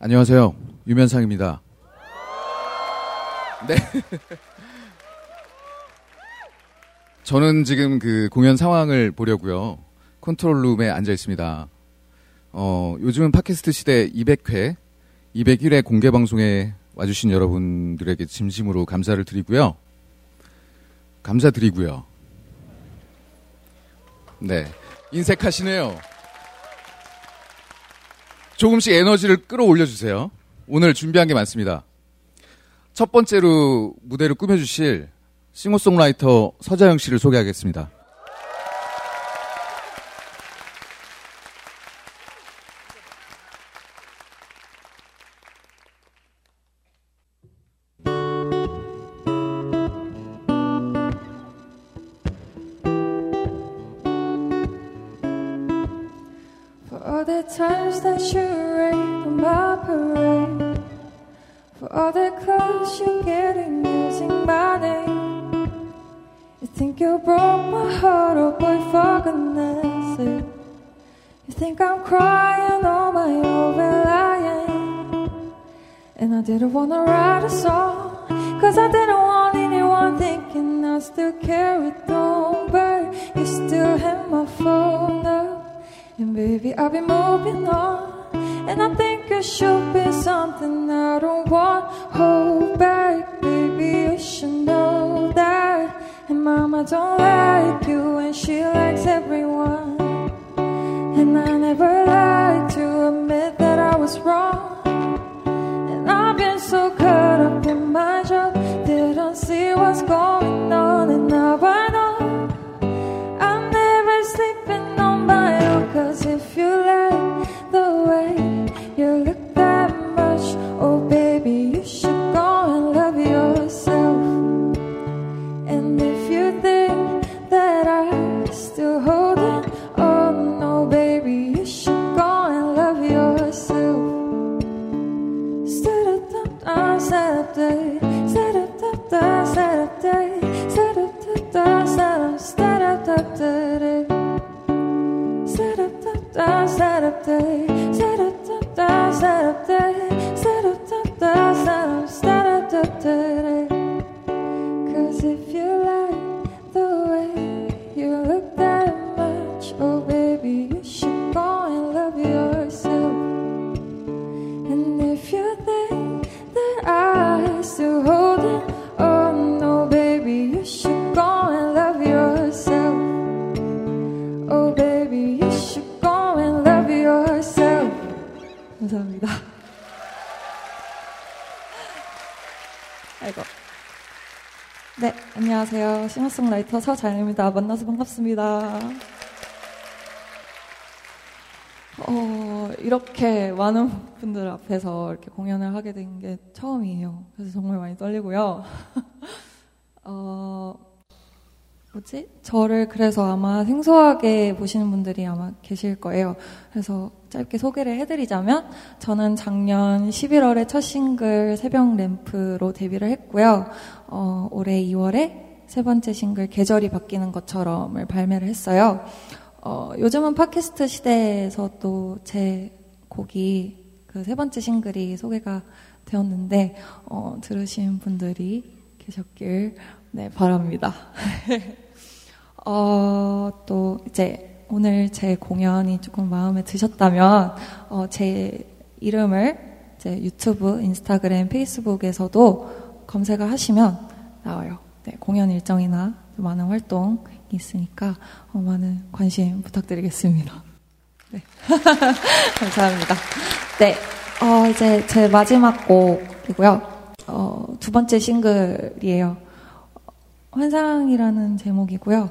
안녕하세요. 유면상입니다. 네. 저는 지금 그 공연 상황을 보려고요. 컨트롤룸에 앉아 있습니다. 어, 요즘은 팟캐스트 시대 200회, 201회 공개 방송에 와주신 여러분들에게 진심으로 감사를 드리고요. 감사드리고요. 네. 인색하시네요. 조금씩 에너지를 끌어올려 주세요. 오늘 준비한 게 많습니다. 첫 번째로 무대를 꾸며주실 싱어송라이터 서자영 씨를 소개하겠습니다. 싱어송라이터 서자연입니다. 만나서 반갑습니다. 어, 이렇게 많은 분들 앞에서 이렇게 공연을 하게 된 게 처음이에요. 그래서 정말 많이 떨리고요. 어, 뭐지? 저를 그래서 아마 생소하게 보시는 분들이 아마 계실 거예요. 그래서 짧게 소개를 해드리자면, 저는 작년 11월에 첫 싱글 새벽 램프로 데뷔를 했고요. 어, 올해 2월에 세 번째 싱글 계절이 바뀌는 것처럼을 발매를 했어요. 어, 요즘은 팟캐스트 시대에서 또 제 곡이 그 세 번째 싱글이 소개가 되었는데 어, 들으신 분들이 계셨길 네, 바랍니다. 어, 또 이제 오늘 제 공연이 조금 마음에 드셨다면 어, 제 이름을 제 유튜브, 인스타그램, 페이스북에서도 검색을 하시면 나와요. 네, 공연 일정이나 많은 활동이 있으니까 어, 많은 관심 부탁드리겠습니다. 네. 감사합니다. 네. 어, 이제 제 마지막 곡이고요. 어, 두 번째 싱글이에요. 환상이라는 제목이고요.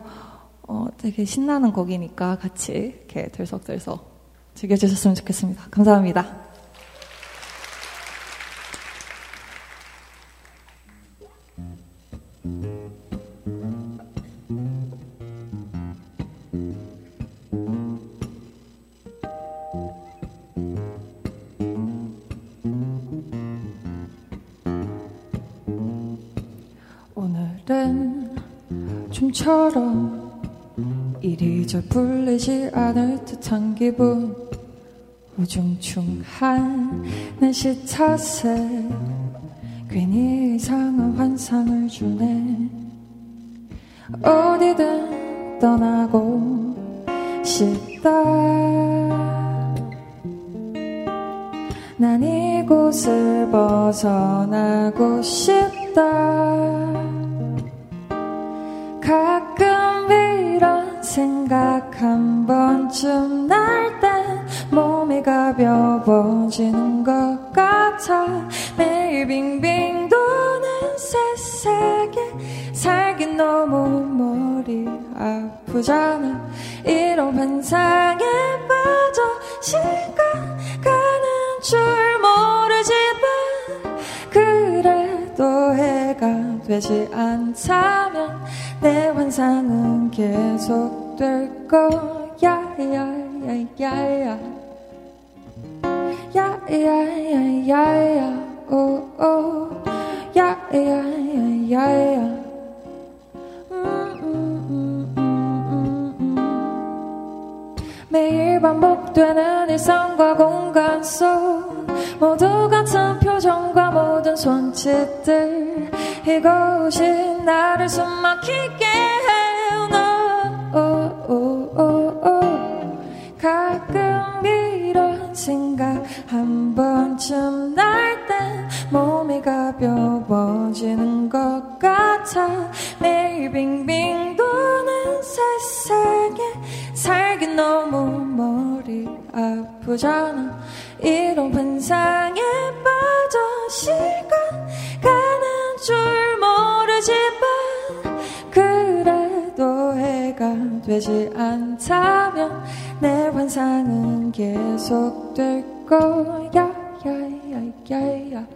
어, 되게 신나는 곡이니까 같이 이렇게 들썩들썩 즐겨주셨으면 좋겠습니다. 감사합니다. 오늘은 좀처럼 이리저 풀리지 않을 듯한 기분. 우중충한 내 시 탓에 괜히 이상한 환상을 주네. 어디든 떠나고 싶다. 난 이곳을 벗어나고 싶다. 가끔 이런 생각 한 번쯤 날 땐 몸이 가벼워지는 것 같아. 매일 빙빙 도는 새세계 살긴 너무 머리 아프잖아. 이런 환상에 빠져 시간 가는 줄 모르지만 그래도 해가 되지 않다면 내 환상은 계속될 거야. 야야야야. 야야야야야. 오오. 야야야야야. 매일 반복되는 일상과 공간 속 모두 같은 표정과 모든 손짓들 이곳이 나를 숨막히게 해요. no. oh, oh, oh, 가끔 이런 생각 한 번쯤 날 땐 몸이 가벼워지는 것 같아. 매일 빙빙 도는 새세계 살긴 너무 머리 아프잖아 이런 환상에 빠져 시간 가는 줄 모르지만 그래도 해가 되지 않다면 내 환상은 계속될 거야. 야야야야.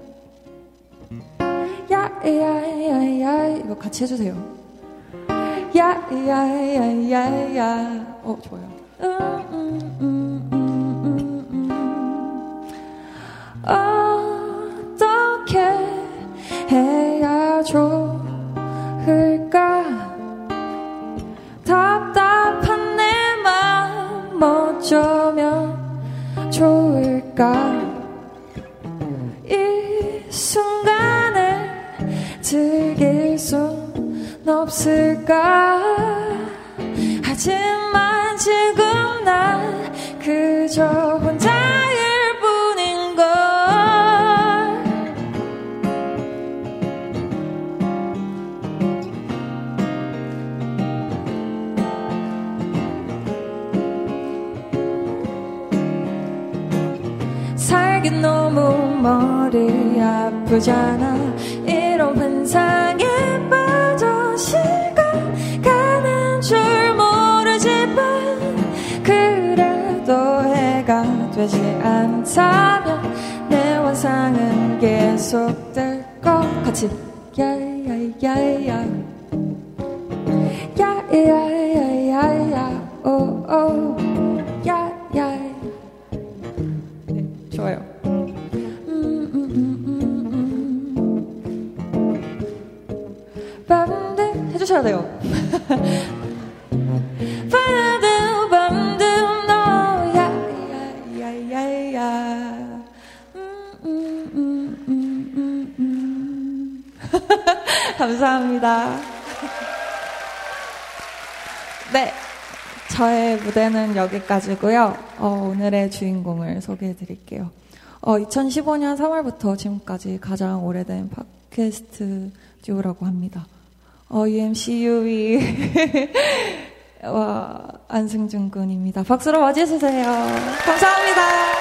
야야야야 이거 같이 해주세요. 야야야야야. 어 좋아요. 음, 음, 음, 음, 어떻게 해야 좋을까? 답답한 내 마음 어쩌면 좋을까? 이 순간을 즐길 순 없을까 여기까지고요. 어, 오늘의 주인공을 소개해 드릴게요. 어, 2015년 3월부터 지금까지 가장 오래된 팟캐스트 듀오라고 합니다. 어, UMC 유이 와 안승준 군입니다. 박수로 맞이해주세요. 감사합니다.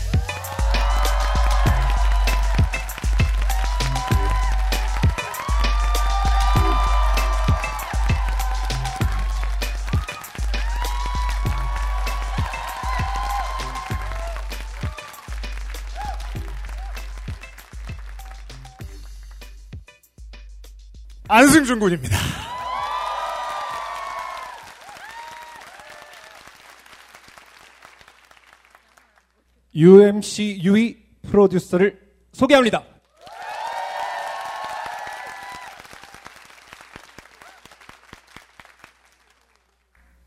안승준 군입니다. UMC 유이 프로듀서를 소개합니다.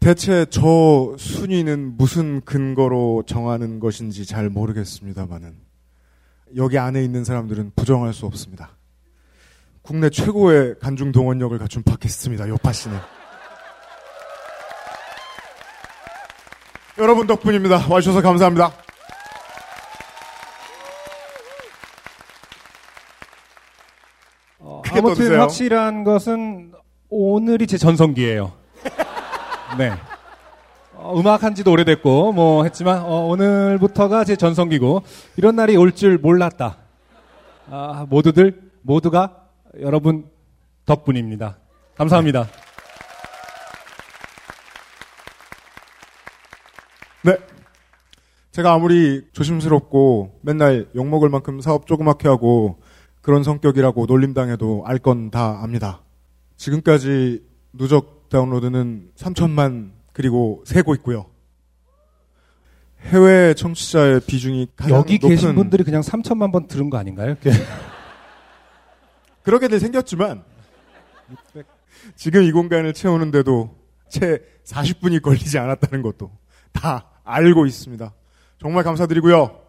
대체 저 순위는 무슨 근거로 정하는 것인지 잘 모르겠습니다만은 여기 안에 있는 사람들은 부정할 수 없습니다. 국내 최고의 간중 동원력을 갖춘 팟캐스트입니다. 요파 씨는. 여러분 덕분입니다. 와주셔서 감사합니다. 어, 아무튼 떠드세요. 확실한 것은 오늘이 제 전성기예요. 네. 어, 음악 한 지도 오래됐고 뭐 했지만 어, 오늘부터가 제 전성기고 이런 날이 올 줄 몰랐다. 아, 모두들 모두가 여러분 덕분입니다. 감사합니다. 네. 제가 아무리 조심스럽고 맨날 욕먹을 만큼 사업 조그맣게 하고 그런 성격이라고 놀림당해도 알 건 다 압니다. 지금까지 누적 다운로드는 3천만 그리고 세고 있고요. 해외 청취자의 비중이 가장 여기 높은 계신 분들이 그냥 3천만 번 들은 거 아닌가요? 그렇게들 생겼지만 지금 이 공간을 채우는데도 채 40분이 걸리지 않았다는 것도 다 알고 있습니다. 정말 감사드리고요.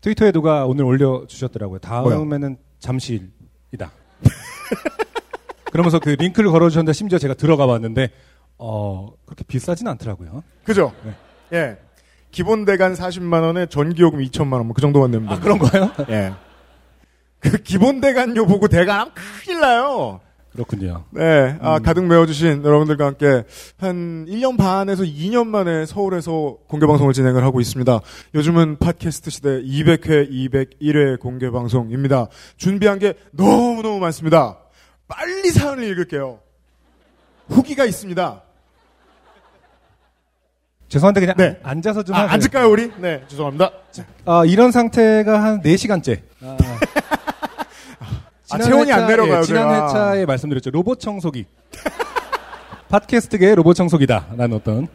트위터에 누가 오늘 올려주셨더라고요. 다음에는 잠실이다. 그러면서 그 링크를 걸어주셨는데 심지어 제가 들어가 봤는데 어 그렇게 비싸진 않더라고요. 그죠? 네. 예. 기본 대간 40만 원에 전기요금 2천만 원, 뭐 그 정도만 내면 아 됩니다. 그런 거예요? 예. 그 기본 대간요 보고 대간하면 큰일 나요. 그렇군요. 네. 아, 음. 가득 메워주신 여러분들과 함께 한 1년 반에서 2년 만에 서울에서 공개방송을 진행을 하고 있습니다. 요즘은 팟캐스트 시대 200회, 201회 공개방송입니다. 준비한 게 너무너무 많습니다. 빨리 사연을 읽을게요. 후기가 있습니다. 죄송한데 그냥 네. 앉아서 좀 아. 앉을까요, 우리? 네, 죄송합니다. 자, 아, 이런 상태가 한 4시간째. 아, 아, 체온이 안 내려가요, 예, 지난 제가. 회차에 말씀드렸죠. 로봇 청소기. 팟캐스트계의 로봇 청소기다. 라는 어떤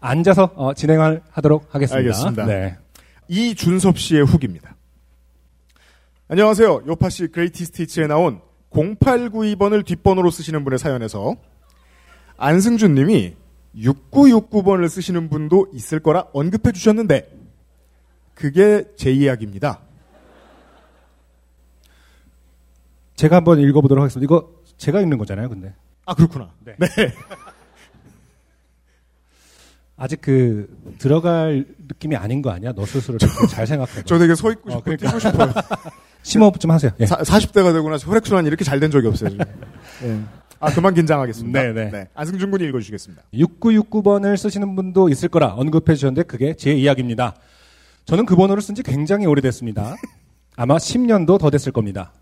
앉아서 어, 진행을 하도록 하겠습니다. 알겠습니다. 네. 이준섭 씨의 후기입니다. 안녕하세요. 요팟시 greatest hits에 나온 0892번을 뒷번호로 쓰시는 분의 사연에서 안승준 님이 6969번을 쓰시는 분도 있을 거라 언급해 주셨는데 그게 제 이야기입니다. 제가 한번 읽어보도록 하겠습니다. 이거 제가 읽는 거잖아요, 근데. 아 그렇구나. 네. 네. 아직 그 들어갈 느낌이 아닌 거 아니야? 너 스스로 잘 생각해. 저 되게 서 있고 어, 싶고 그러니까. 뛰고 싶어요. 심호흡 좀 하세요. 예. 사, 40대가 되고 나서 혈액 순환이 이렇게 잘 된 적이 없어요. 예. 아 그만 긴장하겠습니다. 네, 네. 안승준 군이 읽어주시겠습니다. 6969번을 쓰시는 분도 있을 거라 언급해 주셨는데 그게 제 이야기입니다. 저는 그 번호를 쓴 지 굉장히 오래됐습니다. 아마 10년도 더 됐을 겁니다.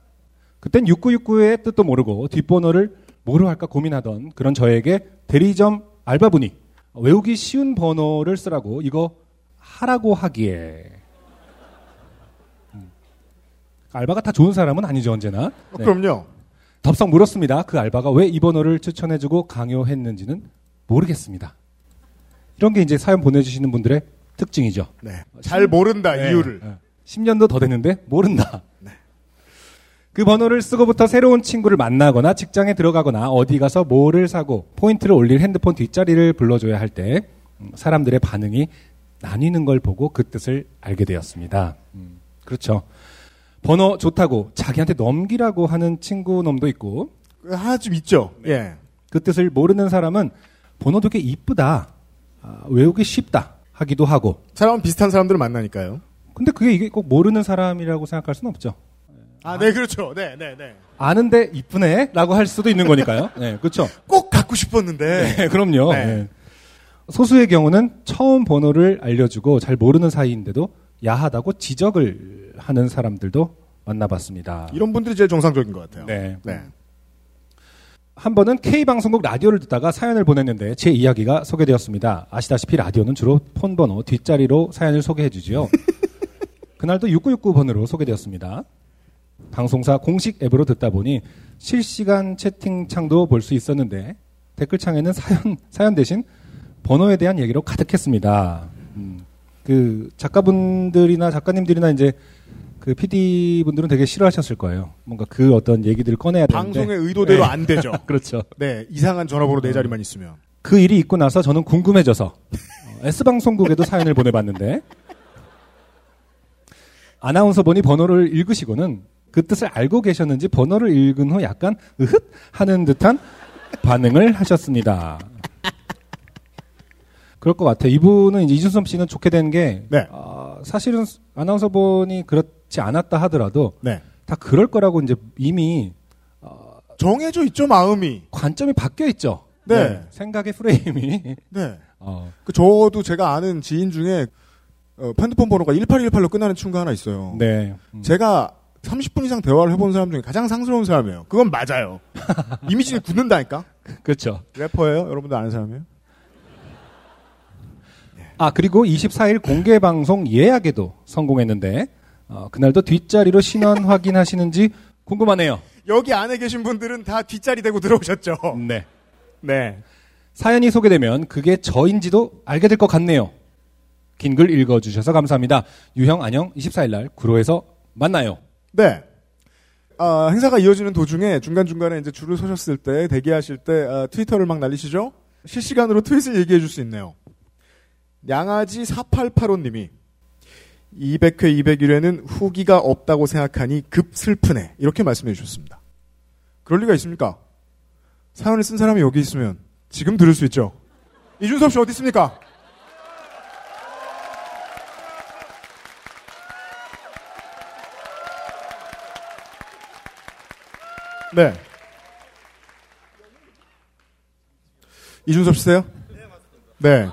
그땐 6969의 뜻도 모르고 뒷번호를 뭐로 할까 고민하던 그런 저에게 대리점 알바분이 외우기 쉬운 번호를 쓰라고 이거 하라고 하기에 음. 알바가 다 좋은 사람은 아니죠 언제나. 어, 네. 그럼요. 덥석 물었습니다. 그 알바가 왜 이 번호를 추천해주고 강요했는지는 모르겠습니다. 이런 게 이제 사연 보내주시는 분들의 특징이죠. 네. 잘 모른다 네. 이유를. 네. 10년도 더 됐는데 모른다. 그 번호를 쓰고부터 새로운 친구를 만나거나 직장에 들어가거나 어디 가서 뭐를 사고 포인트를 올릴 핸드폰 뒷자리를 불러줘야 할 때 사람들의 반응이 나뉘는 걸 보고 그 뜻을 알게 되었습니다. 음, 그렇죠. 번호 좋다고 자기한테 넘기라고 하는 친구 놈도 있고 하나 좀 있죠. 예. 그 뜻을 모르는 사람은 번호 되게 이쁘다, 아, 외우기 쉽다 하기도 하고. 사람은 비슷한 사람들을 만나니까요. 근데 그게 이게 꼭 모르는 사람이라고 생각할 수는 없죠. 아, 네, 그렇죠. 네, 네, 네. 아는데 이쁘네라고 할 수도 있는 거니까요. 네, 그렇죠. 꼭 갖고 싶었는데. 네, 그럼요. 네. 네. 소수의 경우는 처음 번호를 알려주고 잘 모르는 사이인데도 야하다고 지적을 하는 사람들도 만나봤습니다. 이런 분들이 제일 정상적인 것 같아요. 네. 네. 한 번은 K방송국 라디오를 듣다가 사연을 보냈는데 제 이야기가 소개되었습니다. 아시다시피 라디오는 주로 폰번호 뒷자리로 사연을 소개해 주지요. 그날도 6969번으로 소개되었습니다. 방송사 공식 앱으로 듣다 보니 실시간 채팅창도 볼 수 있었는데 댓글창에는 사연 사연 대신 번호에 대한 얘기로 가득했습니다. 음, 그 작가분들이나 작가님들이나 이제 그 PD 분들은 되게 싫어하셨을 거예요. 뭔가 그 어떤 얘기들을 꺼내야 되는데 방송의 의도대로 네. 안 되죠. 그렇죠. 네, 이상한 전화번호 네 자리만 있으면. 그 일이 있고 나서 저는 궁금해져서 어, S방송국에도 사연을 보내봤는데 아나운서 분이 번호를 읽으시고는 그 뜻을 알고 계셨는지 번호를 읽은 후 약간 으흣 하는 듯한 반응을 하셨습니다. 그럴 것 같아요. 이분은 이제 이준섭 씨는 좋게 된게 네. 어, 사실은 아나운서분이 그렇지 않았다 하더라도 네. 다 그럴 거라고 이제 이미 정해져 있죠, 마음이. 관점이 바뀌어 있죠. 네. 생각의 프레임이 네. 어, 그 저도 제가 아는 지인 중에 어, 핸드폰 번호가 1818로 끝나는 친구가 하나 있어요. 네. 음. 제가 30분 이상 대화를 해본 사람 중에 가장 상스러운 사람이에요. 그건 맞아요. 이미지를 굳는다니까. 그렇죠. 래퍼예요? 여러분들 아는 사람이에요? 아 그리고 24일 공개 방송 예약에도 성공했는데 어, 그날도 뒷자리로 신원 확인하시는지 궁금하네요. 여기 안에 계신 분들은 다 뒷자리 대고 들어오셨죠. 네. 네. 사연이 소개되면 그게 저인지도 알게 될 것 같네요. 긴 글 읽어주셔서 감사합니다. 유형 안녕 24일 날 구로에서 만나요. 네. 아, 행사가 이어지는 도중에 중간중간에 이제 줄을 서셨을 때, 대기하실 때, 아, 트위터를 막 날리시죠? 실시간으로 트윗을 얘기해 줄 수 있네요. 양아지 4885님이 200회, 201회는 후기가 없다고 생각하니 급 슬프네. 이렇게 말씀해 주셨습니다. 그럴 리가 있습니까? 사연을 쓴 사람이 여기 있으면 지금 들을 수 있죠? 이준섭 씨 어디 있습니까? 네. 이준섭 씨세요? 네.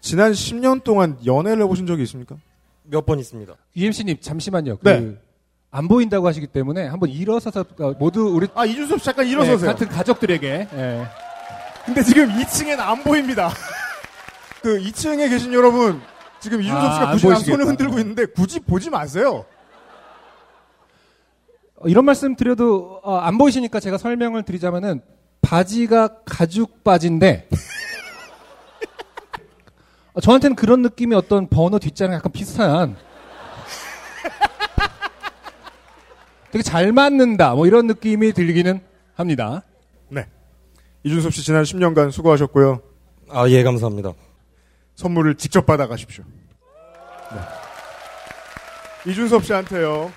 지난 10년 동안 연애를 해보신 적이 있습니까? 몇 번 있습니다. UMC님 잠시만요. 그, 네. 안 보인다고 하시기 때문에 한번 일어서서 어, 모두 우리 아, 이준섭 씨 잠깐 네, 일어서세요. 같은 가족들에게 예. 근데 지금 2층엔 안 보입니다. 그 2층에 계신 여러분, 지금 이준섭 아, 씨가 안 부시랑 보이시겠다. 손을 흔들고 있는데 굳이 보지 마세요. 어, 이런 말씀 드려도 어, 안 보이시니까 제가 설명을 드리자면은 바지가 가죽 바지인데 어, 저한테는 그런 느낌이 어떤 번호 뒷자랑 약간 비슷한 되게 잘 맞는다 뭐 이런 느낌이 들기는 합니다. 네. 이준섭 씨 지난 10년간 수고하셨고요. 아, 예, 감사합니다. 선물을 직접 받아 가십시오. 네. 이준섭 씨한테요.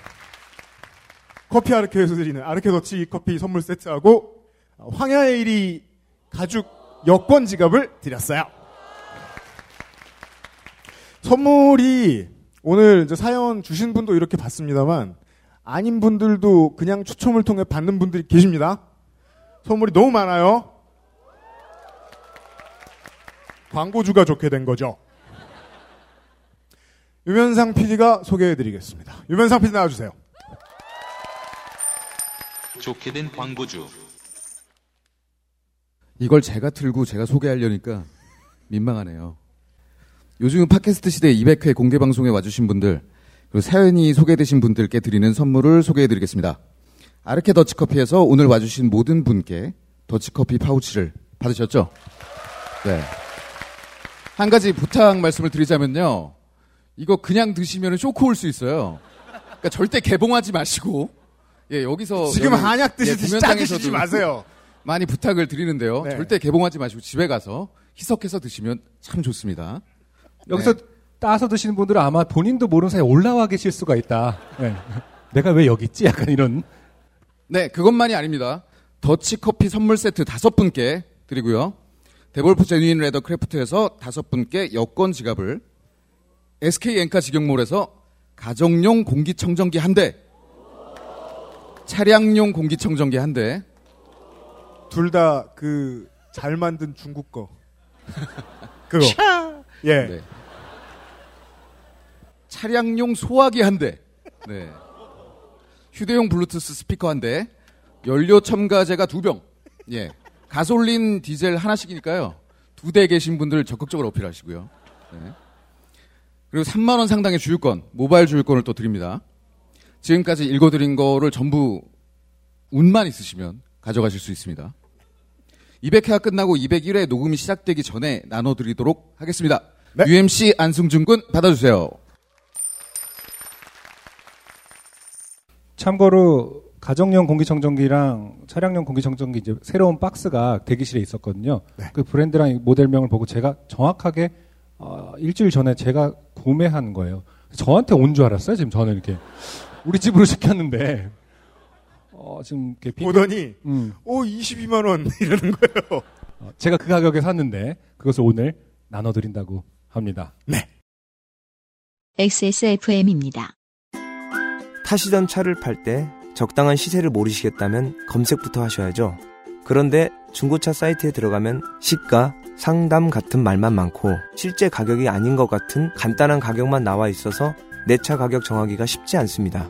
커피 아르케에서 드리는 아르케 더치 커피 선물 세트하고 황야의 일이 가죽 여권 지갑을 드렸어요. 선물이 오늘 사연 주신 분도 이렇게 받습니다만 아닌 분들도 그냥 추첨을 통해 받는 분들이 계십니다. 선물이 너무 많아요. 광고주가 좋게 된 거죠. 유면상 PD가 소개해드리겠습니다. 유면상 PD 나와주세요. 좋게 된 광고주. 이걸 제가 틀고 제가 소개하려니까 민망하네요. 요즘 팟캐스트 시대 200회 공개 방송에 와주신 분들 그리고 사연이 소개되신 분들께 드리는 선물을 소개해드리겠습니다. 아르케 더치커피에서 오늘 와주신 모든 분께 더치커피 파우치를 받으셨죠? 네. 한 가지 부탁 말씀을 드리자면요. 이거 그냥 드시면 쇼크 올 수 있어요. 그러니까 절대 개봉하지 마시고 예 여기서 지금 한약 예, 드시듯이 짜주시지 마세요. 많이 부탁을 드리는데요. 네. 절대 개봉하지 마시고 집에 가서 희석해서 드시면 참 좋습니다. 여기서 따서 드시는 분들은 아마 본인도 모르는 사이에 올라와 계실 수가 있다. 예. 내가 왜 여기 있지? 약간 이런 네, 그것만이 아닙니다. 더치 커피 선물 세트 다섯 분께 드리고요. 데볼프 genuine leather craft에서 다섯 분께 여권 지갑을 SK 엔카 직영몰에서 가정용 공기청정기 한 대, 차량용 공기청정기 한 대, 둘 다 그 잘 만든 중국 거. 그거. 예. 네. 차량용 소화기 한 대, 네. 휴대용 블루투스 스피커 한 대, 연료 첨가제가 두 병, 예. 가솔린, 디젤 하나씩이니까요. 두 대 계신 분들 적극적으로 어필하시고요. 네. 그리고 3만 원 상당의 주유권, 모바일 주유권을 또 드립니다. 지금까지 읽어드린 거를 전부 운만 있으시면 가져가실 수 있습니다. 200회가 끝나고 201회 녹음이 시작되기 전에 나눠드리도록 하겠습니다. 네. UMC 안승준 군 받아주세요. 참고로 가정용 공기청정기랑 차량용 공기청정기 이제 새로운 박스가 대기실에 있었거든요. 네. 그 브랜드랑 모델명을 보고 제가 정확하게 어, 일주일 전에 제가 구매한 거예요. 저한테 온 줄 알았어요. 지금 저는 이렇게 우리 집으로 시켰는데 어, 지금 이렇게 비- 보더니 음, 오 22만 원 이러는 거예요. 어, 제가 그 가격에 샀는데 그것을 오늘 나눠드린다고 합니다. XSFM입니다. 타시던 차를 팔 때 적당한 시세를 모르시겠다면 검색부터 하셔야죠. 그런데 중고차 사이트에 들어가면 시가, 상담 같은 말만 많고 실제 가격이 아닌 것 같은 간단한 가격만 나와 있어서 내 차 가격 정하기가 쉽지 않습니다.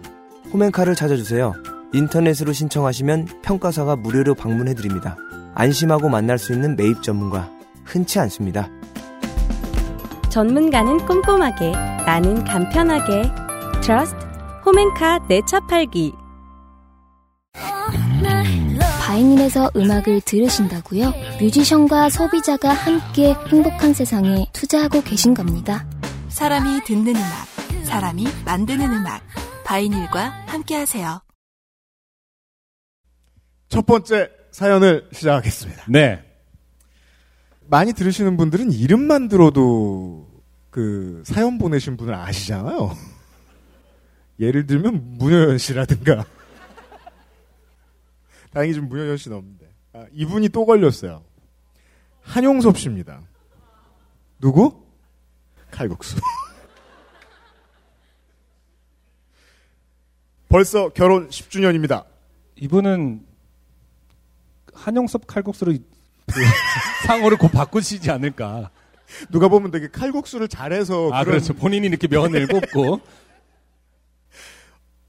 홈앤카를 찾아주세요. 인터넷으로 신청하시면 평가사가 무료로 방문해드립니다. 안심하고 만날 수 있는 매입 전문가. 흔치 않습니다. 전문가는 꼼꼼하게, 나는 간편하게. trust 홈앤카 내 차 팔기. 바이닐에서 음악을 들으신다고요? 뮤지션과 소비자가 함께 행복한 세상에 투자하고 계신 겁니다. 사람이 듣는 음악, 사람이 만드는 음악. 바이닐과 함께하세요. 첫 번째 사연을 시작하겠습니다. 네. 많이 들으시는 분들은 이름만 들어도 그 사연 보내신 분을 아시잖아요. 예를 들면 문효연 씨라든가. 다행히 지금 문효연 씨는 없는데. 아, 이분이 또 걸렸어요. 한용섭 씨입니다. 누구? 칼국수. 벌써 결혼 10주년입니다. 이분은 한영섭 칼국수로 그 상호를 곧 바꾸시지 않을까. 누가 보면 되게 칼국수를 잘해서 아, 그런 그렇죠. 본인이 이렇게 면을 꼽고.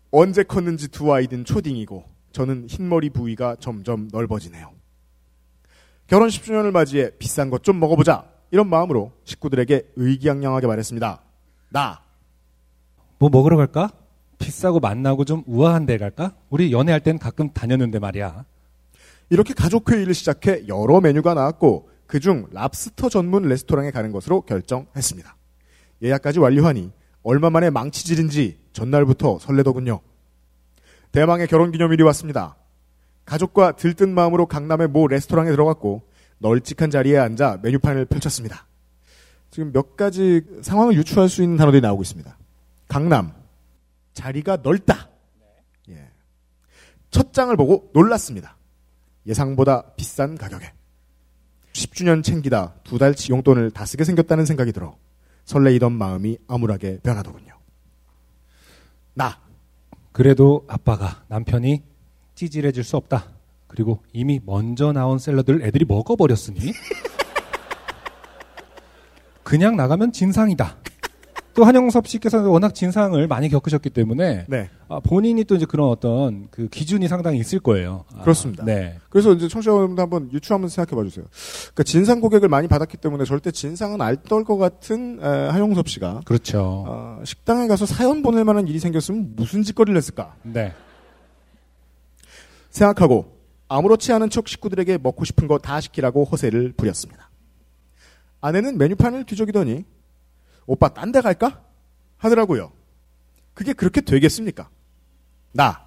언제 컸는지 두 아이든 초딩이고 저는 흰머리 부위가 점점 넓어지네요. 결혼 10주년을 맞이해 비싼 것 좀 먹어보자 이런 마음으로 식구들에게 의기양양하게 말했습니다. 나 뭐 먹으러 갈까? 비싸고 맛나고 좀 우아한 데 갈까? 우리 연애할 땐 가끔 다녔는데 말이야. 이렇게 가족 회의를 시작해 여러 메뉴가 나왔고 그중 랍스터 전문 레스토랑에 가는 것으로 결정했습니다. 예약까지 완료하니 얼마 만에 망치질인지 전날부터 설레더군요. 대망의 결혼기념일이 왔습니다. 가족과 들뜬 마음으로 강남의 모 레스토랑에 들어갔고 널찍한 자리에 앉아 메뉴판을 펼쳤습니다. 지금 몇 가지 상황을 유추할 수 있는 단어들이 나오고 있습니다. 강남 자리가 넓다. 예. 첫 장을 보고 놀랐습니다. 예상보다 비싼 가격에 10주년 챙기다 두 달치 용돈을 다 쓰게 생겼다는 생각이 들어 설레이던 마음이 암울하게 변하더군요. 나 그래도 아빠가 남편이 찌질해질 수 없다. 그리고 이미 먼저 나온 샐러드를 애들이 먹어버렸으니 그냥 나가면 진상이다. 또 한영섭 씨께서는 워낙 진상을 많이 겪으셨기 때문에 네 아, 본인이 또 이제 그런 어떤 그 기준이 상당히 있을 거예요. 아, 그렇습니다. 네. 그래서 이제 청취자분들 한번 유추하면서 생각해 봐 주세요. 그러니까 진상 고객을 많이 받았기 때문에 절대 진상은 알떨 것 같은 에, 하용섭 씨가 그렇죠. 어, 식당에 가서 사연 보낼 만한 일이 생겼으면 무슨 짓거리를 했을까 네. 생각하고 아무렇지 않은 척 식구들에게 먹고 싶은 거 다 시키라고 허세를 부렸습니다. 아내는 메뉴판을 뒤적이더니 오빠 딴 데 갈까? 하더라고요. 그게 그렇게 되겠습니까? 나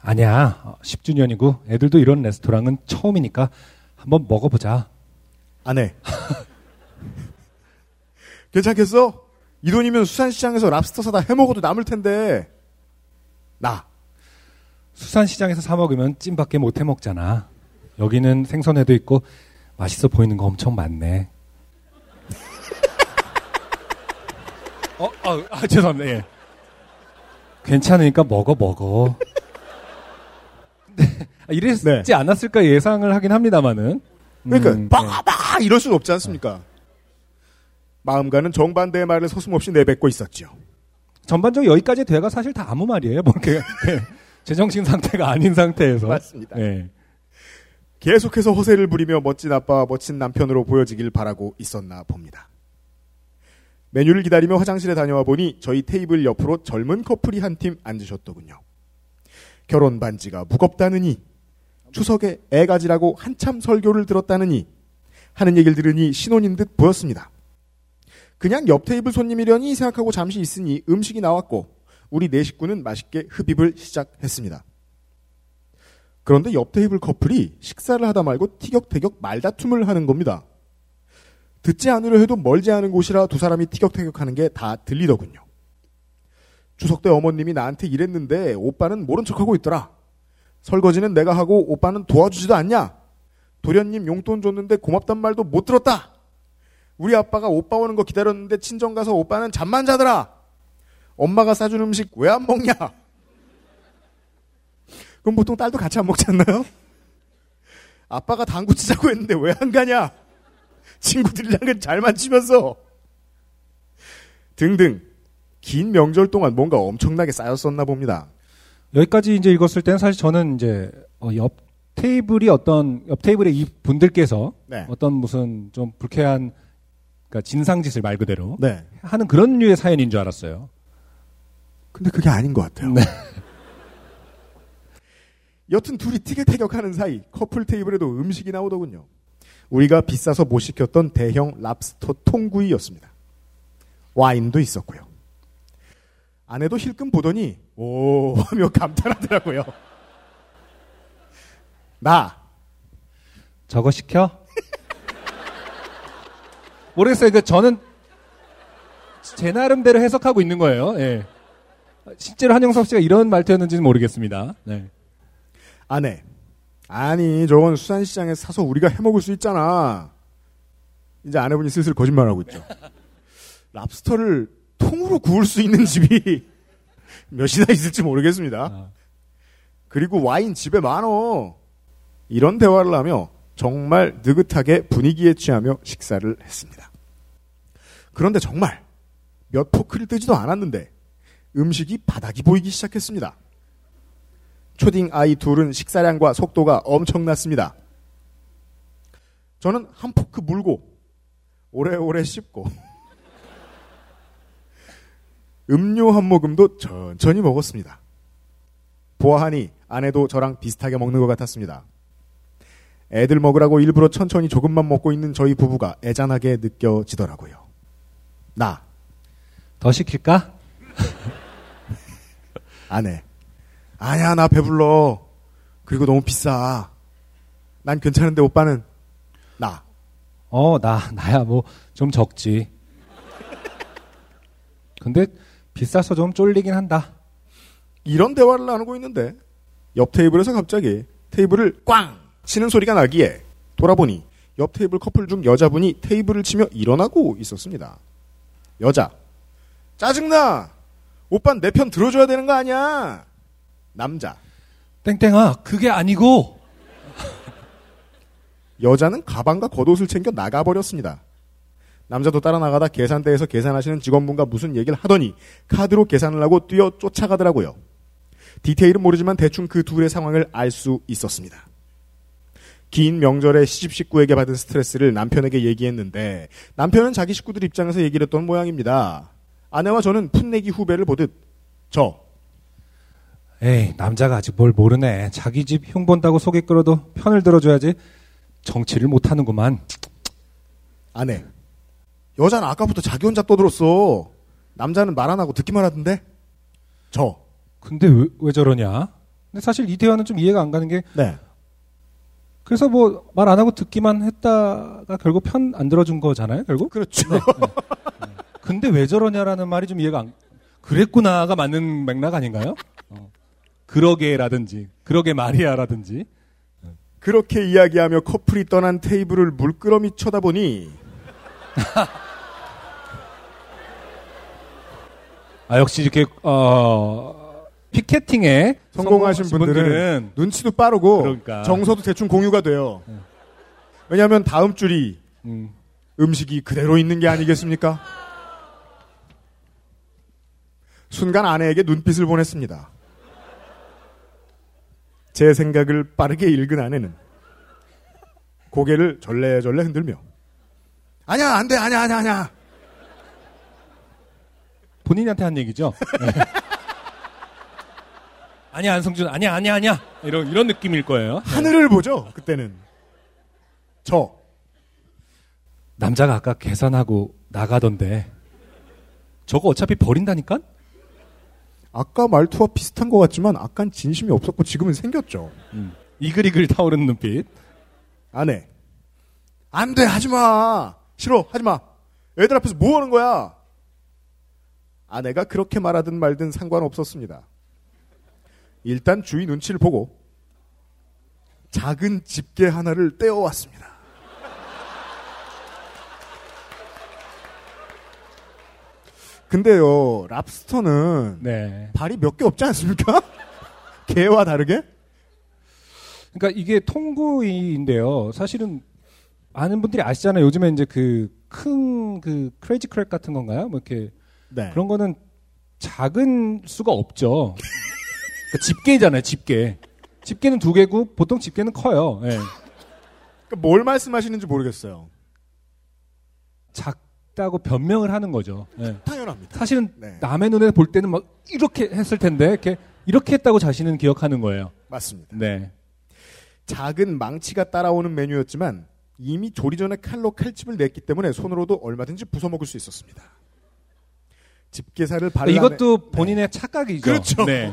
아니야. 어, 10주년이고 애들도 이런 레스토랑은 처음이니까 한번 먹어보자. 아내 괜찮겠어? 이 돈이면 수산시장에서 랍스터 사다 해먹어도 남을 텐데 나 수산시장에서 사 먹으면 찜밖에 못 해 먹잖아. 여기는 생선회도 있고 맛있어 보이는 거 엄청 많네. 어, 아, 아, 죄송합니다. 예. 괜찮으니까 먹어 먹어. 네, 아, 이랬지 않았을까 예상을 하긴 합니다만은. 그러니까 음, 빠바바 이럴 수는 없지 않습니까? 마음과는 정반대의 말을 서슴없이 내뱉고 있었죠. 전반적으로 여기까지 대가 사실 다 아무 말이에요. 뭐 이렇게 예, 제정신 상태가 아닌 상태에서. 맞습니다. 예. 계속해서 허세를 부리며 멋진 아빠와 멋진 남편으로 보여지길 바라고 있었나 봅니다. 메뉴를 기다리며 화장실에 다녀와 보니 저희 테이블 옆으로 젊은 커플이 한 팀 앉으셨더군요. 결혼 반지가 무겁다느니 추석에 애 가지라고 한참 설교를 들었다느니 하는 얘기를 들으니 신혼인 듯 보였습니다. 그냥 옆 테이블 손님이려니 생각하고 잠시 있으니 음식이 나왔고 우리 네 식구는 맛있게 흡입을 시작했습니다. 그런데 옆 테이블 커플이 식사를 하다 말고 티격태격 말다툼을 하는 겁니다. 듣지 않으려 해도 멀지 않은 곳이라 두 사람이 티격태격하는 게 다 들리더군요. 추석 때 어머님이 나한테 이랬는데 오빠는 모른 척하고 있더라. 설거지는 내가 하고 오빠는 도와주지도 않냐? 도련님 용돈 줬는데 고맙단 말도 못 들었다. 우리 아빠가 오빠 오는 거 기다렸는데 친정 가서 오빠는 잠만 자더라. 엄마가 싸준 음식 왜 안 먹냐? 그럼 보통 딸도 같이 안 먹지 않나요? 아빠가 당구 치자고 했는데 왜 안 가냐? 친구들이랑은 잘만 치면서 등등 긴 명절 동안 뭔가 엄청나게 쌓였었나 봅니다. 여기까지 이제 읽었을 때는 사실 저는 이제 어, 옆 테이블이 어떤 옆 테이블의 이 분들께서 네. 어떤 무슨 좀 불쾌한 그러니까 진상짓을 말 그대로 네. 하는 그런 류의 사연인 줄 알았어요. 근데 그게 아닌 것 같아요. 네. 여튼 둘이 티격태격하는 사이 커플 테이블에도 음식이 나오더군요. 우리가 비싸서 못 시켰던 대형 랍스터 통구이였습니다. 와인도 있었고요. 아내도 힐끔 보더니 오 하며 감탄하더라고요. 나 저거 시켜? 모르겠어요. 그 저는 제 나름대로 해석하고 있는 거예요. 예. 실제로 한영석 씨가 이런 말투였는지는 모르겠습니다. 네. 아내 아니 저건 수산시장에서 사서 우리가 해먹을 수 있잖아. 이제 아내분이 슬슬 거짓말하고 있죠. 랍스터를 통으로 구울 수 있는 집이 몇이나 있을지 모르겠습니다. 그리고 와인 집에 많어. 이런 대화를 하며 정말 느긋하게 분위기에 취하며 식사를 했습니다. 그런데 정말 몇 포크를 뜨지도 않았는데 음식이 바닥이 보이기 시작했습니다. 초딩 아이 둘은 식사량과 속도가 엄청났습니다. 저는 한 포크 물고 오래오래 씹고 음료 한 모금도 천천히 먹었습니다. 보아하니 아내도 저랑 비슷하게 먹는 것 같았습니다. 애들 먹으라고 일부러 천천히 조금만 먹고 있는 저희 부부가 애잔하게 느껴지더라고요. 나. 더 시킬까? 아내. 아니야, 나 배불러. 그리고 너무 비싸. 난 괜찮은데 오빠는 나. 어, 나, 나야 뭐 좀 적지. 근데 비싸서 좀 쫄리긴 한다. 이런 대화를 나누고 있는데 옆 테이블에서 갑자기 테이블을 꽝 치는 소리가 나기에 돌아보니 옆 테이블 커플 중 여자분이 테이블을 치며 일어나고 있었습니다. 여자. 짜증나! 오빤 내 편 들어줘야 되는 거 아니야! 남자. 땡땡아, 그게 아니고! 여자는 가방과 겉옷을 챙겨 나가버렸습니다. 남자도 따라 나가다 계산대에서 계산하시는 직원분과 무슨 얘기를 하더니 카드로 계산을 하고 뛰어 쫓아가더라고요. 디테일은 모르지만 대충 그 둘의 상황을 알 수 있었습니다. 긴 명절에 시집 식구에게 받은 스트레스를 남편에게 얘기했는데 남편은 자기 식구들 입장에서 얘기를 했던 모양입니다. 아내와 저는 풋내기 후배를 보듯 저 에이, 남자가 아직 뭘 모르네. 자기 집 흉 본다고 속에 끌어도 편을 들어줘야지. 정치를 못하는구만. 아내 여자는 아까부터 자기 혼자 떠들었어. 남자는 말 안 하고 듣기만 하던데 저 근데 왜, 왜 저러냐? 근데 사실 이 대화는 좀 이해가 안 가는 게 네. 그래서 뭐 말 안 하고 듣기만 했다가 결국 편 안 들어준 거잖아요, 결국? 그렇죠. 네, 네. 근데 왜 저러냐라는 말이 좀 이해가 안 그랬구나가 맞는 맥락 아닌가요? 어. 그러게라든지 그러게 말이야라든지 그렇게 이야기하며 커플이 떠난 테이블을 물끄러미 쳐다보니 아 역시 이렇게 어 피케팅에 성공하신 분들은, 눈치도 빠르고 그러니까. 정서도 대충 공유가 돼요. 왜냐하면 다음 줄이 음. 음식이 그대로 있는 게 아니겠습니까? 순간 아내에게 눈빛을 보냈습니다. 제 생각을 빠르게 읽은 아내는 고개를 절레절레 흔들며 아니야 안돼 아니야 아니야 아니야 본인한테 한 얘기죠. 네. 아니야 안성준 아니야 아니야 아니야 이런 이런 느낌일 거예요. 하늘을 보죠. 그때는 저 남자가 아까 계산하고 나가던데 저거 어차피 버린다니까? 아까 말투와 비슷한 것 같지만 아깐 진심이 없었고 지금은 생겼죠. 음. 이글이글 타오르는 눈빛. 아내 안돼 하지 마 싫어 하지 마 애들 앞에서 뭐 하는 거야? 아내가 그렇게 말하든 말든 상관없었습니다. 일단 주위 눈치를 보고 작은 집게 하나를 떼어왔습니다. 근데요, 랍스터는 네. 발이 몇 개 없지 않습니까? 게와 다르게? 그러니까 이게 통구이인데요. 사실은 많은 분들이 아시잖아요. 요즘에 이제 그 큰그 crazy crab 같은 건가요? 뭐 이렇게 네. 그런 거는 작을 수가 없죠. 그러니까 집게잖아요, 집게. 집게는 두 개고 보통 집게는 커요. 예. 그러니까 뭘 말씀하시는지 모르겠어요. 작 다고 변명을 하는 거죠. 예. 당연합니다. 사실은 네. 남의 눈에 볼 때는 막 이렇게 했을 텐데 이렇게 이렇게 했다고 자신은 기억하는 거예요. 맞습니다. 네. 작은 망치가 따라오는 메뉴였지만 이미 조리 전에 칼로 칼집을 냈기 때문에 손으로도 얼마든지 부숴 먹을 수 있었습니다. 집게살을 발라 이것도 본인의 착각이죠. 그렇죠. 네.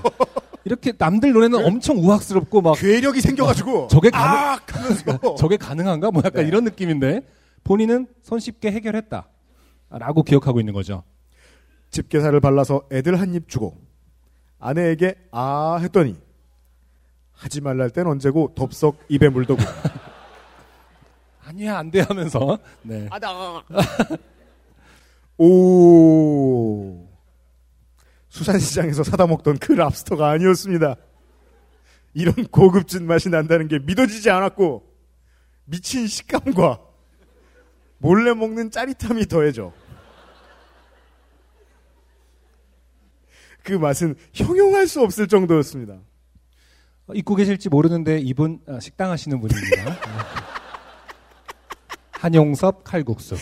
이렇게 남들 눈에는 엄청 우악스럽고 막 괴력이 생겨가지고 저게 가능 아! 저게 가능한가 뭐 약간 네. 이런 느낌인데 본인은 손쉽게 해결했다 라고 기억하고 있는 거죠. 집게살을 발라서 애들 한 입 주고 아내에게 아 했더니 하지 말랄 땐 언제고 덥석 입에 물더고 아니야 안 돼 하면서 네. 아다 오 수산시장에서 사다 먹던 그 랍스터가 아니었습니다. 이런 고급진 맛이 난다는 게 믿어지지 않았고 미친 식감과 몰래 먹는 짜릿함이 더해져 그 맛은 형용할 수 없을 정도였습니다. 어, 입고 계실지 모르는데 이분 아, 식당 하시는 분입니다. 네. 한용섭 칼국수.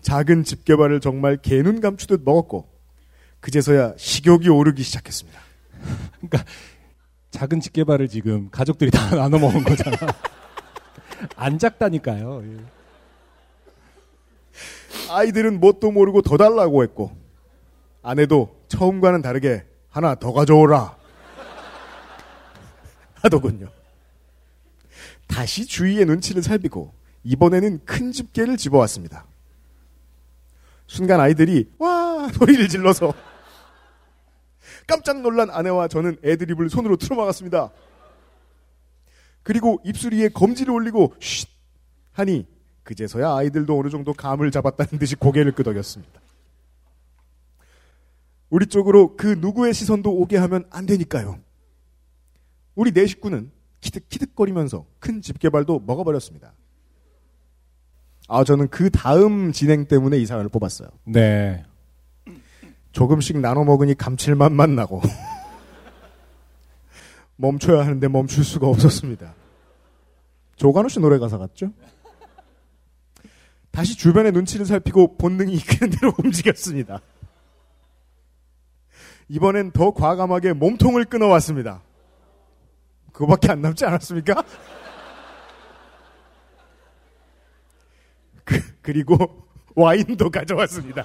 작은 집게발을 정말 개눈 감추듯 먹었고 그제서야 식욕이 오르기 시작했습니다. 그러니까 작은 집게발을 지금 가족들이 다 나눠 먹은 거잖아. 안 작다니까요. 예. 아이들은 뭣도 모르고 더 달라고 했고 아내도 처음과는 다르게 하나 더 가져오라 하더군요. 다시 주위의 눈치를 살피고 이번에는 큰 집게를 집어왔습니다. 순간 아이들이 와 소리를 질러서 깜짝 놀란 아내와 저는 애드립을 손으로 틀어막았습니다. 그리고 입술 위에 검지를 올리고 쉿 하니 그제서야 아이들도 어느 정도 감을 잡았다는 듯이 고개를 끄덕였습니다. 우리 쪽으로 그 누구의 시선도 오게 하면 안 되니까요. 우리 네 식구는 키득키득거리면서 큰 집게발도 먹어버렸습니다. 아, 저는 그 다음 진행 때문에 이 사연을 뽑았어요. 네. 조금씩 나눠 먹으니 감칠맛만 나고 멈춰야 하는데 멈출 수가 없었습니다. 조관우 씨 노래 가사 같죠? 다시 주변의 눈치를 살피고 본능이 이끄는 대로 움직였습니다. 이번엔 더 과감하게 몸통을 끊어왔습니다. 그거밖에 안 남지 않았습니까? 그, 그리고 와인도 가져왔습니다.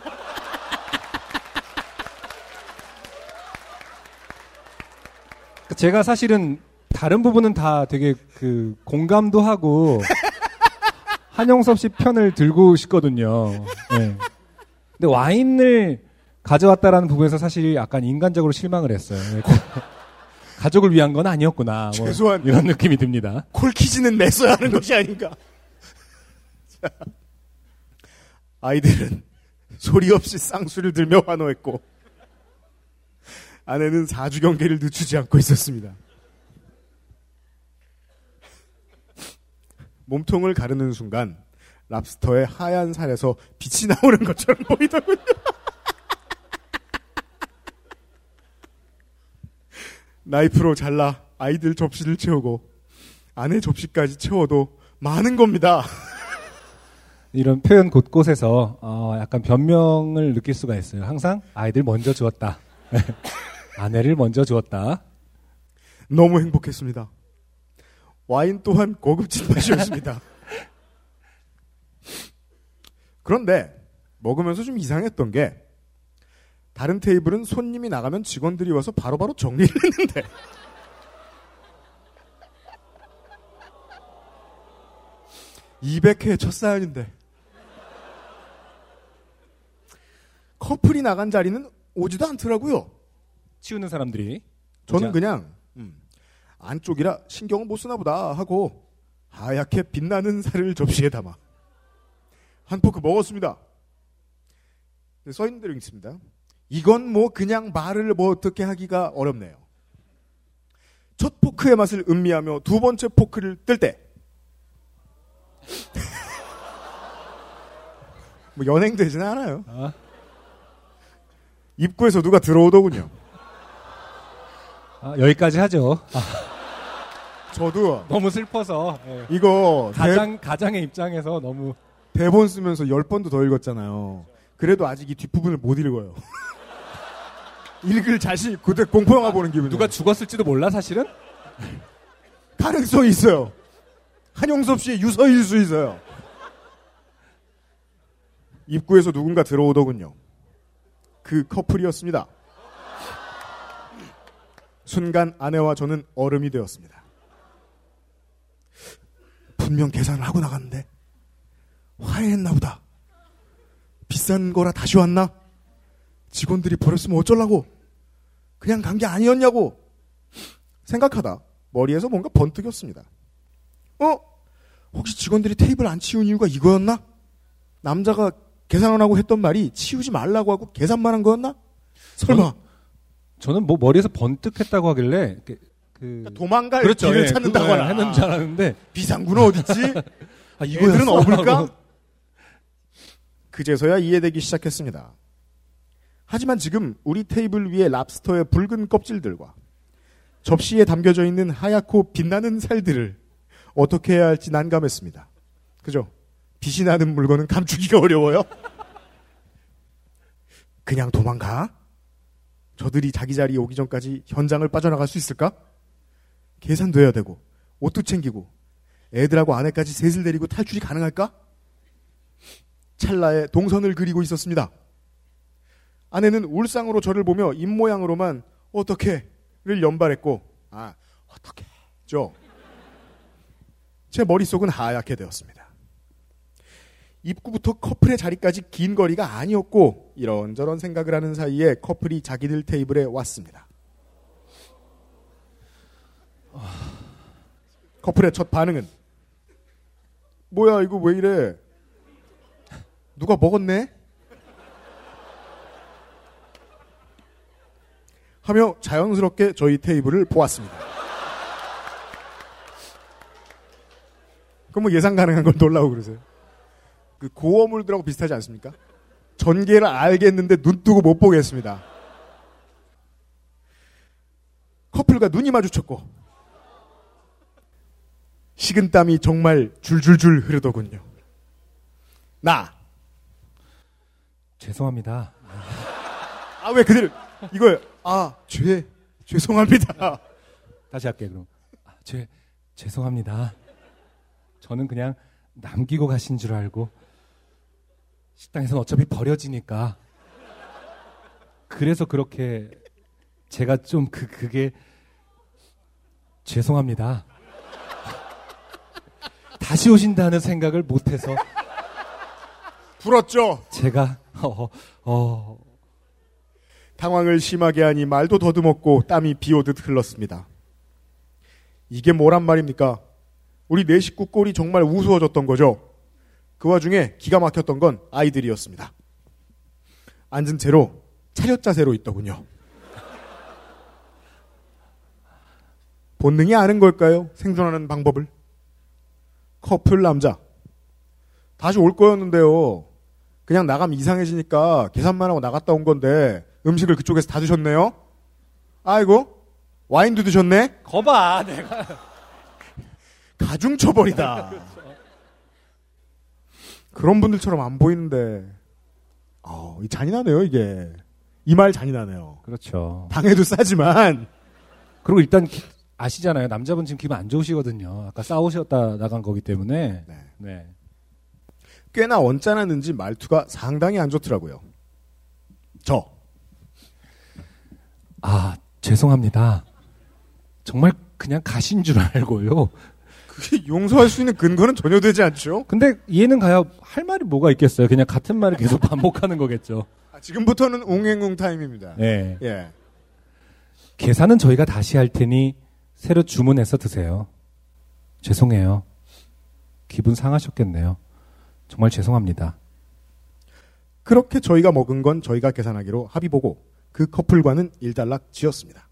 제가 사실은 다른 부분은 다 되게 그 공감도 하고 한영섭 씨 편을 들고 싶거든요. 네. 근데 와인을 가져왔다라는 부분에서 사실 약간 인간적으로 실망을 했어요. 네. 가족을 위한 건 아니었구나. 뭐 최소한 이런 느낌이 듭니다. 콜키즈는 냈어야 하는 것이 아닌가. 자, 아이들은 소리 없이 쌍수를 들며 환호했고 아내는 사주 경계를 늦추지 않고 있었습니다. 몸통을 가르는 순간 랍스터의 하얀 살에서 빛이 나오는 것처럼 보이더군요. 나이프로 잘라 아이들 접시를 채우고 아내 접시까지 채워도 많은 겁니다. 이런 표현 곳곳에서 어, 약간 변명을 느낄 수가 있어요. 항상 아이들 먼저 주었다. 아내를 먼저 주었다. 너무 행복했습니다. 와인 또한 고급진 맛이었습니다. 그런데 먹으면서 좀 이상했던 게 다른 테이블은 손님이 나가면 직원들이 와서 바로바로 정리를 했는데 200회 첫 사연인데 커플이 나간 자리는 오지도 않더라고요. 치우는 사람들이 저는 그냥 음, 안쪽이라 신경을 못 쓰나 보다 하고 하얗게 빛나는 살을 접시에 담아 한 포크 먹었습니다. 네, 써 있는 대로 있습니다. 이건 뭐 그냥 말을 뭐 어떻게 하기가 어렵네요. 첫 포크의 맛을 음미하며 두 번째 포크를 뜰 때. 뭐 연행 되지는 않아요. 아, 입구에서 누가 들어오더군요. 아, 여기까지 하죠. 아, 저도 너무 슬퍼서 예. 이거 대, 가장 가장의 입장에서 너무 대본 쓰면서 열 번도 더 읽었잖아요. 그래도 아직 이 뒷부분을 못 읽어요. 읽을 자신, 그때 공포 영화 보는 기분. 누가 죽었을지도 몰라 사실은. 가능성이 있어요. 한용섭 씨의 유서일 수 있어요. 입구에서 누군가 들어오더군요. 그 커플이었습니다. 순간 아내와 저는 얼음이 되었습니다. 분명 계산을 하고 나갔는데 화해했나 보다. 비싼 거라 다시 왔나? 직원들이 버렸으면 어쩌려고? 그냥 간 게 아니었냐고? 생각하다 머리에서 뭔가 번뜩였습니다. 어? 혹시 직원들이 테이블 안 치운 이유가 이거였나? 남자가 계산 안 하고 했던 말이 치우지 말라고 하고 계산만 한 거였나? 설마 저는 뭐 머리에서 번뜩 했다고 하길래 그, 그 도망갈 그렇죠. 길을 예, 찾는다거나 그거 했는 줄 알았는데 비상구는 어딨지? 아, 이거들은? 업을까? 그제서야 이해되기 시작했습니다. 하지만 지금 우리 테이블 위에 랍스터의 붉은 껍질들과 접시에 담겨져 있는 하얗고 빛나는 살들을 어떻게 해야 할지 난감했습니다. 그죠? 빛이 나는 물건은 감추기가 어려워요. 그냥 도망가? 저들이 자기 자리에 오기 전까지 현장을 빠져나갈 수 있을까? 계산도 해야 되고 옷도 챙기고 애들하고 아내까지 셋을 데리고 탈출이 가능할까? 찰나에 동선을 그리고 있었습니다. 아내는 울상으로 저를 보며 입모양으로만 어떻게를 연발했고 아 어떻게죠? 제 머릿속은 하얗게 되었습니다. 입구부터 커플의 자리까지 긴 거리가 아니었고 이런저런 생각을 하는 사이에 커플이 자기들 테이블에 왔습니다. 커플의 첫 반응은 뭐야 이거 왜 이래? 누가 먹었네? 하며 자연스럽게 저희 테이블을 보았습니다. 그럼 뭐 예상 가능한 걸 놀라고 그러세요? 그 고어물들하고 비슷하지 않습니까? 전개를 알겠는데 눈 뜨고 못 보겠습니다. 커플과 눈이 마주쳤고 식은땀이 정말 줄줄줄 흐르더군요. 나. 죄송합니다. 아, 왜 그대로, 이거요. 아, 죄, 죄송합니다. 다시 할게요, 그럼. 아, 죄, 죄송합니다. 저는 그냥 남기고 가신 줄 알고 식당에서는 어차피 버려지니까 그래서 그렇게 제가 좀 그 그게 죄송합니다. 다시 오신다는 생각을 못해서 불었죠. 제가 어, 어, 당황을 심하게 하니 말도 더듬었고 땀이 비오듯 흘렀습니다. 이게 뭐란 말입니까? 우리 네 식구 꼴이 정말 우스워졌던 거죠. 그 와중에 기가 막혔던 건 아이들이었습니다. 앉은 채로 차렷 자세로 있더군요. 본능이 아는 걸까요? 생존하는 방법을. 커플 남자. 다시 올 거였는데요. 그냥 나가면 이상해지니까 계산만 하고 나갔다 온 건데 음식을 그쪽에서 다 드셨네요. 아이고 와인도 드셨네. 거봐 내가 가중 처벌이다. 그런 분들처럼 안 보이는데 어, 이 잔인하네요 이게 이 말 잔인하네요. 그렇죠. 당해도 싸지만 그리고 일단 기- 아시잖아요. 남자분 지금 기분 안 좋으시거든요. 아까 싸우셨다 나간 거기 때문에. 네. 꽤나 언짢았는지 말투가 상당히 안 좋더라고요. 저 아, 죄송합니다. 정말 그냥 가신 줄 알고요. 그게 용서할 수 있는 근거는 전혀 되지 않죠. 근데 이해는 가야 할 말이 뭐가 있겠어요. 그냥 같은 말을 계속 반복하는 거겠죠. 아, 지금부터는 웅행웅 타임입니다. 네. 예. 계산은 저희가 다시 할 테니 새로 주문해서 드세요. 죄송해요. 기분 상하셨겠네요. 정말 죄송합니다. 그렇게 저희가 먹은 건 저희가 계산하기로 합의 보고 그 커플과는 일단락 지었습니다.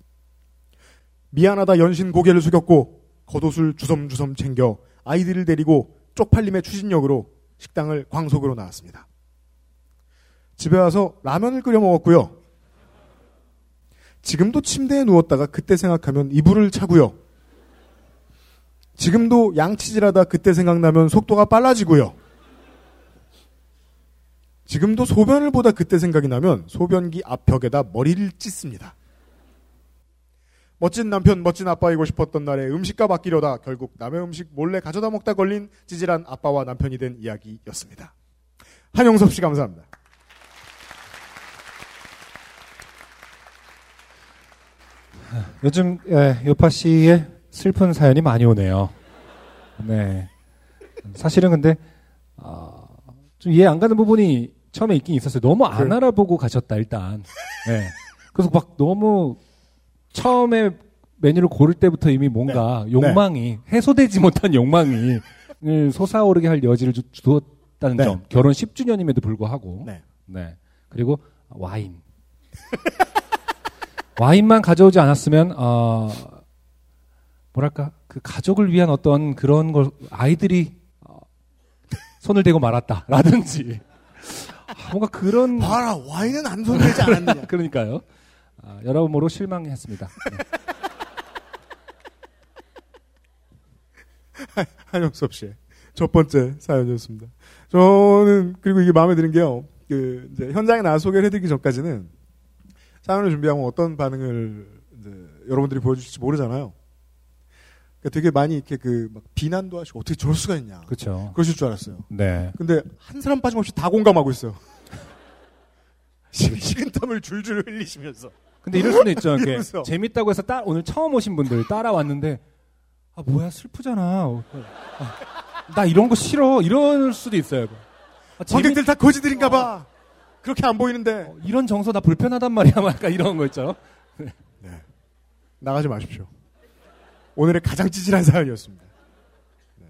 미안하다 연신 고개를 숙였고 겉옷을 주섬주섬 챙겨 아이들을 데리고 쪽팔림의 추진력으로 식당을 광속으로 나왔습니다. 집에 와서 라면을 끓여 먹었고요. 지금도 침대에 누웠다가 그때 생각하면 이불을 차고요. 지금도 양치질하다 그때 생각나면 속도가 빨라지고요. 지금도 소변을 보다 그때 생각이 나면 소변기 앞벽에다 머리를 찢습니다. 멋진 남편, 멋진 아빠이고 싶었던 날에 음식값 아끼려다 결국 남의 음식 몰래 가져다 먹다 걸린 찌질한 아빠와 남편이 된 이야기였습니다. 한영섭 씨 감사합니다. 요즘 예, 요파 씨의 슬픈 사연이 많이 오네요. 네. 사실은 근데 아, 좀 이해 안 가는 부분이 처음에 있긴 있었어요. 너무 안 그래. 알아보고 가셨다 일단. 네. 그래서 막 너무 처음에 메뉴를 고를 때부터 이미 뭔가 네. 욕망이 해소되지 못한 욕망이 을 솟아오르게 할 여지를 주, 두었다는 네. 점. 결혼 10주년임에도 불구하고. 네. 네. 그리고 와인. 와인만 가져오지 않았으면 어 뭐랄까 그 가족을 위한 어떤 그런 걸 아이들이 어, 손을 대고 말았다라든지 아, 뭔가 그런 봐라 와인은 안 손대지 않았느냐. 그러니까요 아, 여러모로 실망했습니다. 네. 한영섭 씨의 첫 번째 사연이었습니다. 저는 그리고 이게 마음에 드는 게요. 그 이제 현장에 나와 소개를 해드리기 전까지는 사연을 준비하면 어떤 반응을 이제 여러분들이 보여주실지 모르잖아요. 그러니까 되게 많이 이렇게 그 막 비난도 하시고 어떻게 저럴 수가 있냐. 그렇죠. 그러실 줄 알았어요. 네. 근데 한 사람 빠짐없이 다 공감하고 있어요. 식- 식은땀을 줄줄 흘리시면서. 근데 이럴 수도 있죠. 이렇게. 재밌다고 해서 따, 오늘 처음 오신 분들 따라왔는데 아 뭐야 슬프잖아. 아, 나 이런 거 싫어. 이럴 수도 있어요. 아, 재밌- 관객들 다 거지들인가봐. 그렇게 안 보이는데. 이런 정서 나 불편하단 말이야. 막 약간 이런 거 있죠. 나가지 마십시오. 오늘의 가장 찌질한 사연이었습니다. 네.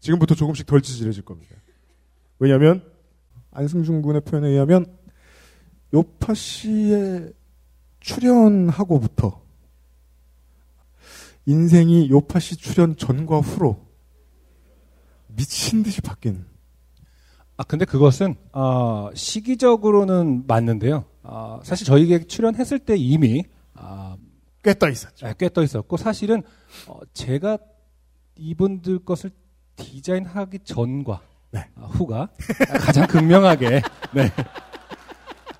지금부터 조금씩 덜 찌질해질 겁니다. 왜냐하면 안승준 군의 표현에 의하면 요파 씨의 출연하고부터 인생이 요파 씨 출연 전과 후로 미친 듯이 바뀐 아 근데 그것은 어, 시기적으로는 맞는데요. 어, 사실 저희에게 출연했을 때 이미 아, 꽤떠 있었죠. 꽤떠 있었고 사실은 어, 제가 이분들 것을 디자인하기 전과 네. 아, 후가 가장 극명하게 네.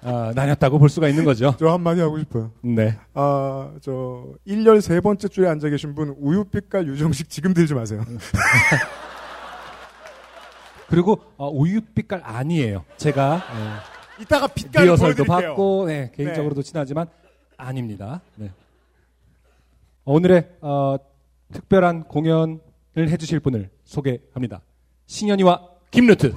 아, 나뉘었다고 볼 수가 있는 거죠. 저 한마디 하고 싶어요. 네. 아, 저 1열 세 번째 줄에 앉아 계신 분 우유빛깔 유정식 지금 들지 마세요. 그리고 어, 우유빛깔 아니에요. 제가 이따가 네, 빛깔을 리허설도. 받고 네, 개인적으로도 친하지만 아닙니다. 네. 오늘의 어, 특별한 공연을 해주실 분을 소개합니다. 신현이와 김루트.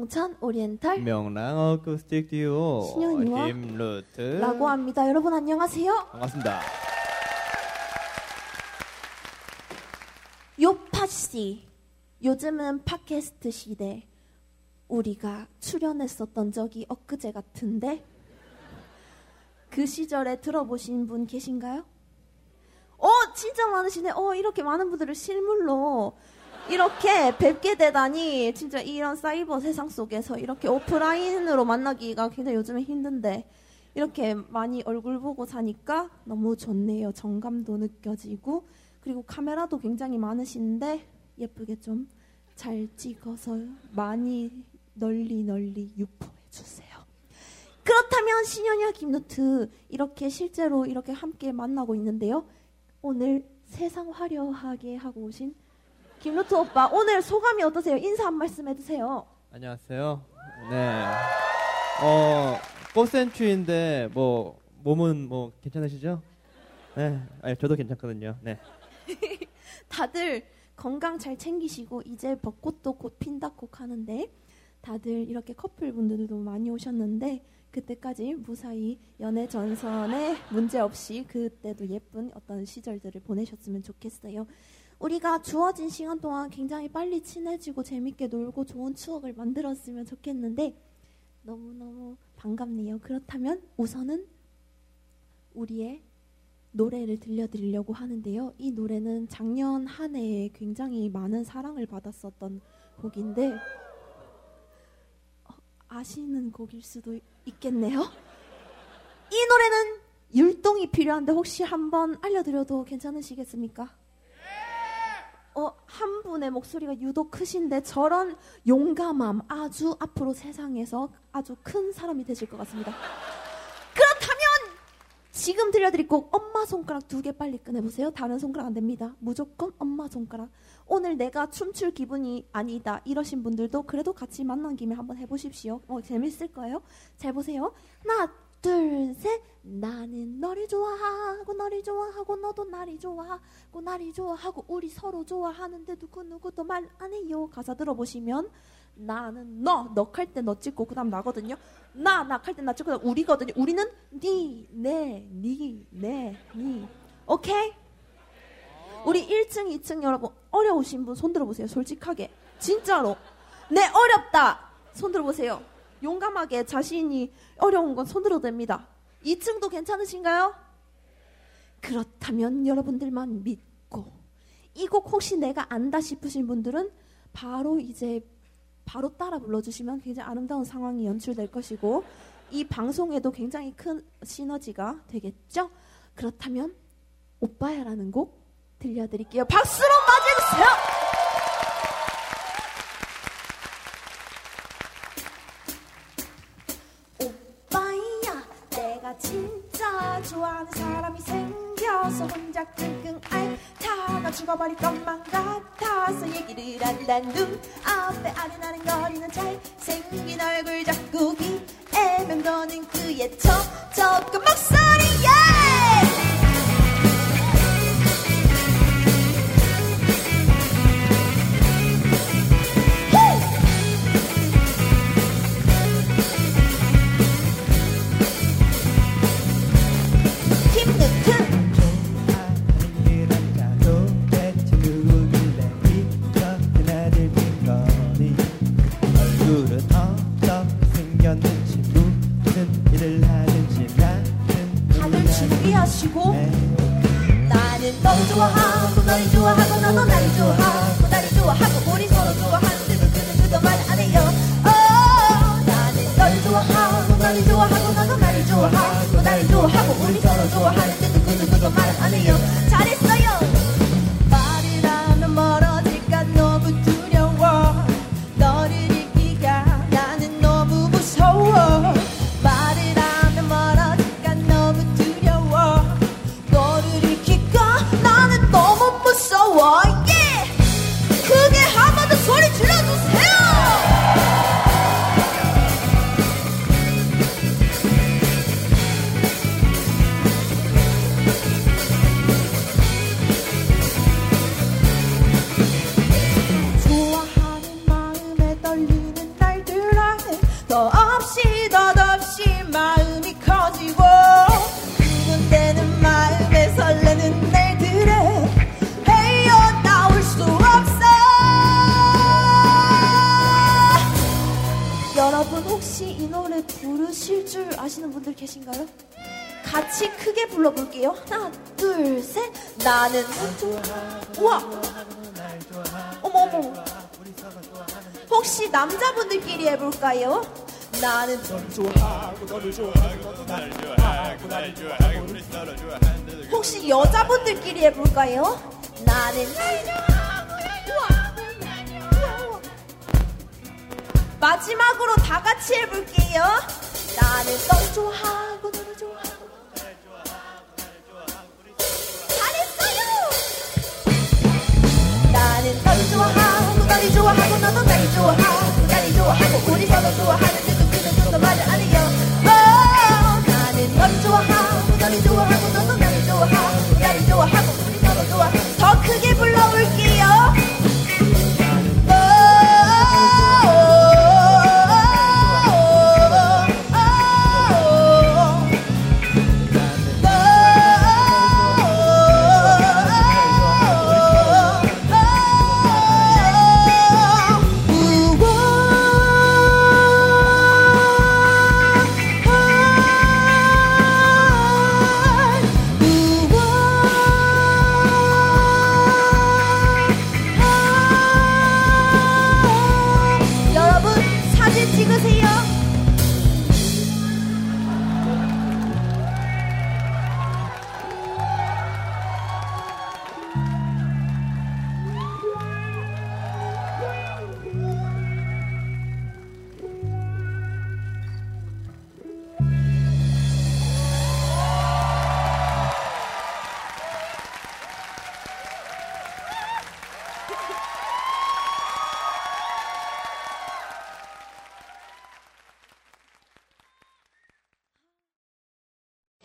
기동찬 오리엔탈 명랑 어쿠스틱 듀오 신현이와 김루트 라고 합니다. 여러분 안녕하세요. 반갑습니다. 요파 씨. 요즘은 팟캐스트 시대. 우리가 출연했었던 적이 엊그제 같은데 그 시절에 들어보신 분 계신가요? 어, 진짜 많으시네. 어, 이렇게 많은 분들을 실물로 이렇게 뵙게 되다니 진짜 이런 사이버 세상 속에서 이렇게 오프라인으로 만나기가 굉장히 요즘에 힘든데 이렇게 많이 얼굴 보고 사니까 너무 좋네요. 정감도 느껴지고 그리고 카메라도 굉장히 많으신데 예쁘게 좀 잘 찍어서 많이 널리 널리 유포해 주세요. 그렇다면 신현이와 김노트 이렇게 실제로 이렇게 함께 만나고 있는데요. 오늘 세상 화려하게 하고 오신 김노트 오빠 오늘 소감이 어떠세요? 인사 한 말씀 해주세요. 안녕하세요. 네. 어 꽃센추인데 뭐 몸은 뭐 괜찮으시죠? 네. 아니, 저도 괜찮거든요. 네. 다들 건강 잘 챙기시고 이제 벚꽃도 곧 핀다고 하는데 다들 이렇게 커플분들도 많이 오셨는데 그때까지 무사히 연애 전선에 문제 없이 그때도 예쁜 어떤 시절들을 보내셨으면 좋겠어요. 우리가 주어진 시간 동안 굉장히 빨리 친해지고 재밌게 놀고 좋은 추억을 만들었으면 좋겠는데 너무너무 반갑네요. 그렇다면 우선은 우리의 노래를 들려드리려고 하는데요. 이 노래는 작년 한 해에 굉장히 많은 사랑을 받았었던 곡인데 어, 아시는 곡일 수도 있겠네요. 이 노래는 율동이 필요한데 혹시 한번 알려드려도 괜찮으시겠습니까? 어, 한 분의 목소리가 유독 크신데 저런 용감함 아주 앞으로 세상에서 아주 큰 사람이 되실 것 같습니다. 그렇다면 지금 들려드릴 곡 엄마 손가락 두 개 빨리 꺼내보세요. 다른 손가락 안 됩니다. 무조건 엄마 손가락. 오늘 내가 춤출 기분이 아니다 이러신 분들도 그래도 같이 만난 김에 한번 해보십시오. 어, 재밌을 거예요. 잘 보세요. 하나 둘, 셋. 나는 너를 좋아하고 너를 좋아하고 너도 나를 좋아하고 나를 좋아하고 우리 서로 좋아하는데 누구 누구도 말 안 해요. 가사 들어보시면 나는 너, 너할때 너 찍고 그다음 나거든요. 나, 나할때 나 찍고 그다음 우리거든요. 우리는 니, 내, 니, 내, 니. 오케이? 우리 1층, 2층 여러분 어려우신 분 손 들어보세요. 솔직하게. 진짜로. 네, 어렵다. 손 들어보세요. 용감하게 자신이 어려운 건 손들어도 됩니다. 2층도 괜찮으신가요? 그렇다면 여러분들만 믿고 이 곡 혹시 내가 안다 싶으신 분들은 바로 이제 바로 따라 불러주시면 굉장히 아름다운 상황이 연출될 것이고 이 방송에도 굉장히 큰 시너지가 되겠죠? 그렇다면 오빠야라는 곡 들려드릴게요. 박수로 맞이해주세요! 죽어버릴 것만 같아서 얘기를 한다. 눈앞에 아른아른거리는 잘생긴 얼굴 자꾸 귀에 맴도는 그의 촉촉한 목소리에 볼까요? 나는 너를 좋아하고 너를 좋아하고 너도 나를 좋아하고 나를 좋아하고 우리 서로 좋아하는 혹시 여자분들끼리 해볼까요? 나는 날 좋아하고 날 좋아하고 날 좋아하고 마지막으로 다 같이 해볼게요. 나는 널 좋아하고 좋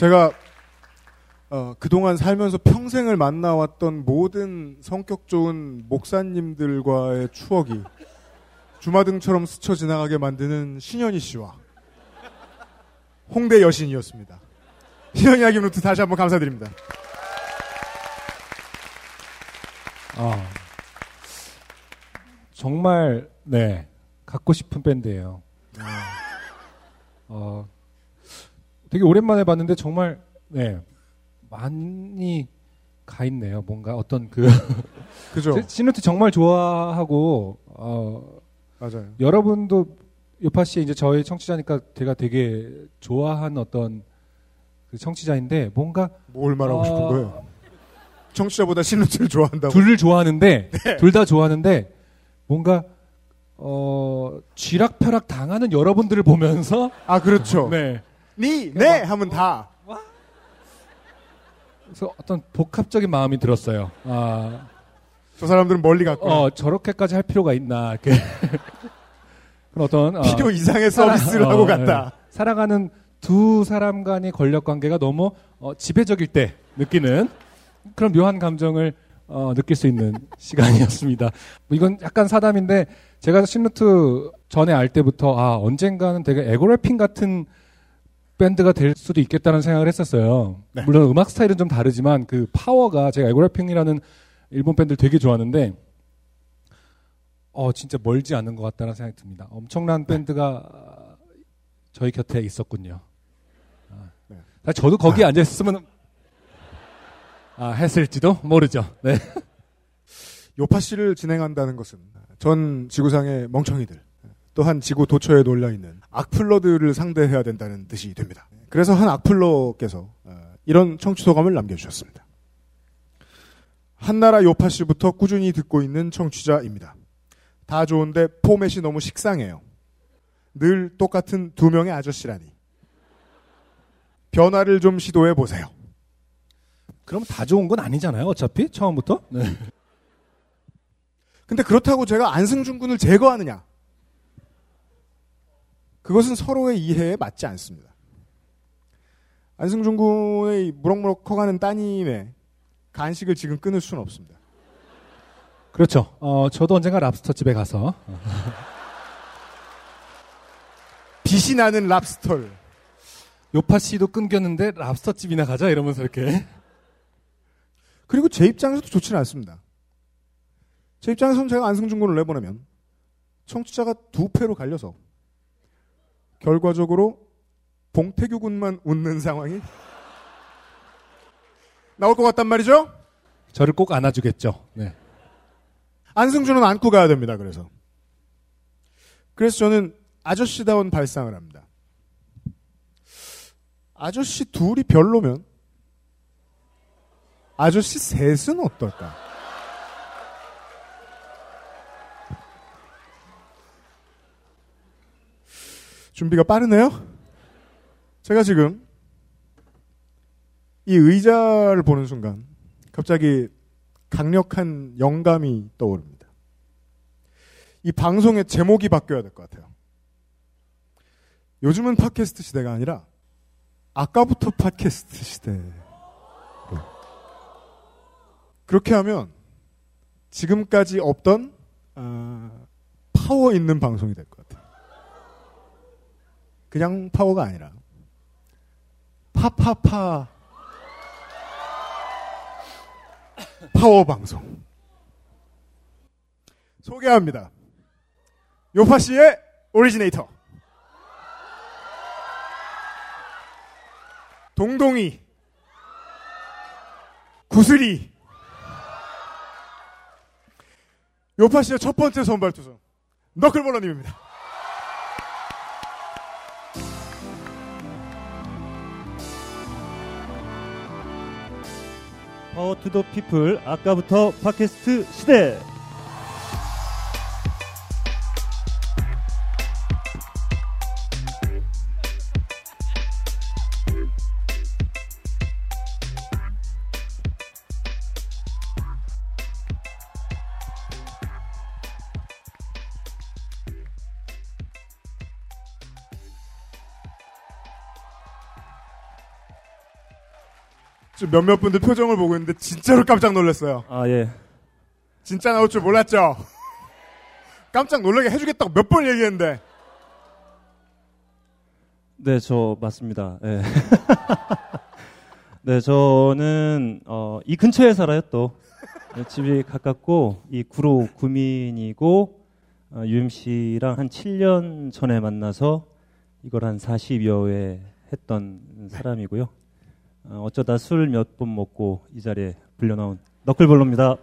제가 어, 그동안 살면서 평생을 만나왔던 모든 성격 좋은 목사님들과의 추억이 주마등처럼 스쳐 지나가게 만드는 신현희 씨와 홍대 여신이었습니다. 신현희 아기노트 다시 한번 감사드립니다. 아, 정말 네 갖고 싶은 밴드예요. 어, 되게 오랜만에 봤는데 정말 네 많이 가 있네요. 뭔가 어떤 그 그죠. 시- 시누트 정말 좋아하고 어 맞아요. 여러분도 요파 씨 이제 저희 청취자니까 제가 되게 좋아하는 어떤 그 청취자인데 뭔가 뭘 말하고 어, 싶은 거예요? 청취자보다 신루트를 좋아한다고. 둘을 좋아하는데 네. 둘다 좋아하는데 뭔가 어 쥐락펴락 당하는 여러분들을 보면서 아 그렇죠. 네. 니, 네 하면 다. 그래서 어떤 복합적인 마음이 들었어요. 아, 저 사람들은 멀리 갔고. 어, 저렇게까지 할 필요가 있나. 이렇게. 그런 어떤 어, 필요 이상의 서비스를 하고 갔다. 예. 살아가는 두 사람 간의 권력 관계가 너무 어, 지배적일 때 느끼는 그런 묘한 감정을 어, 느낄 수 있는 시간이었습니다. 뭐 이건 약간 사담인데 제가 신루트 전에 알 때부터 아 언젠가는 되게 에고래핑 같은 밴드가 될 수도 있겠다는 생각을 했었어요. 네. 물론 음악 스타일은 좀 다르지만 그 파워가 제가 에고래핑이라는 일본 밴드를 되게 좋아하는데 어 진짜 멀지 않은 것 같다는 생각이 듭니다. 엄청난 밴드가 저희 곁에 있었군요. 아, 네. 아, 저도 거기에 앉아 있었으면 아, 했을지도 모르죠. 네. 요파 씨를 진행한다는 것은 전 지구상의 멍청이들 또한 지구 도처에 놀려 있는 악플러들을 상대해야 된다는 뜻이 됩니다. 그래서 한 악플러께서 어, 이런 청취 소감을 남겨주셨습니다. 한나라 요파 씨부터 꾸준히 듣고 있는 청취자입니다. 다 좋은데 포맷이 너무 식상해요. 늘 똑같은 두 명의 아저씨라니. 변화를 좀 시도해 보세요. 그럼 다 좋은 건 아니잖아요. 어차피 처음부터. 네. 근데 그렇다고 제가 안승준 군을 제거하느냐? 그것은 서로의 이해에 맞지 않습니다. 안승준 군의 무럭무럭 커가는 따님의 간식을 지금 끊을 수는 없습니다. 그렇죠. 어, 저도 언젠가 랍스터 집에 가서 빛이 나는 랍스터를 요파 씨도 끊겼는데 랍스터 집이나 가자 이러면서 이렇게 그리고 제 입장에서도 좋지는 않습니다. 제 입장에서는 제가 안승준 군을 내보내면 청취자가 두 패로 갈려서 결과적으로 봉태규 군만 웃는 상황이 나올 것 같단 말이죠? 저를 꼭 안아주겠죠. 네. 안승준은 안고 가야 됩니다. 그래서 그래서 저는 아저씨다운 발상을 합니다. 아저씨 둘이 별로면 아저씨 셋은 어떨까? 준비가 빠르네요. 제가 지금 이 의자를 보는 순간 갑자기 강력한 영감이 떠오릅니다. 이 방송의 제목이 바뀌어야 될 것 같아요. 요즘은 팟캐스트 시대가 아니라 아까부터 팟캐스트 시대. 그렇게 하면 지금까지 없던 아, 파워 있는 방송이 될것 같아요. 그냥 파워가 아니라. 파파파. 파워 방송. 소개합니다. 요팟시의 originator. 동동이. 구슬이. 요팟시의 첫 번째 선발 투수. 너클볼러님입니다. 파워 투 더 피플 아까부터 팟캐스트 시대 몇몇 분들 표정을 보고 있는데 진짜로 깜짝 놀랐어요. 아 예. 진짜 나올 줄 몰랐죠. 깜짝 놀라게 해주겠다고 몇 번 얘기했는데 네, 저 맞습니다. 예. 네, 저는 어, 이 근처에 살아요 또 네, 집이 가깝고 이 구로 구민이고 어, UMC랑 한 7년 전에 만나서 이걸 한 40여 회 했던 사람이고요. 어, 어쩌다 술 몇 번 먹고 이 자리에 불려 나온 너클볼로입니다.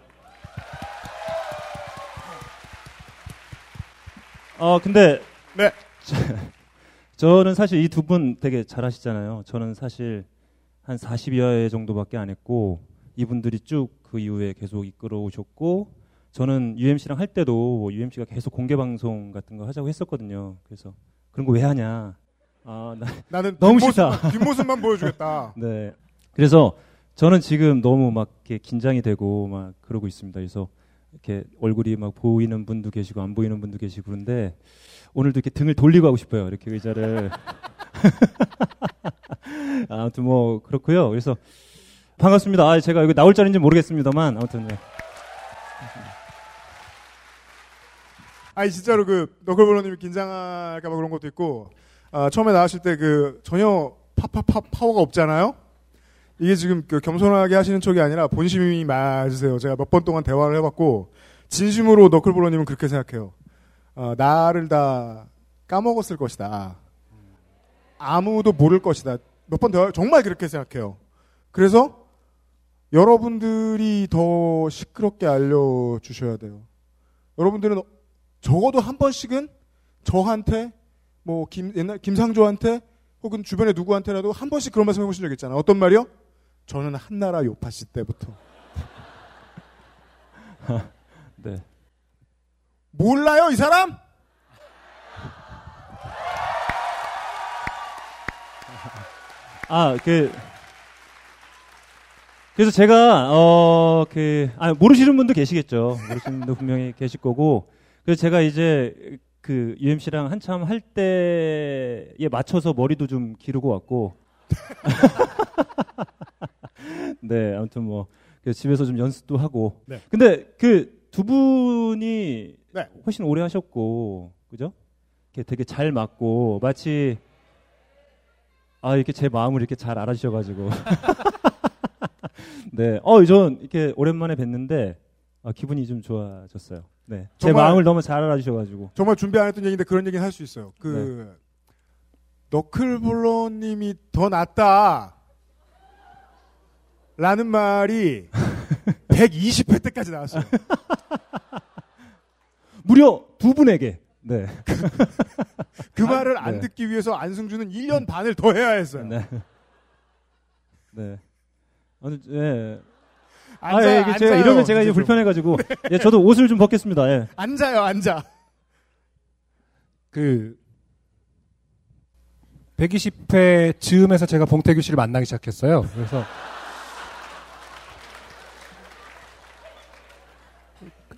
어 근데 네. 저는 사실 이 두 분 되게 잘하시잖아요. 저는 사실 한 40여 회 정도밖에 안 했고 이분들이 쭉 그 이후에 계속 이끌어 오셨고 저는 UMC랑 할 때도 UMC가 계속 공개 방송 같은 거 하자고 했었거든요. 그래서 그런 거 왜 하냐? 아, 나, 나는 너무 싫다. 뒷모습만 보여주겠다. 네. 그래서 저는 지금 너무 막 이렇게 긴장이 되고 막 그러고 있습니다. 그래서 이렇게 얼굴이 막 보이는 분도 계시고 안 보이는 분도 계시고 그런데 오늘도 이렇게 등을 돌리고 하고 싶어요. 이렇게 의자를. 아무튼 뭐 그렇고요. 그래서 반갑습니다. 아, 제가 여기 나올 자리인지 모르겠습니다만 아무튼 네. 아니 진짜로 그 너클볼러님이 긴장할까봐 그런 것도 있고 아, 처음에 나왔을 때 그 전혀 파파파 파워가 없잖아요. 이게 지금 그 겸손하게 하시는 척이 아니라 본심이 맞으세요. 제가 몇 번 동안 대화를 해봤고 진심으로 너클볼러님은 그렇게 생각해요. 어, 나를 다 까먹었을 것이다. 아무도 모를 것이다. 몇 번 대화 정말 그렇게 생각해요. 그래서 여러분들이 더 시끄럽게 알려주셔야 돼요. 여러분들은 적어도 한 번씩은 저한테 뭐 김, 옛날 김상조한테 혹은 주변에 누구한테라도 한 번씩 그런 말씀 해보신 적 있잖아요. 어떤 말이요? 저는 한나라 요파시 때부터 네. 몰라요 이 사람? 아, 그 그래서 제가 어 그 아, 모르시는 분도 계시겠죠. 모르시는 분도 분명히 계실 거고. 그래서 제가 이제 그 UMC랑 한참 할 때에 맞춰서 머리도 좀 기르고 왔고. 네, 아무튼 뭐 그래서 집에서 좀 연습도 하고. 네. 근데 그 두 분이 네. 훨씬 오래 하셨고, 그죠? 이렇게 되게 잘 맞고 마치 아 이렇게 제 마음을 이렇게 잘 알아주셔가지고. 네, 어, 전 이렇게 오랜만에 뵀는데 아, 기분이 좀 좋아졌어요. 네, 제 정말- 마음을 너무 잘 알아주셔가지고. 정말 준비 안 했던 얘기인데 그런 얘기는 할 수 있어요. 그 네. 너클볼러님이 더 낫다. 라는 말이 120회 때까지 나왔어요. 무려 두 분에게. 네. 그 말을 안 네. 듣기 위해서 안승준은 1년 반을 더 해야 했어요. 네. 네. 아니, 예. 아, 앉아요, 예, 이게 제가 앉아요. 이러면 제가 이제. 불편해가지고. 예, 저도 옷을 좀 벗겠습니다. 예. 앉아요, 앉아. 그 120회 즈음에서 제가 봉태규 씨를 만나기 시작했어요. 그래서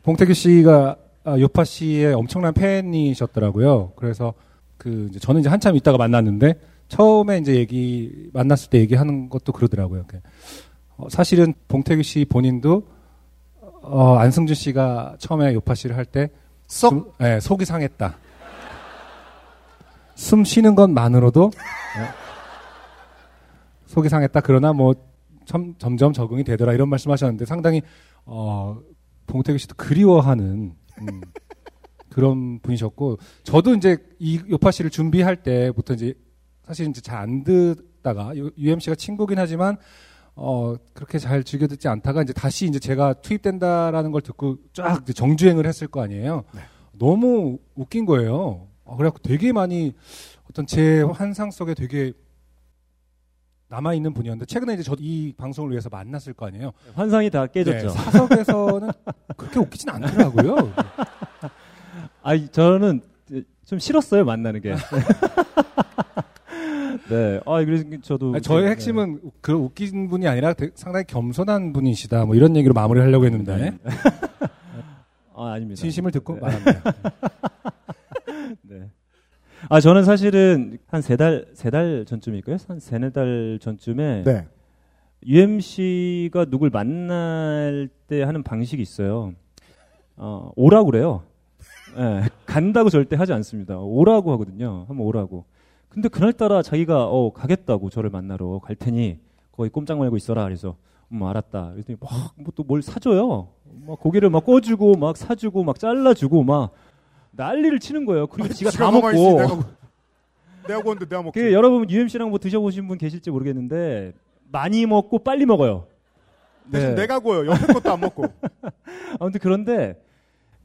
봉태규 씨가 아, 요파 씨의 엄청난 팬이셨더라고요. 그래서 그 이제 저는 이제 한참 있다가 만났는데 처음에 이제 얘기 만났을 때 얘기하는 것도 그러더라고요. 그, 어, 사실은 봉태규 씨 본인도 어, 안승준 씨가 처음에 요파 씨를 할때 속, 예, 속이 상했다. 숨 쉬는 것만으로도 예, 속이 상했다. 그러나 뭐 점, 점점 적응이 되더라 이런 말씀하셨는데 상당히 어, 봉태규 씨도 그리워하는 음, 그런 분이셨고 저도 이제 이 요파 씨를 준비할 때부터 이제 사실 이제 잘 안 듣다가 UMC가 친구긴 하지만 어 그렇게 잘 즐겨 듣지 않다가 이제 다시 이제 제가 투입된다라는 걸 듣고 쫙 정주행을 했을 거 아니에요. 너무 웃긴 거예요. 어, 그래갖고 되게 많이 어떤 제 환상 속에 되게 남아 있는 분이었는데 최근에 이제 저 이 방송을 위해서 만났을 거 아니에요. 환상이 다 깨졌죠. 네, 사석에서는 그렇게 웃기진 않더라고요. 아, 저는 좀 싫었어요 만나는 게. 네. 아, 그래서 저도 아니, 저의 네. 핵심은 그 웃긴 분이 아니라 상당히 겸손한 분이시다. 뭐 이런 얘기로 마무리 하려고 했는데 아, 아닙니다. 진심을 듣고 말합니다. 네. 아, 저는 사실은 한 세 달, 세 달 전쯤일까요? 한 세네 달 전쯤에. 네. UMC가 누굴 만날 때 하는 방식이 있어요. 어, 오라고 그래요. 예, 간다고 절대 하지 않습니다. 오라고 하거든요. 한번 오라고. 근데 그날따라 자기가 어, 가겠다고 저를 만나러 갈 테니 거기 꼼짝 말고 있어라. 그래서 음, 알았다. 그랬더니 막뭐 또 뭘 사줘요. 막 고기를 막 꺼주고 막 사주고 막 잘라주고 막 난리를 치는 거예요. 그리고 지가 다 먹고. 내가, 내가 구웠는데 내가 먹고. 그 여러분 UMC랑 뭐 드셔보신 분 계실지 모르겠는데 많이 먹고 빨리 먹어요. 대신 네. 내가 구워요. 옆에 것도 안 먹고. 아무튼 그런데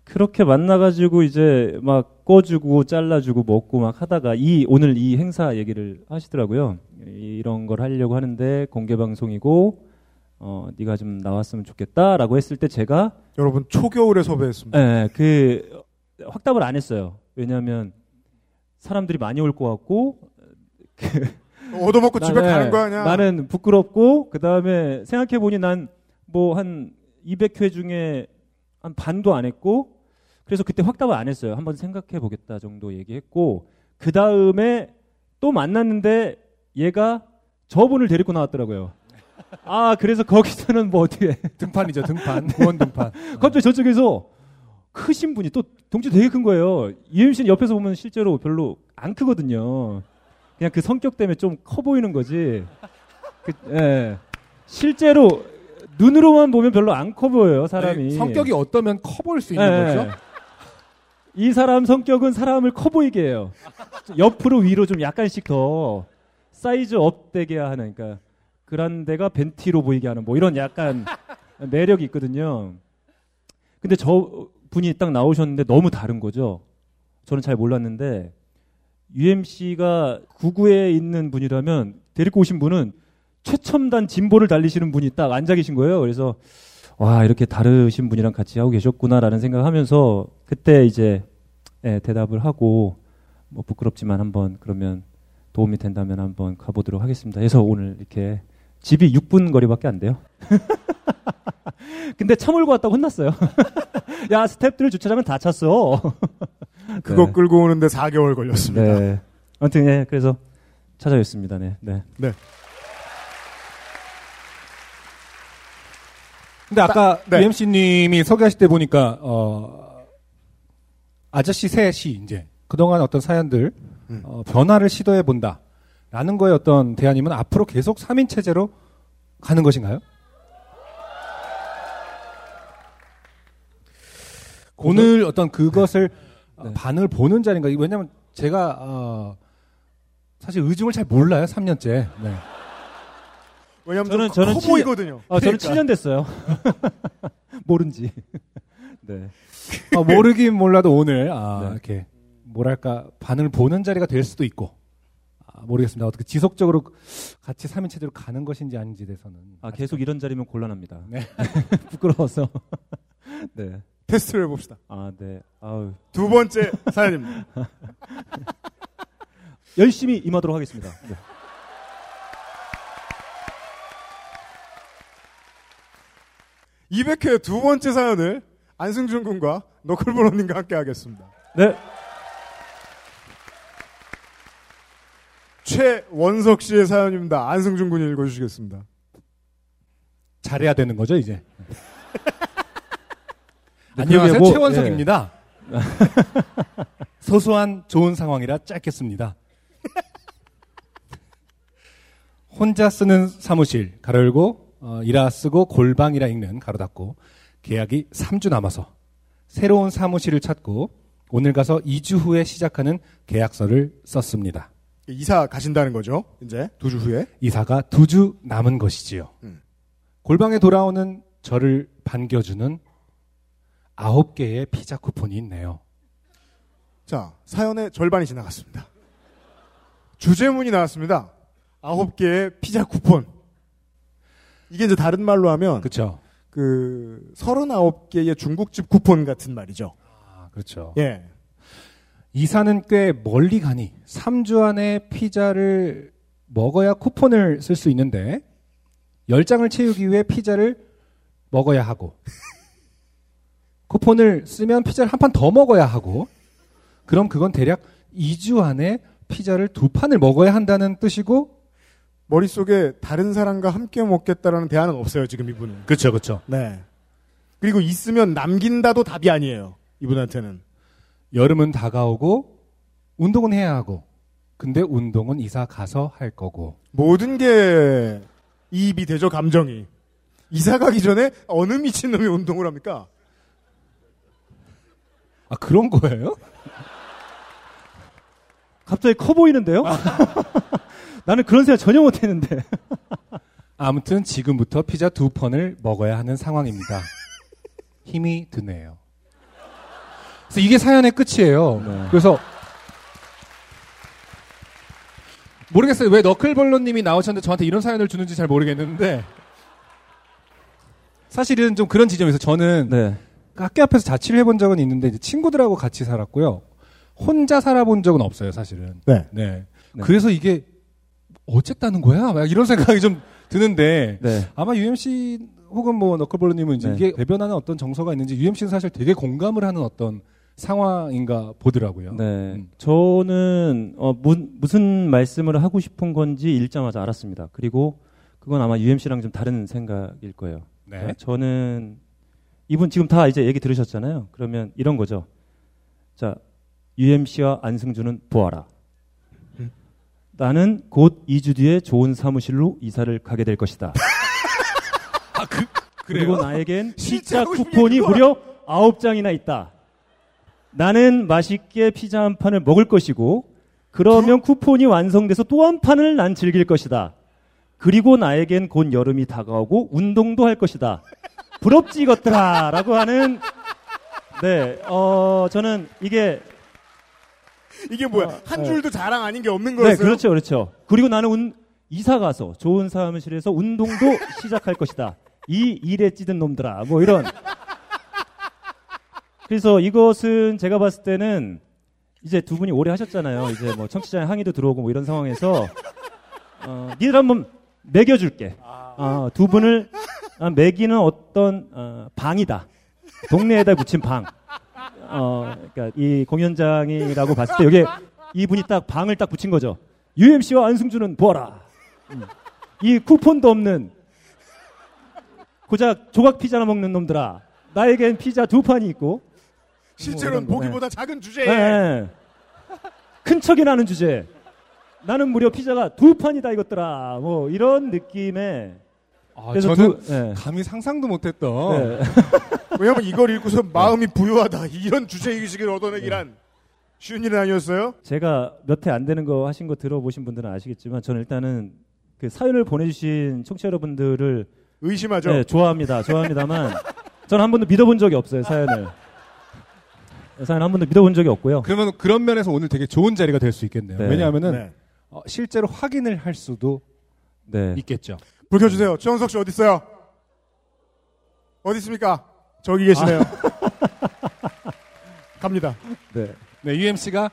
그렇게 만나가지고 이제 막 꺼주고 잘라주고 먹고 막 하다가 이 오늘 이 행사 얘기를 하시더라고요. 이런 걸 하려고 하는데 공개 방송이고 어 네가 좀 나왔으면 좋겠다라고 했을 때 제가 여러분 초겨울에 섭외했습니다. 예, 그 확답을 안 했어요. 왜냐하면 사람들이 많이 올 것 같고 얻어먹고 집에 가는 거 아니야? 나는 부끄럽고 그 다음에 생각해 보니 난 뭐 한 200회 중에 한 반도 안 했고 그래서 그때 확답을 안 했어요. 한번 생각해 보겠다 정도 얘기했고 그 다음에 또 만났는데 얘가 저분을 데리고 나왔더라고요. 아 그래서 거기서는 뭐 어떻게 등판이죠 등판 구원 등판. 갑자기 저쪽에서 크신 분이 또 동체 되게 큰 거예요. UMC는 옆에서 보면 실제로 별로 안 크거든요. 그냥 그 성격 때문에 좀 커 보이는 거지. 그, 예. 실제로 눈으로만 보면 별로 안 커 보여요 사람이. 아니, 성격이 어떠면 커 보일 수 있는 예. 거죠? 이 사람 성격은 사람을 커 보이게 해요. 옆으로 위로 좀 약간씩 더 사이즈 up되게 하는 그러니까 그란데가 벤티로 보이게 하는 뭐 이런 약간 매력이 있거든요. 근데 저 분이 딱 나오셨는데 너무 다른 거죠. 저는 잘 몰랐는데 UMC가 구구에 있는 분이라면 데리고 오신 분은 최첨단 진보를 달리시는 분이 딱 앉아 계신 거예요. 그래서 와 이렇게 다르신 분이랑 같이 하고 계셨구나라는 생각하면서 그때 이제 예, 대답을 하고 뭐 부끄럽지만 한번 그러면 도움이 된다면 한번 가보도록 하겠습니다. 해서 오늘 이렇게 집이 6분 거리밖에 안 돼요. 근데 차 몰고 왔다고 혼났어요. 야, 스탭들 주차장은 다 찼어. 그거 네. 끌고 오는데 4개월 걸렸습니다. 네. 아무튼, 예, 그래서 찾아뵙습니다. 네. 네. 네. 근데 아까 네. UMC님이 소개하실 때 보니까 어, 아저씨 셋이 이제 그동안 어떤 사연들 음. 어, 변화를 시도해 본다 라는 거에 어떤 대안이면 앞으로 계속 3인 체제로 가는 것인가요? 오늘 어떤 그것을 어, 반을 보는 자리인가? 왜냐면 제가 어, 사실 의중을 잘 몰라요. 3년째. 네. 왜냐면 저는, 좀 저는 커 7년 보이거든요. 어, 저는 그러니까. 7년 됐어요. 모른지. 네. 어, 모르긴 몰라도 오늘 아, 네. 이렇게 뭐랄까 반을 보는 자리가 될 수도 있고 아, 모르겠습니다. 어떻게 지속적으로 같이 3인 체제로 가는 것인지 아닌지 대해서는 아, 계속 이런 자리면 곤란합니다. 네. 부끄러워서. 네. 테스트를 해봅시다. 아, 네. 아우. 두 번째 사연입니다. 열심히 임하도록 하겠습니다. 네. 200회 두 번째 사연을 안승준 군과 너클브로님과 함께 하겠습니다. 네. 최원석 씨의 사연입니다. 안승준 군이 읽어주시겠습니다. 잘해야 되는 거죠 이제. 네, 안녕하세요 뭐, 최원석입니다. 소소한 좋은 상황이라 짧겠습니다. 혼자 쓰는 사무실 가로 열고 어, 이라 쓰고 골방이라 읽는 가로 닫고 계약이 3주 남아서 새로운 사무실을 찾고 오늘 가서 2주 후에 시작하는 계약서를 썼습니다. 이사 가신다는 거죠. 이제 두 주 후에. 이사가 두 주 남은 것이지요. 음. 골방에 돌아오는 저를 반겨주는 아홉 개의 피자 쿠폰이 있네요. 자, 사연의 절반이 지나갔습니다. 주제문이 나왔습니다. 아홉 개의 피자 쿠폰. 이게 이제 다른 말로 하면 그렇죠. 그 39개의 중국집 쿠폰 같은 말이죠. 아, 그렇죠. 예. 이사는 꽤 멀리 가니 3주 안에 피자를 먹어야 쿠폰을 쓸 수 있는데 10장을 채우기 위해 피자를 먹어야 하고 쿠폰을 쓰면 피자를 한 판 더 먹어야 하고 그럼 그건 대략 2주 안에 피자를 두 판을 먹어야 한다는 뜻이고 머릿속에 다른 사람과 함께 먹겠다라는 대안은 없어요, 지금 이분은. 그렇죠. 그렇죠. 네. 그리고 있으면 남긴다도 답이 아니에요. 이분한테는. 여름은 다가오고 운동은 해야 하고 근데 운동은 이사 가서 할 거고 모든 게 이입이 되죠, 감정이. 이사 가기 전에 어느 미친놈이 운동을 합니까? 아 그런 거예요? 갑자기 커 보이는데요? 나는 그런 생각 전혀 못 했는데. 아무튼 지금부터 피자 두 판을 먹어야 하는 상황입니다. 힘이 드네요. 그래서 이게 사연의 끝이에요. 네. 그래서 모르겠어요. 왜 너클볼러님이 나오셨는데 저한테 이런 사연을 주는지 잘 모르겠는데 사실은 좀 그런 지점에서 저는 네. 학교 앞에서 자취를 해본 적은 있는데 친구들하고 같이 살았고요. 혼자 살아본 적은 없어요, 사실은. 네. 네. 그래서 이게 어쨌다는 거야? 막 이런 생각이 좀 드는데 네. 아마 UMC 혹은 뭐 너클볼러님은 이제 네. 이게 대변하는 어떤 정서가 있는지 UMC는 사실 되게 공감을 하는 어떤 상황인가 보더라고요. 네. 저는 어, 무, 무슨 말씀을 하고 싶은 건지 읽자마자 알았습니다. 그리고 그건 아마 UMC랑 좀 다른 생각일 거예요. 네. 그러니까 저는 이분 지금 다 이제 얘기 들으셨잖아요. 그러면 이런 거죠. 자, UMC와 안승준은 보아라. 나는 곧 2주 뒤에 좋은 사무실로 이사를 가게 될 것이다. 그리고 나에겐 피자 쿠폰이 무려 9장이나 있다. 나는 맛있게 피자 한 판을 먹을 것이고 그러면 쿠폰이 완성돼서 또 한 판을 난 즐길 것이다. 그리고 나에겐 곧 여름이 다가오고 운동도 할 것이다. 부럽지 이것들아 라고 하는 네, 어, 저는 이게 이게 뭐야? 어, 한 네. 줄도 자랑 아닌 게 없는 네, 거였어요? 그렇죠, 그렇죠. 그리고 나는 운, 이사 가서 좋은 사무실에서 운동도 시작할 것이다. 이 일에 찌든 놈들아. 뭐 이런. 그래서 이것은 제가 봤을 때는 이제 두 분이 오래 하셨잖아요. 이제 뭐 청취자의 항의도 들어오고 뭐 이런 상황에서 어, 니들 한번 매겨줄게. 어, 두 분을 아, 매기는 어떤 어, 방이다. 동네에다 붙인 방. 어, 그러니까 이 공연장이라고 봤을 때 여기에 이분이 딱 방을 딱 붙인 거죠. UMC와 안승준은 보아라. 음. 이 쿠폰도 없는 고작 조각 피자나 먹는 놈들아. 나에겐 피자 두 판이 있고. 실제로는 뭐 보기보다 작은 주제에 네. 네. 큰 척이 나는 주제. 나는 무려 피자가 두 판이다 이것들아. 뭐 이런 느낌의. 아, 그래서 저는 두- 네. 감히 상상도 못했던. 네. 왜냐면 이걸 읽고서 마음이 부유하다 이런 주제 의식을 얻어내기란 쉬운 일은 아니었어요. 제가 몇회안 되는 거 하신 거 들어보신 분들은 아시겠지만 저는 일단은 그 사연을 보내주신 청취자 여러분들을 의심하죠. 네, 좋아합니다. 좋아합니다만 저는 한 번도 믿어본 적이 없어요 사연을. 사연 한 번도 믿어본 적이 없고요. 그러면 그런 면에서 오늘 되게 좋은 자리가 될 수 있겠네요. 네. 왜냐하면은 네. 어, 실제로 확인을 할 수도 네. 있겠죠. 불 켜주세요. 최원석 씨 어디 있어요? 어디 있습니까? 저기 계시네요. 갑니다. 네. 네, UMC가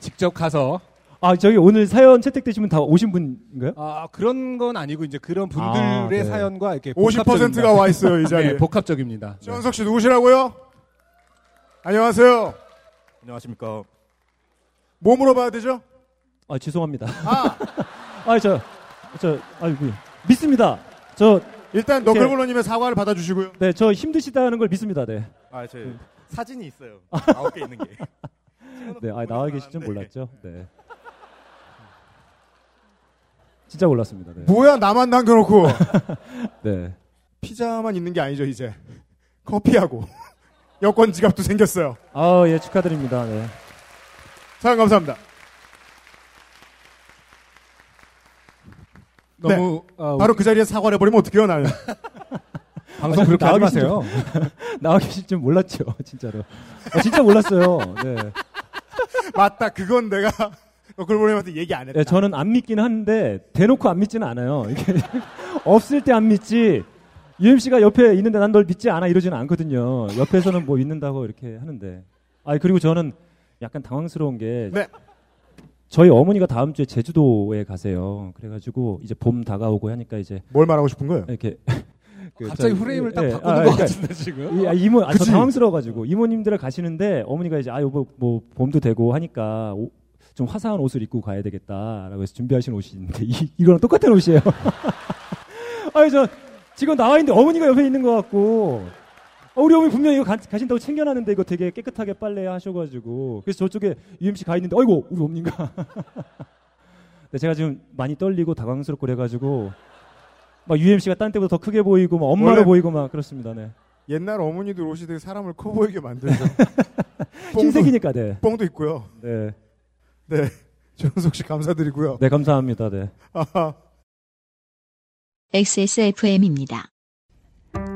직접 가서 아 저기 오늘 사연 채택되시면 다 오신 분인가요? 아 그런 건 아니고 이제 그런 분들의 아, 네. 사연과 이렇게 50%가 와 있어요, 이 자리에. 네, 복합적입니다. 최원석 씨 누구시라고요? 안녕하세요. 안녕하십니까. 뭐 물어봐야 되죠? 아 죄송합니다. 아, 아 저 저 아유 믿습니다. 저 일단 너클볼러님의 사과를 받아주시고요. 네, 저 힘드시다는 걸 믿습니다. 네. 아, 저 사진이 있어요. 아홉 개 있는 게. 네, 아 나와 계실 줄 몰랐죠. 네. 진짜 몰랐습니다. 네. 뭐야 나만 남겨놓고 네. 피자만 있는 게 아니죠 이제 커피하고 여권 지갑도 생겼어요. 아, 예, 축하드립니다. 네. 사연 감사합니다. 너무 네. 아, 바로 그 자리에 사과를 해버리면 어떡해요 나는. 방송 그렇게 나와. 줄- 나와 계실 줄 몰랐죠, 진짜로. 아, 진짜 몰랐어요. 네. 맞다 그건 내가 너클볼러님한테 얘기 안 했다. 네, 저는 안 믿긴 하는데 대놓고 안 믿지는 않아요. 이게 없을 때 안 믿지. UMC가 옆에 있는데 난 널 믿지 않아 이러지는 않거든요. 옆에서는 뭐 믿는다고 이렇게 하는데. 아 그리고 저는 약간 당황스러운 게 네. 저희 어머니가 다음 주에 제주도에 가세요. 그래가지고 이제 봄 다가오고 하니까 이제 뭘 말하고 싶은 거예요? 이렇게 그 갑자기 저- 프레임을 딱 예, 바꾸는 아, 것 그러니까 같은데 지금. 이- 아, 이모 아, 저? 당황스러워가지고 이모님들 가시는데 어머니가 이제 아 여보 뭐 봄도 되고 하니까 오- 좀 화사한 옷을 입고 가야 되겠다라고 해서 준비하신 옷이 있는데 이, 이거랑 똑같은 옷이에요. 아니 저 지금 나와 있는데 어머니가 옆에 있는 것 같고 어, 우리 어머니 분명히 이거 가, 가신다고 챙겨놨는데 이거 되게 깨끗하게 빨래 하셔가지고 그래서 저쪽에 UMC 가 있는데 아이고 우리 어머니가 근데 제가 지금 많이 떨리고 당황스럽고 그래가지고 막 UMC가 딴 때보다 더 크게 보이고 막 엄마로 보이고 막 그렇습니다. 네. 옛날 어머니들 옷이 되게 사람을 커 보이게 만들죠. 흰색이니까 네. 뽕도 있고요. 네. 네. 최원석 씨 감사드리고요. 네, 감사합니다. 네. 아하. XSFM입니다.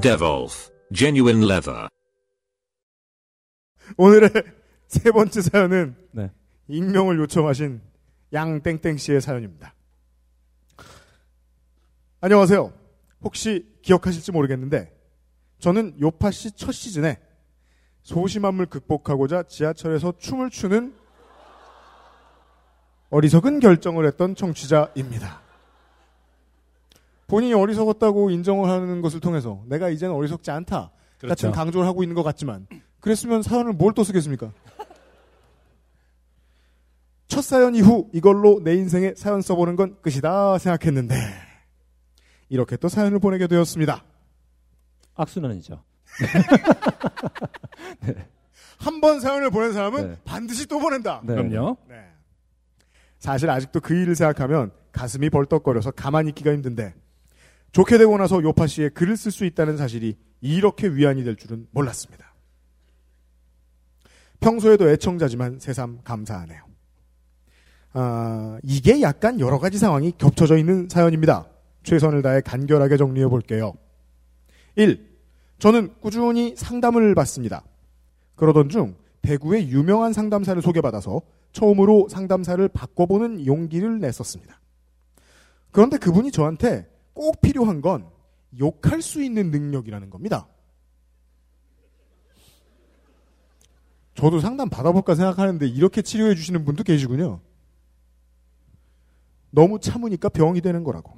Devolf, genuine leather. 오늘의 세 번째 사연은 네. 익명을 요청하신 양땡땡 씨의 사연입니다. 안녕하세요. 혹시 기억하실지 모르겠는데 저는 요파 씨 첫 시즌에 소심함을 극복하고자 지하철에서 춤을 추는 어리석은 결정을 했던 청취자입니다. 본인이 어리석었다고 인정을 하는 것을 통해서 내가 이제는 어리석지 않다 그렇죠. 같은 강조를 하고 있는 것 같지만 그랬으면 사연을 뭘 또 쓰겠습니까? 첫 사연 이후 이걸로 내 인생에 사연 써보는 건 끝이다 생각했는데 이렇게 또 사연을 보내게 되었습니다. 악순환이죠. 한번 사연을 보낸 사람은 네. 반드시 또 보낸다. 네. 그럼요. 네. 사실 아직도 그 일을 생각하면 가슴이 벌떡거려서 가만히 있기가 힘든데 좋게 되고 나서 요파 씨의 글을 쓸 수 있다는 사실이 이렇게 위안이 될 줄은 몰랐습니다. 평소에도 애청자지만 새삼 감사하네요. 아, 이게 약간 여러 가지 상황이 겹쳐져 있는 사연입니다. 최선을 다해 간결하게 정리해 볼게요. 1. 저는 꾸준히 상담을 받습니다. 그러던 중 대구의 유명한 상담사를 소개받아서 처음으로 상담사를 바꿔보는 용기를 냈었습니다. 그런데 그분이 저한테 꼭 필요한 건 욕할 수 있는 능력이라는 겁니다. 저도 상담 받아볼까 생각하는데 이렇게 치료해 주시는 분도 계시군요. 너무 참으니까 병이 되는 거라고.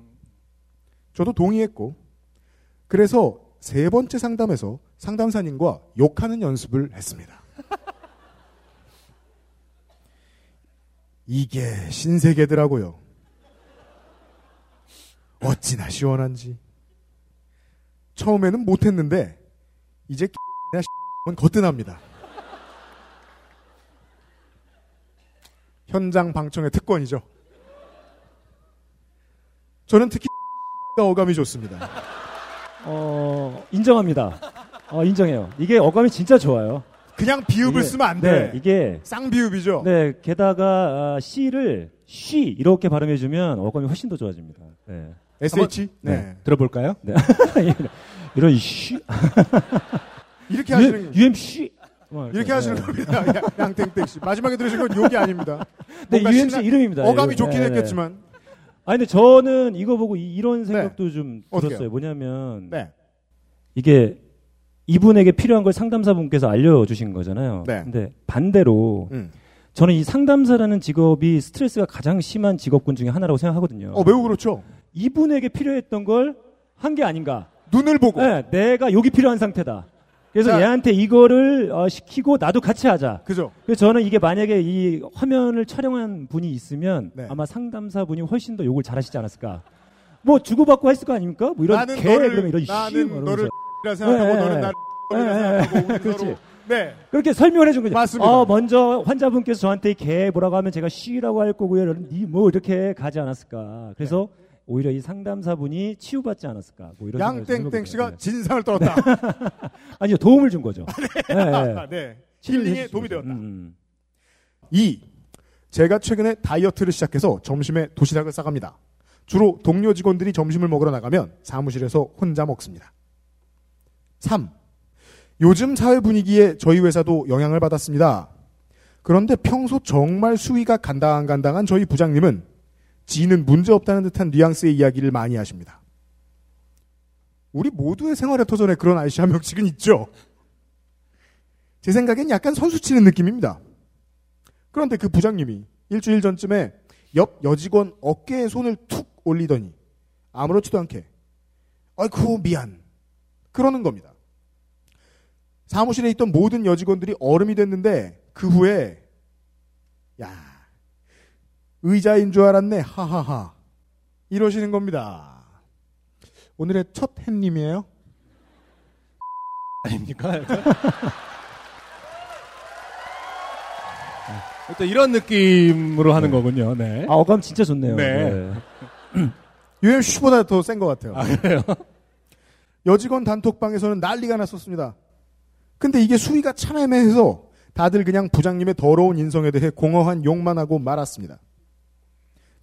저도 동의했고, 그래서 세 번째 상담에서 상담사님과 욕하는 연습을 했습니다. 이게 신세계더라고요. 어찌나 시원한지. 처음에는 못했는데, 이제 나은 거뜬합니다. 현장 방청의 특권이죠. 저는 특히 어감이 좋습니다. 어, 인정합니다. 어, 인정해요. 이게 어감이 진짜 좋아요. 그냥 비읍을 이게- 쓰면 안 돼. 네, 이게 쌍비읍이죠. 네, 게다가 아, C를 쉬 이렇게 발음해주면 어감이 훨씬 더 좋아집니다. 네. SH? 한번- 네. 들어볼까요? 네. 이런 쉬 이렇게 하시는 UMC 이렇게 하시는 겁니다. 양- 양땡땡 씨. 마지막에 들으신 건 욕이 아닙니다. 네, UMC 신나- 이름입니다. 어감이 이거. 좋긴 네, 했겠지만. 아니 근데 저는 이거 보고 이, 런 생각도 좀 어떻게요? 들었어요. 뭐냐면 네. 이게 이분에게 필요한 걸 상담사분께서 알려주신 거잖아요. 네. 근데 반대로 음. 저는 이 상담사라는 직업이 스트레스가 가장 심한 직업군 중에 하나라고 생각하거든요. 어, 매우 그렇죠. 이분에게 필요했던 걸 한 게 아닌가. 눈을 보고. 네, 내가 욕이 필요한 상태다. 그래서 자. 얘한테 이거를 어, 시키고 나도 같이 하자. 그죠. 그래서 저는 이게 만약에 이 화면을 촬영한 분이 있으면 네. 아마 상담사 분이 훨씬 더 욕을 잘하시지 않았을까. 뭐 주고받고 했을 거 아닙니까? 뭐 이런 나는 개 너를 그러면 이런 씨 나는 뭐 너를. 라 생각하고 네, 너는 네. 나를 네, 라 네, 생각하고 우리 그렇지. 서로 네. 그렇게 설명을 해준 거죠. 맞습니다. 어, 먼저 환자분께서 저한테 개 뭐라고 하면 제가 쉬라고 할 거고요. 이뭐 이렇게 가지 않았을까. 그래서 오히려 이 상담사분이 치유받지 않았을까. 뭐 이런 양땡땡 씨가 돼요. 진상을 떨었다. 아니요 도움을 준 거죠. 네. 네. 네. 치유를 힐링에 도움이. 되었다. 음. 2. 제가 최근에 다이어트를 시작해서 점심에 도시락을 싸갑니다. 주로 동료 직원들이 점심을 먹으러 나가면 사무실에서 혼자 먹습니다. 3. 요즘 사회 분위기에 저희 회사도 영향을 받았습니다. 그런데 평소 정말 수위가 간당간당한 저희 부장님은 지는 문제없다는 듯한 뉘앙스의 이야기를 많이 하십니다. 우리 모두의 생활의 터전에 그런 아저씨 한 명씩은 있죠. 제 생각엔 약간 선수 치는 느낌입니다. 그런데 그 부장님이 일주일 전쯤에 옆 여직원 어깨에 손을 툭 올리더니 아무렇지도 않게 아이쿠 미안 그러는 겁니다. 사무실에 있던 모든 여직원들이 얼음이 됐는데 그 후에 야 의자인 줄 알았네 하하하 이러시는 겁니다. 오늘의 첫 햇님이에요. 아닙니까? 또 이런 느낌으로 하는 거군요. 네. 아 어감 진짜 좋네요. 네. UMC보다 더 센 것 같아요. 아, 그래요? 여직원 단톡방에서는 난리가 났었습니다. 근데 이게 수위가 참 애매해서 다들 그냥 부장님의 더러운 인성에 대해 공허한 욕만 하고 말았습니다.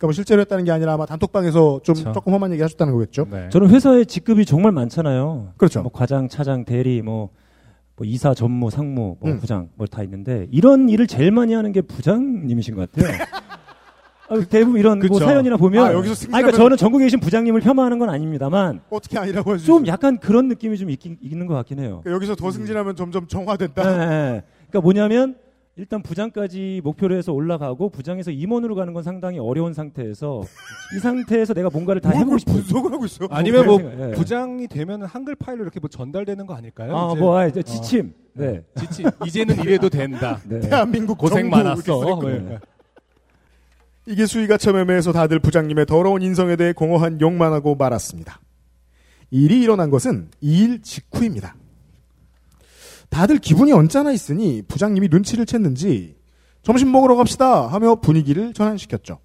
그러니까 뭐 실제로 했다는 게 아니라 아마 단톡방에서 좀 그렇죠. 조금 험한 얘기 하셨다는 거겠죠. 저는 회사에 직급이 정말 많잖아요. 그렇죠. 뭐 과장, 차장, 대리, 뭐, 뭐 이사, 전무, 상무, 뭐 음. 부장, 뭐 다 있는데 이런 일을 제일 많이 하는 게 부장님이신 것 같아요. 아, 대부분 이런 뭐 그렇죠. 사연이나 보면, 아, 여기서 아니, 그러니까 저는 전국에 계신 부장님을 폄하하는 건 아닙니다만 어떻게 아니라고 하지? 좀 약간 그런 느낌이 좀 있긴, 있는 것 같긴 해요. 그러니까 여기서 더 승진하면 점점 정화된다. 네, 네. 그러니까 뭐냐면 일단 부장까지 목표로 해서 올라가고 부장에서 임원으로 가는 건 상당히 어려운 상태에서 이 상태에서 내가 뭔가를 다 해보고 싶은 분석을 하고 있어. 아니면 뭐 생각, 예. 부장이 되면 한글 파일로 이렇게 뭐 전달되는 거 아닐까요? 아, 이제? 뭐, 아, 이제 지침. 네. 지침. 이제는 이래도 된다. 네. 대한민국 고생 많았어. 네. 이게 수위가 참 애매해서 다들 부장님의 더러운 인성에 대해 공허한 욕만 하고 말았습니다. 일이 일어난 것은 이 일 직후입니다. 다들 기분이 언짢아 있으니 부장님이 눈치를 챘는지 점심 먹으러 갑시다 하며 분위기를 전환시켰죠.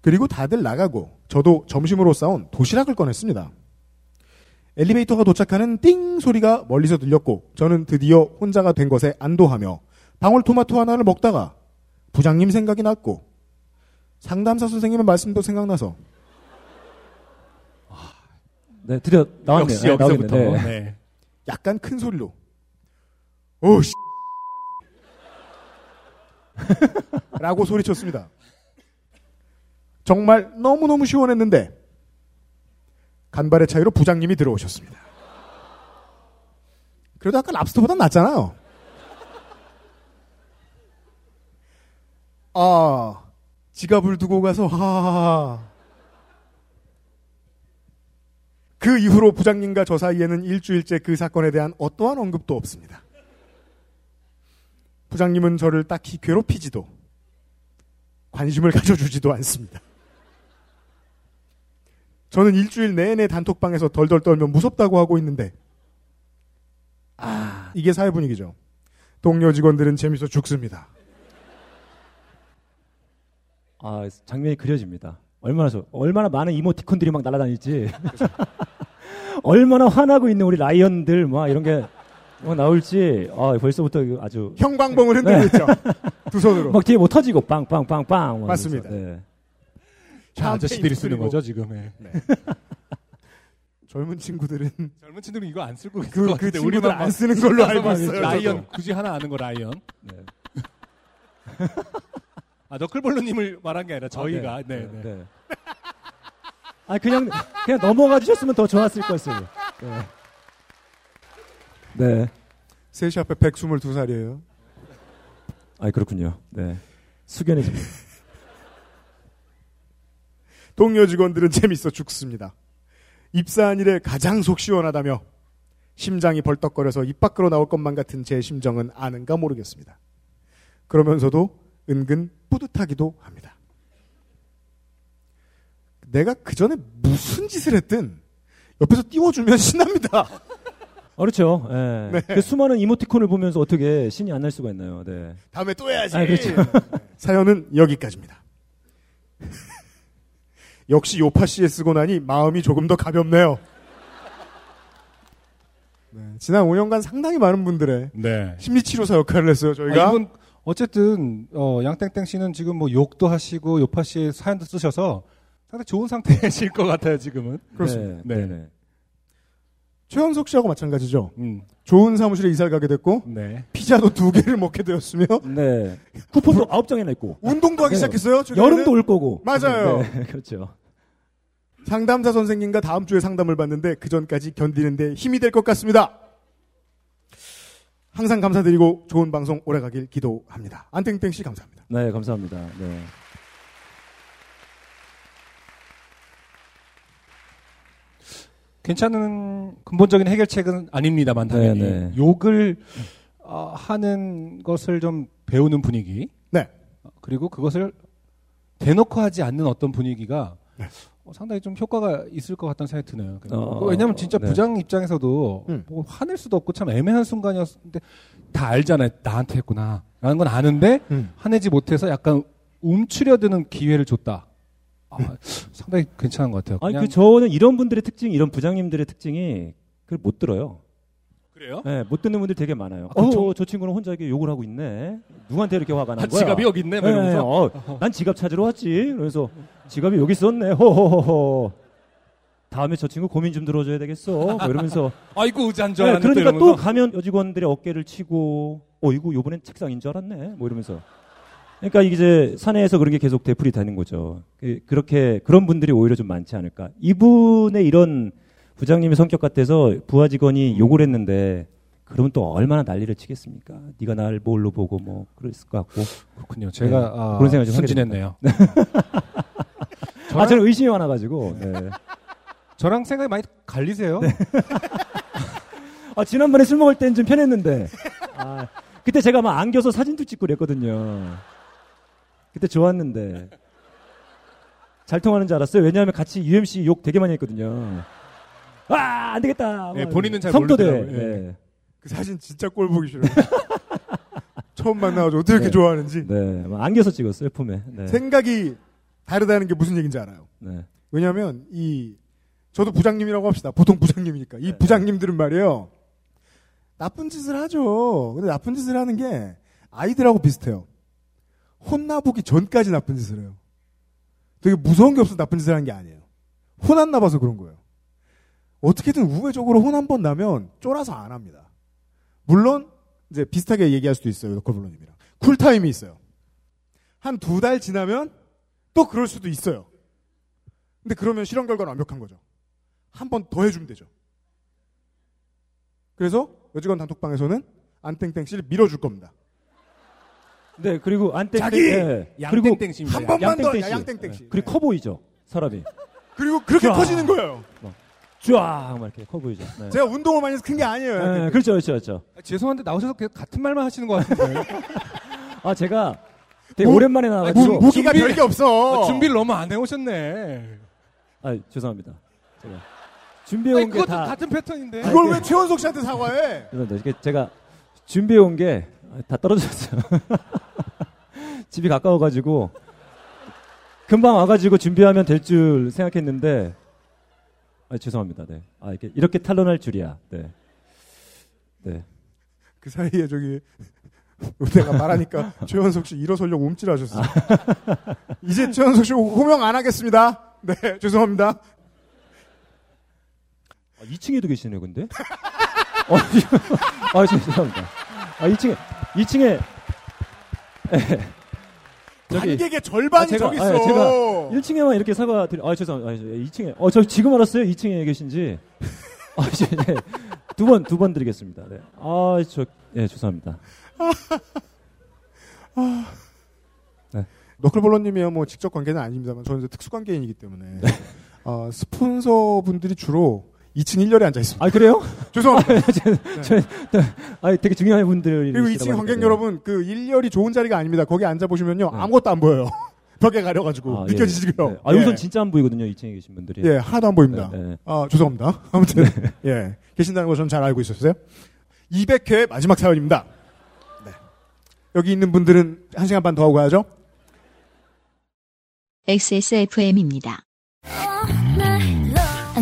그리고 다들 나가고 저도 점심으로 싸온 도시락을 꺼냈습니다. 엘리베이터가 도착하는 띵 소리가 멀리서 들렸고 저는 드디어 혼자가 된 것에 안도하며 방울토마토 하나를 먹다가 부장님 생각이 났고 상담사 선생님의 말씀도 생각나서 네, 드디어 나왔네요. 역시 네, 여기서부터 나오겠네. 네. 네. 약간 큰 소리로 오 씨. 라고 소리쳤습니다. 정말 너무너무 시원했는데 간발의 차이로 부장님이 들어오셨습니다. 그래도 아까 랍스터보단 낫잖아요. 아, 지갑을 두고 가서 하하하. 그 이후로 부장님과 저 사이에는 일주일째 그 사건에 대한 어떠한 언급도 없습니다. 부장님은 저를 딱히 괴롭히지도 관심을 가져주지도 않습니다. 저는 일주일 내내 단톡방에서 덜덜 떨면 무섭다고 하고 있는데 아 이게 사회 분위기죠. 동료 직원들은 재밌어 죽습니다. 아, 장면이 그려집니다. 얼마나 저, 얼마나 많은 이모티콘들이 막 날아다닐지. 얼마나 화나고 있는 우리 라이언들, 막 이런 게, 막 나올지, 아, 벌써부터 아주. 형광봉을 흔들고 네. 있죠. 두 손으로. 막 뒤에 뭐 터지고, 빵빵빵빵. 막 맞습니다. 네. 자, 아저씨들이 쓰는 거죠, 지금. 예. 젊은 친구들은 젊은 친구들은 이거 안 쓰고 그- 것그 친구들 우리만 안 쓰는 걸로 알고 있어요, 라이언 저도. 굳이 하나 아는 거 라이언. 아 너클볼로님을 말한 게 아니라 저희가 아, 네, 네. 네. 아, 그냥, 그냥 넘어가 주셨으면 더 좋았을 것을. 네. 네. 셋이 앞에 122살이에요. 아, 그렇군요. 네. 숙연해집니다. 동료 직원들은 재밌어 죽습니다. 입사한 일에 가장 속 시원하다며 심장이 벌떡거려서 입 밖으로 나올 것만 같은 제 심정은 아는가 모르겠습니다. 그러면서도 은근 뿌듯하기도 합니다. 내가 그 전에 무슨 짓을 했든 옆에서 띄워주면 신납니다. 그렇죠. 예. 네. 그 수많은 이모티콘을 보면서 어떻게 신이 안 날 수가 있나요? 네. 다음에 또 해야지. 아, 그렇죠. 사연은 여기까지입니다. 역시 요파 씨에 쓰고 나니 마음이 조금 더 가볍네요. 네, 지난 5년간 상당히 많은 분들의 네. 심리치료사 역할을 했어요. 저희가 아, 이분 어쨌든 어, 양땡땡 씨는 지금 뭐 욕도 하시고 요파 씨의 사연도 쓰셔서 상당히 좋은 상태이실 것 같아요 지금은. 그렇습니다. 네. 네. 최현석 씨하고 마찬가지죠. 음. 좋은 사무실에 이사를 가게 됐고 네. 피자도 두 개를 먹게 되었으며 네. 쿠폰도 아홉 장이나 있고. 운동도 하기 네. 시작했어요. 최근에는. 여름도 올 거고. 맞아요. 네, 그렇죠. 상담사 선생님과 다음 주에 상담을 받는데 그 전까지 견디는데 힘이 될 것 같습니다. 항상 감사드리고 좋은 방송 오래 가길 기도합니다. 안땡땡 씨 감사합니다. 네, 감사합니다. 네. 괜찮은 근본적인 해결책은 아닙니다만 당연히 네, 네. 욕을 어, 하는 것을 좀 배우는 분위기. 네. 어, 그리고 그것을 대놓고 하지 않는 어떤 분위기가 어, 상당히 좀 효과가 있을 것 같다는 생각이 드네요. 어, 왜냐하면 진짜 네. 부장 입장에서도 음. 뭐 화낼 수도 없고 참 애매한 순간이었는데 다 알잖아요. 나한테 했구나. 라는 건 아는데 음. 화내지 못해서 약간 움츠려드는 기회를 줬다. 아, 상당히 괜찮은 것 같아요. 아니, 그 저는 이런 분들의 특징, 이런 부장님들의 특징이 그걸 못 들어요. 그래요? 네, 못 듣는 분들 되게 많아요. 아, 어, 저- 저 친구는 혼자 이렇게 욕을 하고 있네. 누구한테 이렇게 화가 난 아, 거야? 지갑이 여기 있네, 막 이러면서? 어, 난 지갑 찾으러 왔지. 그래서 지갑이 여기 있었네. 호호호호. 다음에 저 친구 고민 좀 들어줘야 되겠어. 뭐 이러면서. 아이고 의자인 줄 네, 알았는데 그러니까 또 이러면서. 가면 여직원들의 어깨를 치고, 어, 이거 요번엔 책상인 줄 알았네. 뭐 이러면서. 그러니까 이제 사내에서 그런 게 계속 되풀이 되는 거죠. 그- 그렇게 그런 분들이 오히려 좀 많지 않을까. 이분의 이런 부장님의 성격 같아서 부하 직원이 욕을 했는데 그러면 또 얼마나 난리를 치겠습니까? 네가 날 뭘로 보고 뭐 그랬을 것 같고. 그렇군요. 제가, 아, 그런 생각을 좀 순진했네요. 됩니다. 아 저랑- 저는 의심이 많아가지고. 네. 저랑 생각이 많이 갈리세요. 아 지난번에 술 먹을 땐좀 편했는데. 아, 그때 제가 막 안겨서 사진도 찍고 그랬거든요. 그때 좋았는데. 잘 통하는 줄 알았어요. 왜냐하면 같이 UMC 욕 되게 많이 했거든요. 아, 안 되겠다. 네, 막 본인은 잘 성도대. 모르더라고요. 네. 그 사진 진짜 꼴 보기 싫어요. 처음 만나가지고 어떻게 이렇게 네. 좋아하는지. 네, 막 안겨서 찍었어요, 품에. 네. 생각이 다르다는 게 무슨 얘기인지 알아요. 네. 왜냐하면 이 저도 부장님이라고 합시다. 보통 부장님이니까 이 부장님들은 말이에요. 나쁜 짓을 하죠. 근데 나쁜 짓을 하는 게 아이들하고 비슷해요. 혼나보기 전까지 나쁜 짓을 해요. 되게 무서운 게 없어서 나쁜 짓을 하는 게 아니에요. 혼안 나봐서 그런 거예요. 어떻게든 우회적으로 혼 한 번 나면 쫄아서 안 합니다. 물론 이제 비슷하게 얘기할 수도 있어요. 너클블러님이랑 쿨타임이 있어요. 한 두 달 지나면 또 그럴 수도 있어요. 근데 그러면 실험 결과는 완벽한 거죠. 한 번 더 해주면 되죠. 그래서 여직원 단톡방에서는 안땡땡 씨를 밀어줄 겁니다. 네, 그리고 안땡땡 자기! 예. 그리고. 한 번만 더, 양땡땡 씨. 예. 그리고 커 보이죠, 사람이. 그리고 그렇게 쫙. 커지는 거예요. 쫙, 막 이렇게 커 보이죠. 네. 제가 운동을 많이 해서 큰 게 아니에요. 네, 그렇죠, 그렇죠, 그렇죠. 아, 죄송한데 나오셔서 계속 같은 말만 하시는 것 같은데. 아, 제가 되게 무- 오랜만에 나와가지고. 무- 무기가 준비- 별게 없어. 어. 준비를 너무 안 해오셨네. 아, 죄송합니다. 제가 준비해온 게 그것도 다. 같은 패턴인데. 그걸 왜 최원석 씨한테 사과해? 죄송합니다. 제가 준비해온 게 다 떨어졌어요. 집이 가까워가지고 금방 와가지고 준비하면 될 줄 생각했는데 아, 죄송합니다. 네. 아 이렇게 이렇게 탄론할 줄이야. 네. 네. 그 사이에 저기 내가 말하니까 최원석 씨 일어서려고 움찔하셨어요. 이제 최원석 씨 호명 안 하겠습니다. 네, 죄송합니다. 아, 2층에도 계시네요, 근데. 어, 아, 죄송합니다. 아, 2층에 2층에 관객의 절반이 제가, 저기 아, 있어. 제가 1층에만 이렇게 사과 드리. 아 죄송합니다. 아, 2층에. 어 저 지금 알았어요. 2층에 계신지. 아 이제 두번 두 번 드리겠습니다. 네. 아저 예, 죄송합니다. 네. 너클볼러님이야 뭐 직접 관계는 아닙니다만 저는 이제 특수 관계인이기 때문에 네. 어, 스폰서 분들이 주로 2층 1열에 앉아 있습니다. 아 그래요? 죄송합니다. 저, 저, 저, 아 되게 중요한 분들이 그리고 2층 관객 여러분 그 1열이 좋은 자리가 아닙니다. 거기 앉아 보시면요 아무것도 안 보여요. 벽에 가려가지고 네. 아, 예. 느껴지시고요. 네. 아 우선 진짜 안 보이거든요. 2층에 계신 분들이. 예, 하나도 안 보입니다. 네, 네. 아, 죄송합니다. 아무튼, 예. 계신다는 거 저는 잘 알고 있었어요. 200회 마지막 사연입니다. 네. 여기 있는 분들은 한 시간 반 더 하고 가야죠? XSFM입니다.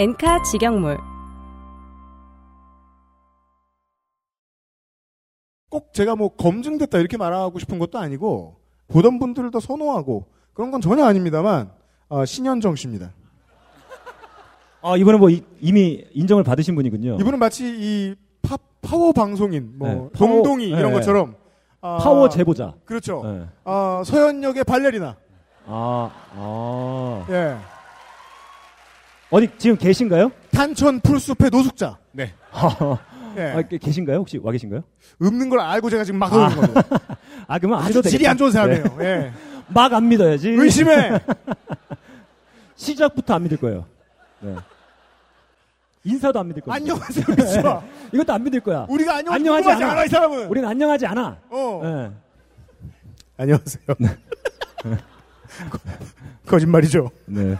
엔카 직영몰 꼭 제가 뭐 검증됐다 이렇게 말하고 싶은 것도 아니고, 보던 분들을 더 선호하고, 그런 건 전혀 아닙니다만, 어, 신현정 씨입니다. 아 이번에 뭐 이, 이미 인정을 받으신 분이군요. 이분은 마치 이 파, 파워 방송인, 뭐, 네, 파워- 동동이 이런 네. 것처럼, 아, 파워 제보자. 그렇죠. 네. 아, 서현역의 발레리나. 아, 아. 예. 어디 지금 계신가요? 탄천 풀숲의 노숙자. 네. 예. 아, 계- 계신가요? 혹시 와 계신가요? 없는 걸 알고 제가 지금 막 하는 거예요. 아, 그러면 안 아주 질이. 안 좋은 사람이에요. 네. 예. 막안 믿어야지. 의심해. 시작부터 안 믿을 거예요. 네. 인사도 안 믿을 거예요. 안녕하세요, 그렇죠. 이것도 안 믿을 거야. 우리가 안녕 안녕하지 않아. 않아, 이 사람은. 우리는 안녕하지 않아. 어. 네. 안녕하세요. 거- 거짓말이죠. 네.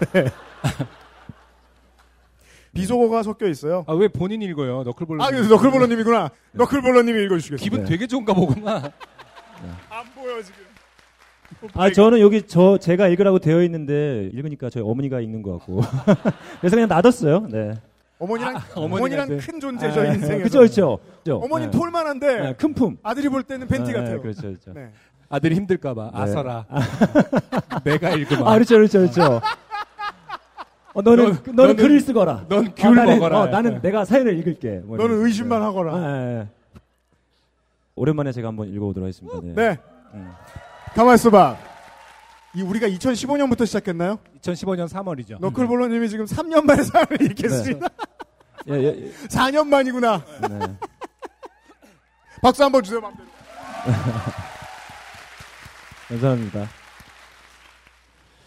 비속어가 섞여 있어요. 아, 왜 본인이 읽어요? 너클볼러. 아, 그래서 너클볼러님이구나. 너클볼러님이 읽어주시겠어요. 기분 되게 좋은가 보구나. 안 보여, 지금. 아, 저는 여기 저 제가 읽으라고 되어 있는데 읽으니까 저희 어머니가 읽는 것 같고. 그래서 그냥 놔뒀어요. 네. 어머니랑, 아, 어머니랑. 큰 존재죠, 아, 인생에서. 그쵸, 그쵸. 그쵸. 어머니 네. 톨만한데, 네, 큰 품. 아들이 볼 때는 팬티 네, 같아요. 그렇죠, 그렇죠. 네. 아들이 힘들까봐. 네. 아서라. 내가 읽으면. 아, 그렇죠, 그렇죠, 그렇죠. 어, 너는, 넌- 너는, 너는- 글을 쓰거라. 넌 어, 귤 나는, 먹어라. 어, 나는 네. 내가 사연을 읽을게. 뭐 너는. 의심만 하거라. 아, 예, 예. 오랜만에 제가 한번 읽어보도록 하겠습니다. 네. 네. 음. 가만 있어봐. 이 우리가 2015년부터 시작했나요? 2015년 3월이죠. 너클볼러님이 지금 3년 만에 사연을 읽겠습니다. 예, 예, 예. 4년 만이구나. 네. 박수 한번 주세요. 감사합니다.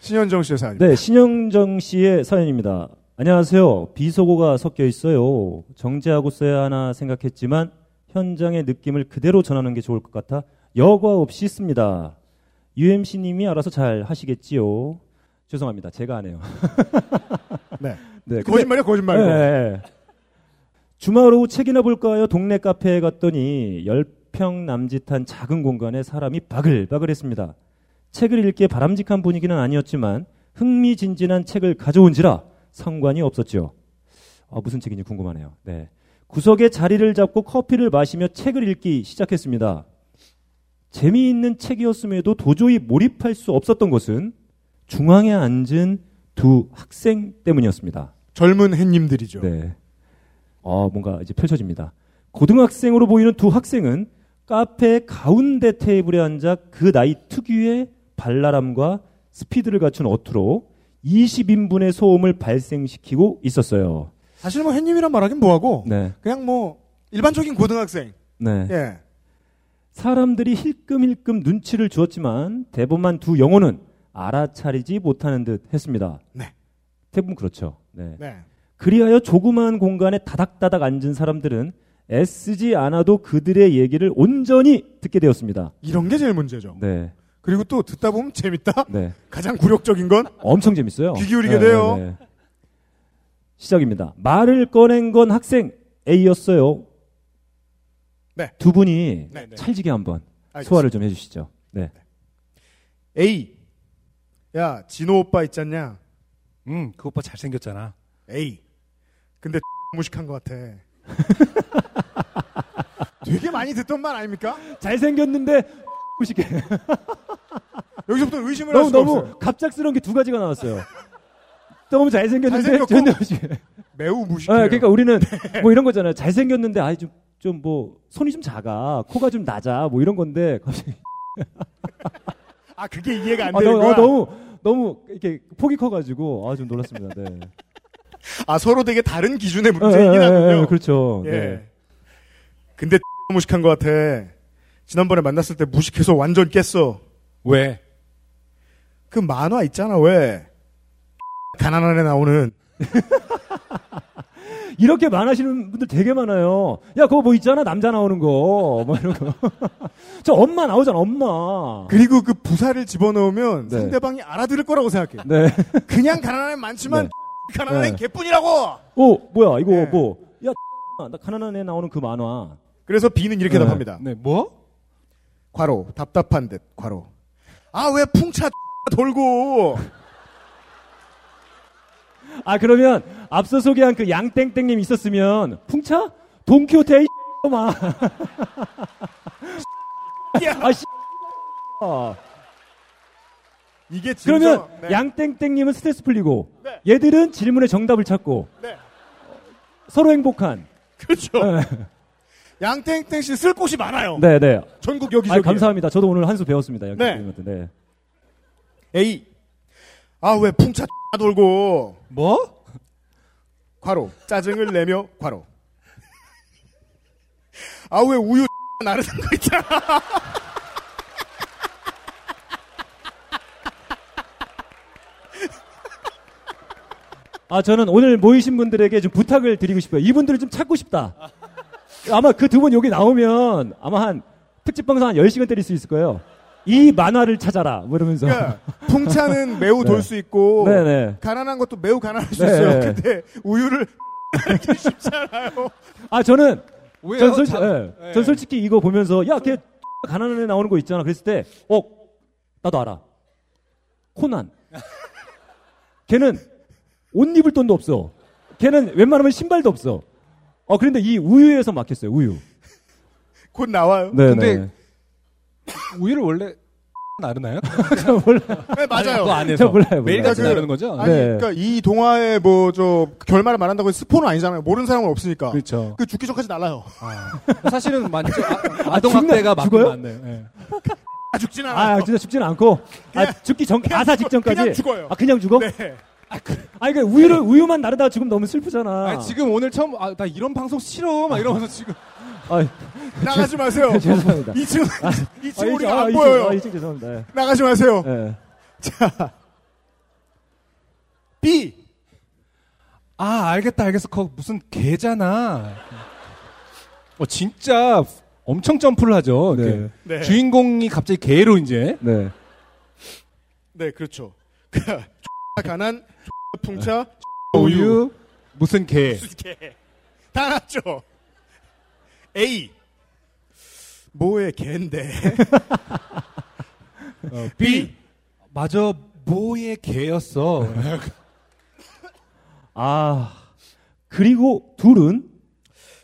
신현정 씨의 사연입니다. 네, 신영정 씨의 사연입니다. 안녕하세요. 비속어가 섞여 있어요. 정제하고 써야 하나 생각했지만 현장의 느낌을 그대로 전하는 게 좋을 것 같아 여과 없이 씁니다. UMC님이 알아서 잘 하시겠지요. 죄송합니다. 제가 안 해요. 네. 네, 거짓말이야, 거짓말이고. 네, 네. 주말 오후 책이나 볼까요? 동네 카페에 갔더니 열평 남짓한 작은 공간에 사람이 바글바글 했습니다. 책을 읽기에 바람직한 분위기는 아니었지만 흥미진진한 책을 가져온지라 상관이 없었죠. 아, 무슨 책인지 궁금하네요. 네. 구석에 자리를 잡고 커피를 마시며 책을 읽기 시작했습니다. 재미있는 책이었음에도 도저히 몰입할 수 없었던 것은 중앙에 앉은 두 학생 때문이었습니다. 젊은 햇님들이죠. 네. 어, 뭔가 이제 펼쳐집니다. 고등학생으로 보이는 두 학생은 카페 가운데 테이블에 앉아 그 나이 특유의 발랄함과 스피드를 갖춘 어투로 20인분의 소음을 발생시키고 있었어요. 사실 뭐 햇님이란 말하긴 뭐하고 네. 그냥 뭐 일반적인 고등학생. 네. 예. 사람들이 힐끔힐끔 눈치를 주었지만 대부분 두 영혼은 알아차리지 못하는 듯 했습니다. 네. 대부분 그렇죠. 네. 네. 그리하여 조그마한 공간에 다닥다닥 앉은 사람들은 애쓰지 않아도 그들의 얘기를 온전히 듣게 되었습니다. 이런 게 제일 문제죠. 네. 그리고 또 듣다 보면 재밌다. 네. 가장 굴욕적인 건 엄청 재밌어요. 귀 기울이게 네, 돼요. 네, 네. 시작입니다. 말을 꺼낸 건 학생 A였어요. 네. 두 분이 네, 네. 찰지게 한번 알겠습니다. 소화를 좀 해주시죠. 네. A. 야, 진호 오빠 있잖냐? 음, 그 오빠 잘생겼잖아. A. 근데 무식한 것 같아. 되게 많이 듣던 말 아닙니까? 잘생겼는데 무식해. 여기서부터 의심을 할 너무 너무 없어요. 갑작스러운 게 두 가지가 나왔어요. 너무 잘생겼는데 잘생겼고 전혀 무식해. 매우 무식해요. 아, 그러니까 우리는 뭐 이런 거잖아요. 잘생겼는데 아이 좀 좀 뭐 손이 좀 작아, 코가 좀 낮아, 뭐 이런 건데 갑자기 아, 그게 이해가 안 아, 되는 너무, 거야? 아, 너무 너무 이렇게 폭이 커가지고 아 좀 놀랐습니다. 네. 아, 서로 되게 다른 기준의 예, 문제이긴 예, 예, 하군요. 예, 그렇죠. 예. 네. 근데 무식한 것 같아. 지난번에 만났을 때 무식해서 완전 깼어. 왜? 그 만화 있잖아, 왜? 가난한 애 나오는. 이렇게 말하시는 분들 되게 많아요. 야, 그거 뭐 있잖아, 남자 나오는 거. 뭐 이런 거. 저 엄마 나오잖아, 엄마. 그리고 그 부사를 집어넣으면 네. 상대방이 알아들을 거라고 생각해. 네. 그냥 가난한 애 많지만 가난한 네. 애 개뿐이라고! 어, 뭐야, 이거 네. 뭐. 야, 나 가난한 애 나오는 그 만화. 그래서 B는 이렇게 네. 답합니다. 네, 뭐? 과로, 답답한 듯, 과로. 아, 왜 풍차 돌고! 아, 그러면 앞서 소개한 그 양땡땡님 있었으면, 풍차? 돈키호테, 이 마. 아, 씨. 아. 이게 진짜. 그러면 네. 양땡땡님은 스트레스 풀리고, 얘들은 질문의 정답을 찾고, 네. 서로 행복한. 그렇죠. 양땡땡 씨 쓸 곳이 많아요. 네, 네. 전국 여기저기. 아, 감사합니다. 저도 오늘 한 수 배웠습니다. 네. 양땡땡님한테. 네. A. 아, 왜 풍차 돌고. 뭐? 과로. 짜증을 내며 과로. 아, 왜 우유 나르는 거 있잖아. 아, 저는 오늘 모이신 분들에게 좀 부탁을 드리고 싶어요. 이분들을 좀 찾고 싶다. 아마 그 두 분 여기 나오면 아마 한 특집 방송 한 10시간 때릴 수 있을 거예요. 이 만화를 찾아라. 뭐 이러면서. 그러니까 풍차는 매우 네. 돌수 있고 네네. 가난한 것도 매우 가난할 수 네. 있어요. 근데 우유를 하기 쉽지 않아요. 아, 저는 왜요? 전, 솔직, 참- 예. 예. 전 솔직히 이거 보면서 야, 걔 가난한 애 나오는 거 있잖아. 그랬을 때 어, 나도 알아. 코난. 걔는 옷 입을 돈도 없어. 걔는 웬만하면 신발도 없어. 어, 그런데 이 우유에서 막혔어요. 우유. 곧 나와요. 네, 근데 네. 우유를 원래 나르나요? 저 몰라요. 네, 맞아요. 그 안에서 저 몰라요, 매일같이 몰라요. 나르는 거죠? 아니, 네. 그러니까 이 동화의 뭐저 결말을 말한다고 해서 스포는 아니잖아요. 모르는 사람은 없으니까. 그렇죠. 그 죽기 전까지 날라요. 사실은 많죠. 아, 아, 동학대가 죽어요? 맞네요. 예. 죽진 않아요. 아, 진짜 죽지는 않고 아, 죽기 전 가사 직전까지 그냥 죽어요. 아, 그냥 죽어? 네. 아, 그 우유를 우유만 나르다가 지금 너무 슬프잖아. 네. 어. 아, 지금 오늘 처음 아, 나 이런 방송 싫어 막 이러면서 지금 아, 나가지 마세요. 죄송합니다. 2층 아, 2층 아, 우리가 아, 안 이층, 보여요. 아, 이층 죄송합니다. 예. 나가지 마세요. 예. 자 B 아, 알겠다, 알겠어. 거 무슨 개잖아. 어, 진짜 엄청 점프를 하죠. 네. 이렇게. 네. 주인공이 갑자기 개로 이제. 네. 네 그렇죠. 가난 풍차 우유, 무슨 개. 무슨 개. 다 났죠. A 뭐의 개인데. 어, B. 맞아, 뭐의 개였어. 아, 그리고 둘은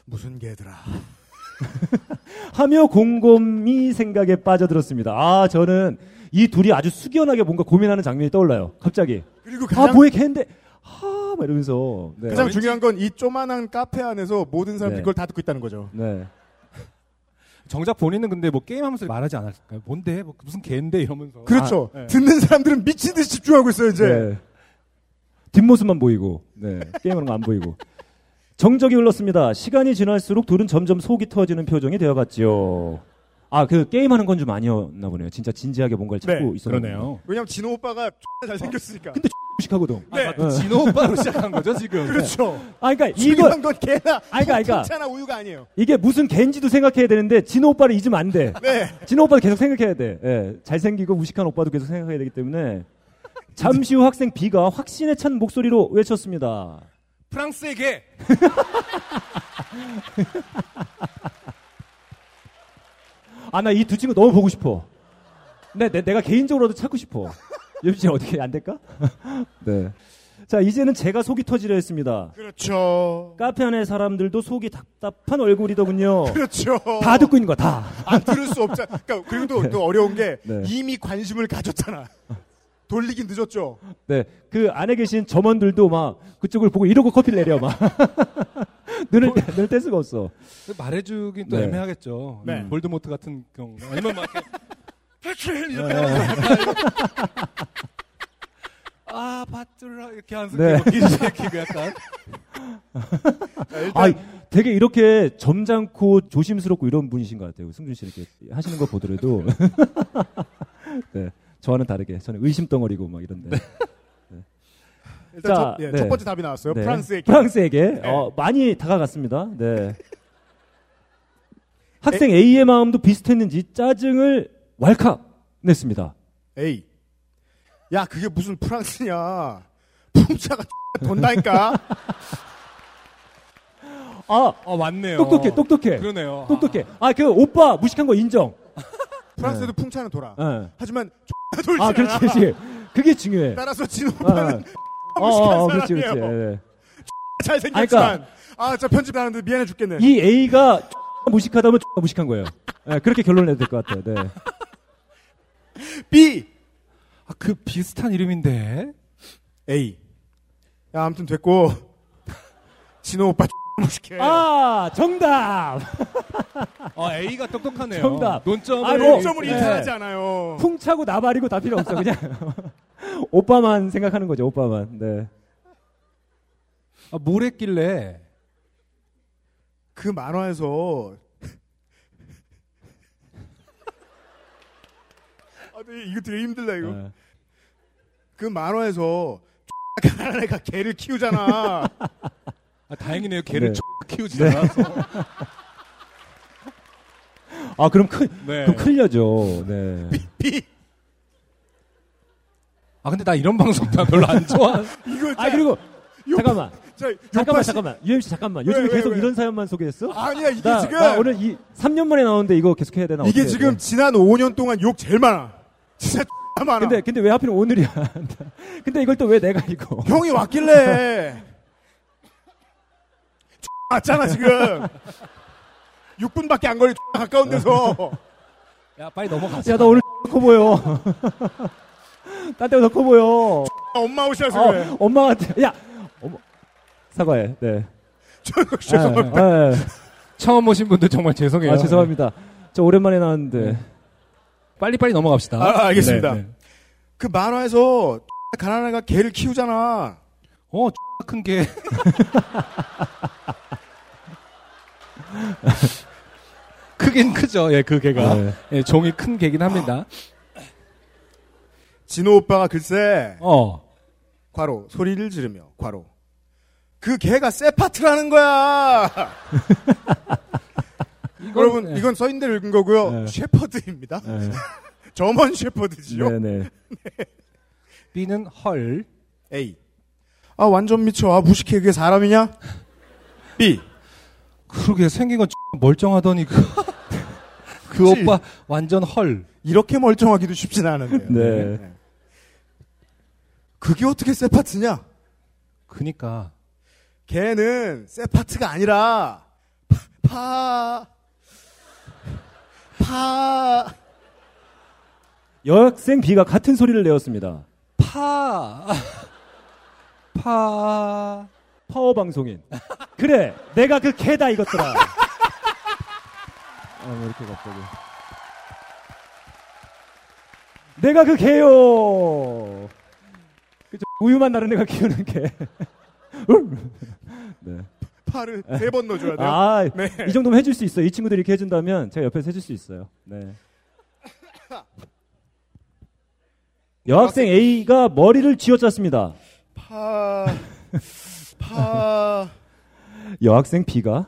무슨 개더라. 하며 곰곰이 생각에 빠져들었습니다. 아, 저는 이 둘이 아주 숙연하게 뭔가 고민하는 장면이 떠올라요. 갑자기. 그리고 아, 가장- 뭐의 개인데. 하, 막 이러면서. 네. 가장 중요한 건 이 조만한 카페 안에서 모든 사람들이 네. 그걸 다 듣고 있다는 거죠. 네. 정작 본인은 근데 뭐 게임하면서 말하지 않았을까요? 뭔데? 뭐 무슨 개인데 이러면서. 그렇죠. 아, 네. 듣는 사람들은 미친 듯이 집중하고 있어요 이제. 네. 뒷모습만 보이고, 네. 게임하는 거 안 보이고. 정적이 흘렀습니다. 시간이 지날수록 둘은 점점 속이 터지는 표정이 되어갔지요. 아, 그 게임하는 건 좀 아니었나 보네요. 진짜 진지하게 뭔가를 찾고 있었네요. 왜냐면 진호 오빠가 잘 생겼으니까. 근데 무식하거든. 네. 아, 맞다. 진호 오빠로 시작한 거죠, 지금. 그렇죠. 아, 그러니까 이거 건 개나 아, 그러니까, 그러니까. 풍차나 우유가 아니에요. 이게 무슨 갠지도 생각해야 되는데 진호 오빠를 잊으면 안 돼. 네. 진호 오빠도 계속 생각해야 돼. 예. 잘생기고 무식한 오빠도 계속 생각해야 되기 때문에 잠시 후 학생 B가 확신에 찬 목소리로 외쳤습니다. 프랑스의 개. 아, 나 이 두 친구 너무 보고 싶어. 네, 내, 내가 개인적으로도 찾고 싶어. 유빈 씨 어떻게 안 될까? 네. 자, 이제는 제가 속이 터지려 했습니다. 그렇죠. 카페 안의 사람들도 속이 답답한 얼굴이더군요. 그렇죠. 다 듣고 있는 거야, 다. 안 들을 수 없잖아. 그러니까 그리고 또, 또 어려운 게 네. 이미 관심을 가졌잖아. 돌리긴 늦었죠. 네. 그 안에 계신 점원들도 막 그쪽을 보고 이러고 커피를 내려 막. 눈을, 떼- 눈을 뗄 수가 없어. 말해주긴 또 네. 애매하겠죠. 네. 음, 볼드모트 같은 경우. 아니면 막 이렇게 패트린 이렇게 네. 아 바트라 이렇게 하면서 네. 네. 기르시키고 약간 아, 되게 이렇게 점잖고 조심스럽고 이런 분이신 것 같아요. 승준 씨 이렇게 하시는 거 보더라도. 네. 저와는 다르게. 저는 의심 덩어리고 막 이런데. 네. 일단 첫, 예, 첫 번째 답이 나왔어요. 네. 프랑스에게. 프랑스에게. 네. 어, 많이 다가갔습니다. 네. 학생 A의 마음도 비슷했는지 짜증을 왈칵 냈습니다. A. 야, 그게 무슨 프랑스냐. 풍차가 돈다니까. 아, 어 맞네요. 똑똑해, 똑똑해. 그러네요. 똑똑해. 아, 그 오빠 무식한 거 인정. 프랑스에도 풍차는 돌아. 네. 하지만 돌지 아, 그렇지. 그렇지. 그게 중요해. 따라서 진호 어, 오빠는 어, 무식한 어, 그렇지, 사람이에요. 그렇지. 예, 예. 잘생겼지만 아, 저 편집 하는데 미안해 죽겠네. 이 A가 무식하다면 무식한 거예요. 예, 그렇게 결론을 내야 될 것 같아요. 네. B. 아, 그 비슷한 이름인데. A. 야, 아무튼 됐고. 진호 오빠 무식해. 아, 정답! 아 A가 똑똑하네요. 정답. 논점을 아, 뭐, 점을 네. 인사하지 않아요. 풍차고 나발이고 다 필요 없어. 그냥 오빠만 생각하는 거죠. 오빠만. 네. 아, 뭘 했길래 그 만화에서 아, 근데 이거 되게 힘들다 이거. 네. 그 만화에서 가난한 애가 개를 키우잖아. 아, 다행이네요. 개를 네. 키우지 네. 않아서. 아, 그럼 큰, 네. 그럼 큰일 나죠. 네. B. 아 근데 나 이런 방송 다 별로 안 좋아. 이거 아, 그리고, 잠깐만. 자, 잠깐만, 잠깐만. UMC 잠깐만. 왜, 요즘에 왜, 계속 왜? 이런 사연만 소개했어? 아니야 이게 나, 지금 나 오늘 이 3년 만에 나오는데 이거 계속 해야 되나? 이게 지금 돼? 지난 5년 동안 욕 제일 많아. 진짜 많아. 근데, 근데 왜 하필 오늘이야? 근데 이걸 또 왜 내가 이거? 형이 왔길래 왔잖아 지금. 6분밖에 안 걸리 가까운 데서. 야 빨리 넘어가자. 야, 나 오늘 커 보여. 딴 때보다 커 보여. 엄마 오셔서 어, 그래. 엄마 같아. 야, 어머. 사과해. 네. 죄송합니다. 아, 아, 처음 오신 분들 정말 죄송해요. 아, 죄송합니다. 저 오랜만에 나왔는데. 빨리빨리 넘어갑시다. 아, 알겠습니다. 네, 네. 그 만화에서 가난한 애가 개를 키우잖아. 어, 큰 개. 크긴 크죠. 예, 그 개가. 네. 예, 종이 큰 개긴 합니다. 진호 오빠가 글쎄 어. 과로 소리를 지르며 과로 그 개가 세파트라는 거야. 여러분 이건 써 있는 대로 읽은 거고요. 셰퍼드입니다. 점원 셰퍼드지요. 네네. B는 헐. A. 아 완전 미쳐. 아 무식해 그게 사람이냐? B. 그러게 생긴 건 멀쩡하더니 그, 그? 오빠 완전 헐. 이렇게 멀쩡하기도 쉽진 않은데요. 네. 그게 어떻게 세파트냐? 그니까. 걔는 세파트가 아니라 파, 파, 파. 여학생 B가 같은 소리를 내었습니다. 파. 파. 파워 방송인. 그래, 내가 그 개다 이것들아. 아, 왜 이렇게 갑자기. 내가 그 개요. 그죠? 우유만 나는 애가 키우는 개. 네. 파를 세번 넣어줘야 돼요. 아, 네. 이 정도면 해줄 수 있어요. 이 친구들이 이렇게 해준다면 제가 옆에서 해줄 수 있어요. 네. 여학생 A가 머리를 쥐어짰습니다. 파, 파. 여학생 B가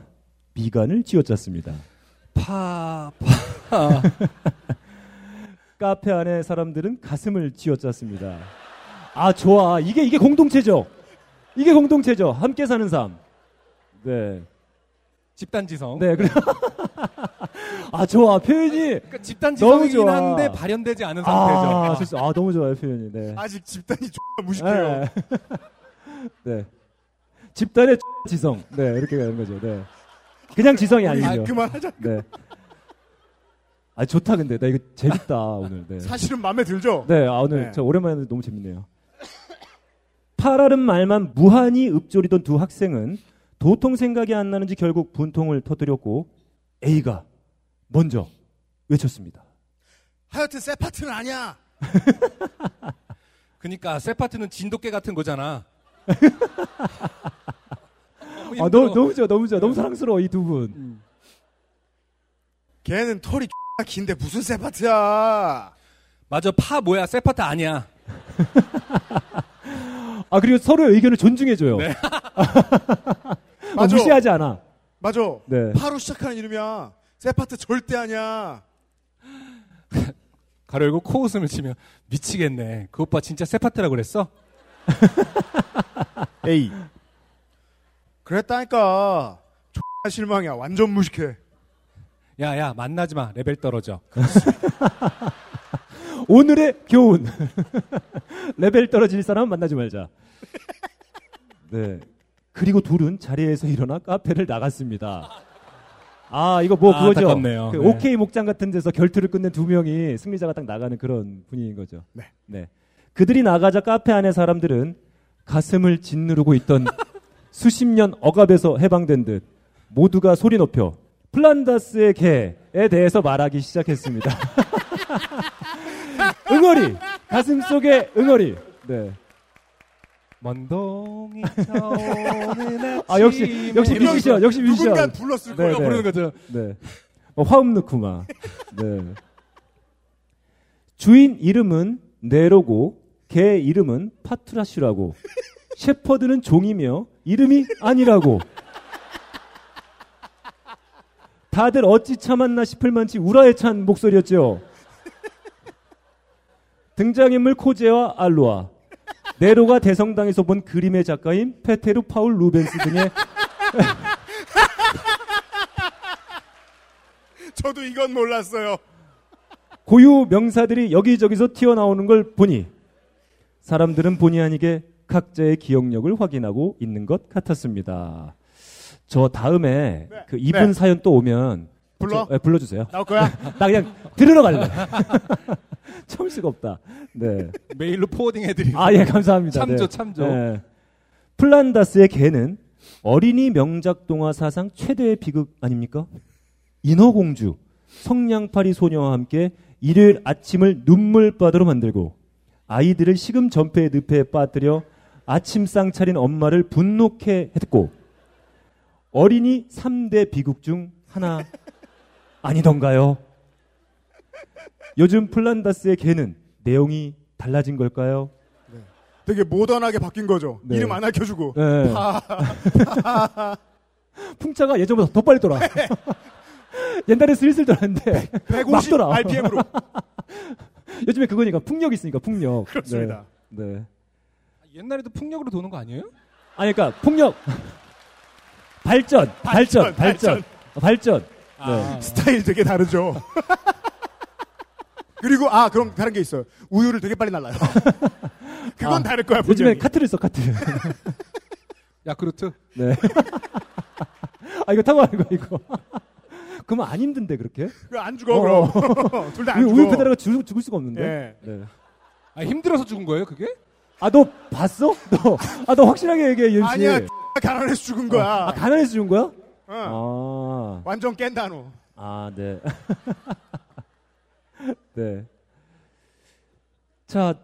미간을 쥐어짰습니다. 파, 파. 카페 안에 사람들은 가슴을 쥐어짰습니다. 아, 좋아. 이게, 이게 공동체죠. 이게 공동체죠. 함께 사는 삶. 네. 집단지성. 네, 그래. 아, 좋아. 표현이. 그러니까 집단지성이긴. 한데 발현되지 않은 상태죠. 아, 아, 너무 좋아요, 표현이. 네. 아직 집단이 X가 무식해요. 네. 네. 집단의 지성. 네, 이렇게 가는 거죠. 네. 그냥 지성이 아니죠. 아, 그만하자. 네. 아, 좋다, 근데. 나 이거 재밌다, 오늘. 네. 사실은 마음에 들죠? 네, 아, 오늘 네. 저 오랜만에 너무 재밌네요. 파라는 말만 무한히 읊조리던 두 학생은 도통 생각이 안 나는지 결국 분통을 터뜨렸고 A가 먼저 외쳤습니다. 하여튼 세파트는 아니야. 그니까 세파트는 진돗개 같은 거잖아. 아, 너무, 너무 좋아, 너무 좋아. 너무 사랑스러워, 이 두 분. 걔는 털이 X가 긴데 무슨 세파트야. 맞아, 파 뭐야? 세파트 아니야. 아, 그리고 서로의 의견을 존중해줘요. 네. 어, 맞아. 무시하지 않아. 맞아. 네. 파로 시작하는 이름이야. 세파트 절대 아니야. 가로 열고 코 웃음을 치며 미치겠네. 그 오빠 진짜 세파트라고 그랬어? A. 그랬다니까. X가 실망이야. 완전 무식해. 야, 야, 만나지 마. 레벨 떨어져. 오늘의 교훈. 레벨 떨어질 사람 만나지 말자. 네. 그리고 둘은 자리에서 일어나 카페를 나갔습니다. 아, 이거 뭐 아, 그거죠. 안타깝네요. 그 네. 오케이 목장 같은 데서 결투를 끝낸 두 명이 승리자가 딱 나가는 그런 분위기인 거죠. 네. 그들이 나가자 카페 안의 사람들은 가슴을 짓누르고 있던 수십 년 억압에서 해방된 듯 모두가 소리 높여 플란다스의 개에 대해서 말하기 시작했습니다. 응어리 가슴 속에 응어리. 네. 먼동이 아 역시 역시 뮤지션 역시 뮤지션 누군가 불렀을 거예요. 부르는 거죠. 네. 뭐 화음 막. 네. 주인 이름은 네로고 개 이름은 파트라슈라고 셰퍼드는 종이며 이름이 아니라고. 다들 어찌 참았나 싶을 만치 우라에 찬 목소리였죠. 등장인물 코제와 알로아, 네로가 대성당에서 본 그림의 작가인 페테르 파울 루벤스 등의 저도 이건 몰랐어요. 고유 명사들이 여기저기서 튀어나오는 걸 보니 사람들은 본의 아니게 각자의 기억력을 확인하고 있는 것 같았습니다. 저 다음에 그 이분 네. 사연 또 오면 불러? 저- 네, 불러주세요. 나올 거야? 나 그냥 들으러 갈래. 참을 수가 없다. 네. 메일로 forwarding 해드리고. 아, 예, 감사합니다. 참조, 네. 참조. 네. 플란다스의 개는 어린이 명작 동화 사상 최대의 비극 아닙니까? 인어공주, 성냥팔이 소녀와 함께 일요일 아침을 눈물바다로 만들고 아이들을 식음 전폐의 늪에 빠뜨려 아침상 차린 엄마를 분노케 했고 어린이 3대 비극 중 하나 아니던가요? 요즘 플란다스의 개는 내용이 달라진 걸까요? 되게 모던하게 바뀐 거죠. 네. 이름 안 알려주고. 네. 파. 풍차가 예전보다 더 빨리 돌아. 옛날에 슬슬 돌았는데 150 막 돌아. RPM 으로. 요즘에 그거니까 풍력 있으니까 풍력. 그렇습니다. 네. 네. 옛날에도 풍력으로 도는 거 아니에요? 아니 그러니까 풍력 발전, 발전, 발전, 발전, 어, 발전. 아, 네. 스타일 되게 다르죠. 그리고 아 그럼 다른 게 있어요. 우유를 되게 빨리 날라요. 그건 아, 다를 거야. 요즘에 분명히. 카트를 써 카트. 야크루트. 네. 아 이거 타고 하는 거 이거. 그러면 안 힘든데 그렇게? 안 죽어, 그럼. 둘 다안 우유, 죽어. 우유 페달가 죽, 죽을 수가 없는데. 예. 네. 아 힘들어서 죽은 거예요, 그게? 아 너 봤어? 너, 아 너 확실하게 얘기해 유임 씨. 아니야, 가난해서 죽은 거야. 아 가난해서 죽은 거야? 어. 아. 완전 깬다노. 아, 네. 네. 자,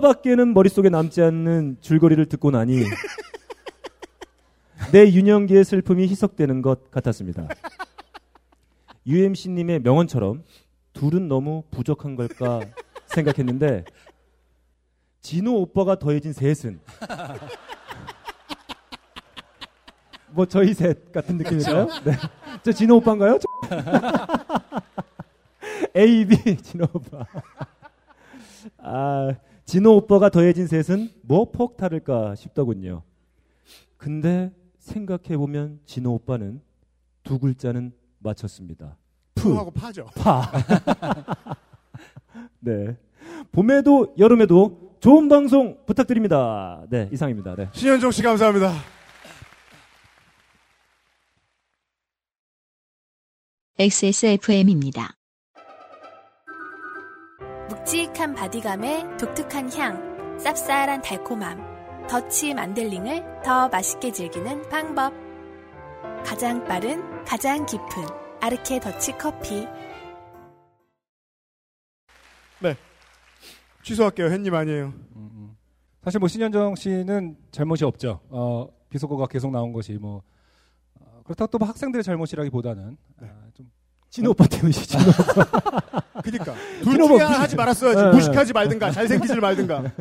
밖에는 머릿속에 남지 않는 줄거리를 듣고 나니 내 윤영기의 슬픔이 희석되는 것 같았습니다. UMC님의 명언처럼 둘은 너무 부족한 걸까 생각했는데 진호 오빠가 더해진 셋은 뭐 저희 셋 같은 느낌일까요? 네. 저 진호 오빠인가요? 저- A, B 진호 오빠. 아, 진호 오빠가 더해진 셋은 뭐 폭탈을까 싶더군요. 근데 생각해 보면 진호 오빠는 두 글자는 맞췄습니다. 푸하고 파죠. 파. 네. 봄에도 여름에도 좋은 방송 부탁드립니다. 네, 이상입니다. 네. 신현정 씨 감사합니다. XSFM입니다. 묵직한 바디감에 독특한 향, 쌉쌀한 달콤함, 더치 만델링을 더 맛있게 즐기는 방법. 가장 빠른, 가장 깊은 아르케 더치 커피. 네. 취소할게요. 햇님 아니에요. 사실 뭐 신현정 씨는 잘못이 없죠. 어, 비속어가 계속 나온 것이 뭐 어, 그렇다고 또뭐 학생들의 잘못이라기보다는 아, 좀 진호 오빠 때문이지. 진호 오빠. 그니까. 둘 중에 하나 하지 말았어야지. 네. 무식하지 말든가, 잘생기질 말든가.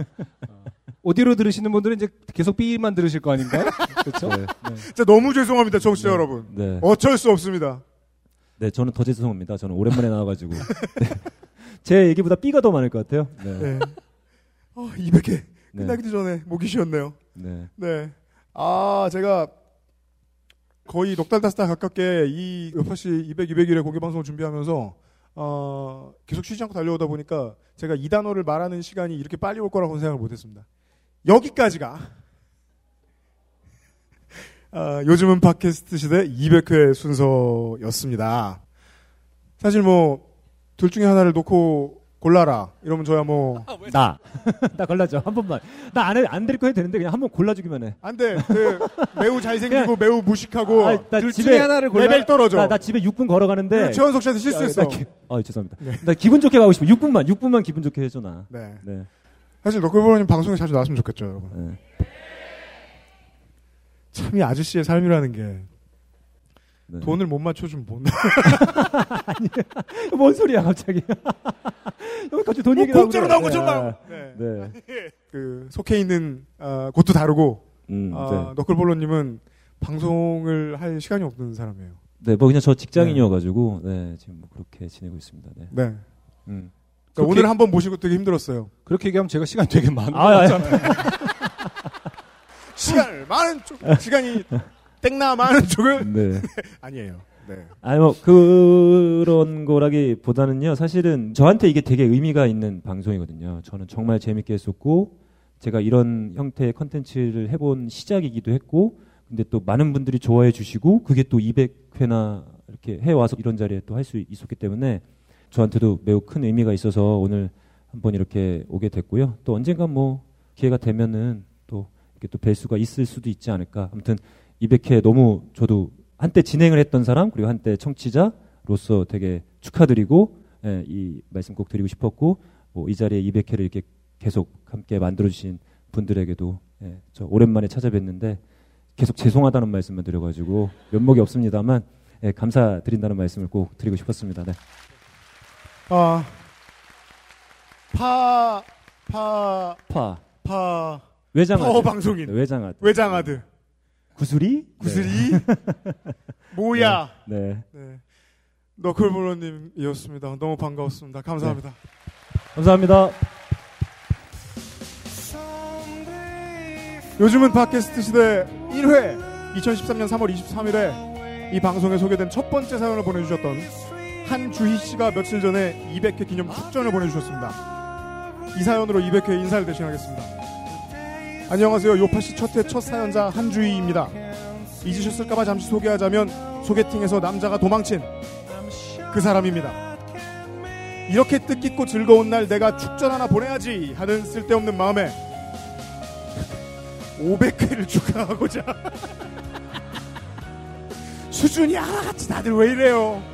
오디오로 들으시는 분들은 이제 계속 B만 들으실 거 아닌가요? 그렇죠? 네. 진짜 너무 죄송합니다, 청취자 여러분. 네. 어쩔 수 없습니다. 네, 저는 더 죄송합니다. 저는 오랜만에 나와가지고. 네. 제 얘기보다 B가 더 많을 것 같아요. 네. 네. 어, 200회 네. 끝나기도 전에 목이 쉬었네요. 네. 네. 아, 제가 거의 넉 달 다섯 달 가깝게 이 요파시 200, 201회 공개 방송을 준비하면서 어, 계속 쉬지 않고 달려오다 보니까 제가 이 단어를 말하는 시간이 이렇게 빨리 올 거라고는 생각을 못했습니다. 여기까지가 아, 요즘은 팟캐스트 시대 200회 순서였습니다. 사실 뭐 둘 중에 하나를 놓고 골라라 이러면 저야 뭐 나. 나 골라줘. 한 번만. 나 안 해, 안 드릴 거 해도 되는데 그냥 한 번 골라주기만 해. 안 돼. 그 매우 잘생기고 매우 무식하고 아, 나 둘 집에 중에 하나를 골라 레벨 떨어져. 나, 나 집에 6분 걸어가는데. 네, 최원석 씨한테 실수했어. 아, 나 기- 아, 죄송합니다. 나 기분 좋게 가고 싶어. 6분만, 6분만 기분 좋게 해줘 나. 네. 네. 사실 너클보러님 방송에 자주 나왔으면 좋겠죠, 여러분. 참이 아저씨의 삶이라는 게 네. 돈을 못 맞춰주면 못. 뭔 소리야 갑자기? 왜 갑자기 돈 뭐 얘기 공짜로? 나온 거잖아요. 네. 네. 네. 그 속해 있는 어, 곳도 다르고 음, 어, 네. 너클볼러님은 방송을 할 시간이 없는 사람이에요. 네, 뭐 그냥 저 직장인이어가지고 네, 지금 뭐 그렇게 지내고 있습니다. 네. 네. 음. 그러니까 오늘 한번 모시고 되게 힘들었어요. 그렇게 얘기하면 제가 시간 되게 많은 것 아, 아, 같잖아요. 시간을 많은 쪽 시간이 땡나 많은 쪽은 네. 아니에요. 네. 아니 뭐 그런 거라기보다는요 사실은 저한테 이게 되게 의미가 있는 방송이거든요 저는 정말 재밌게 했었고 제가 이런 형태의 컨텐츠를 해본 시작이기도 했고 근데 또 많은 분들이 좋아해 주시고 그게 또 200회나 이렇게 해 와서 이런 자리에 또 할 수 있었기 때문에 저한테도 매우 큰 의미가 있어서 오늘 한번 이렇게 오게 됐고요 또 언젠가 뭐 기회가 되면은 또 이렇게 또 뵐 수가 있을 수도 있지 않을까 아무튼 200회 너무 저도 한때 진행을 했던 사람 그리고 한때 청취자로서 되게 축하드리고 예, 이 말씀 꼭 드리고 싶었고 뭐 이 자리에 200회를 이렇게 계속 함께 만들어 주신 분들에게도 예, 저 오랜만에 찾아뵀는데 계속 죄송하다는 말씀만 드려가지고 면목이 없습니다만 예, 감사드린다는 말씀을 꼭 드리고 싶었습니다. 네. 아, 파, 파, 파. 파, 외장하드. 파워 방송인. 네, 외장하드. 외장하드. 구슬이? 구슬이? 네. 뭐야? 네. 네. 너클브로님이었습니다. 너무 반가웠습니다. 감사합니다. 감사합니다. 요즘은 팟캐스트 시대 1회 2013년 3월 23일에 이 방송에 소개된 첫 번째 사연을 보내주셨던 한주희 씨가 며칠 전에 200회 기념 축전을 보내주셨습니다. 이 사연으로 200회 인사를 대신하겠습니다. 안녕하세요. 요파 씨 첫 회 첫 사연자 한주희입니다. 잊으셨을까봐 잠시 소개하자면 소개팅에서 남자가 도망친 그 사람입니다. 이렇게 뜻깊고 즐거운 날 내가 축전 하나 보내야지 하는 쓸데없는 마음에 500회를 축하하고자 수준이 하나같이 다들 왜 이래요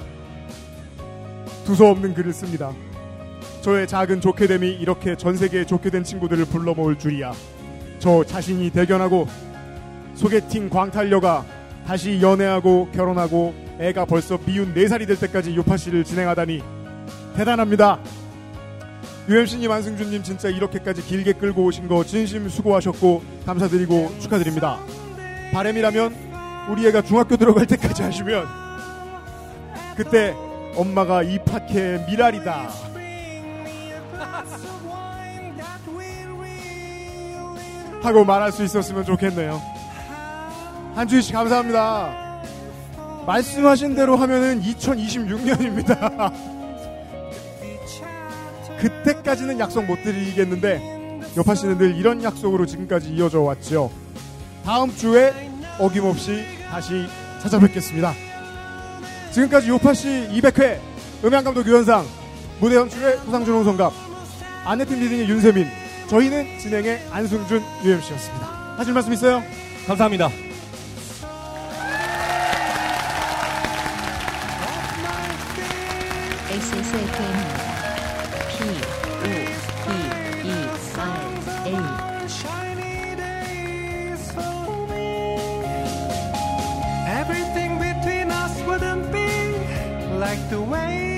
두서없는 글을 씁니다. 저의 작은 좋게 됨이 이렇게 전 세계에 좋게 된 친구들을 불러 모을 줄이야. 저 자신이 대견하고 소개팅 광탈녀가 다시 연애하고 결혼하고 애가 벌써 미운 4살이 될 때까지 요파씨를 진행하다니 대단합니다. UMC님, 안승준님 진짜 이렇게까지 길게 끌고 오신 거 진심 수고하셨고 감사드리고 축하드립니다. 바램이라면 우리 애가 중학교 들어갈 때까지 하시면 그때 엄마가 이 팟캐의 미랄이다. 하고 말할 수 있었으면 좋겠네요. 한주희 씨 감사합니다. 말씀하신 대로 하면은 2026년입니다. 그때까지는 약속 못 드리겠는데 여파 씨는 늘 이런 약속으로 지금까지 이어져 왔죠. 다음 주에 어김없이 다시 찾아뵙겠습니다. 지금까지 요파 씨 200회 음향감독 유현상 무대 연출의 소상준 홍성갑 안내팀 리딩의 윤세민 저희는 진행의 안승준 UMC였습니다. 하실 말씀 있어요? 감사합니다. XSFM like the way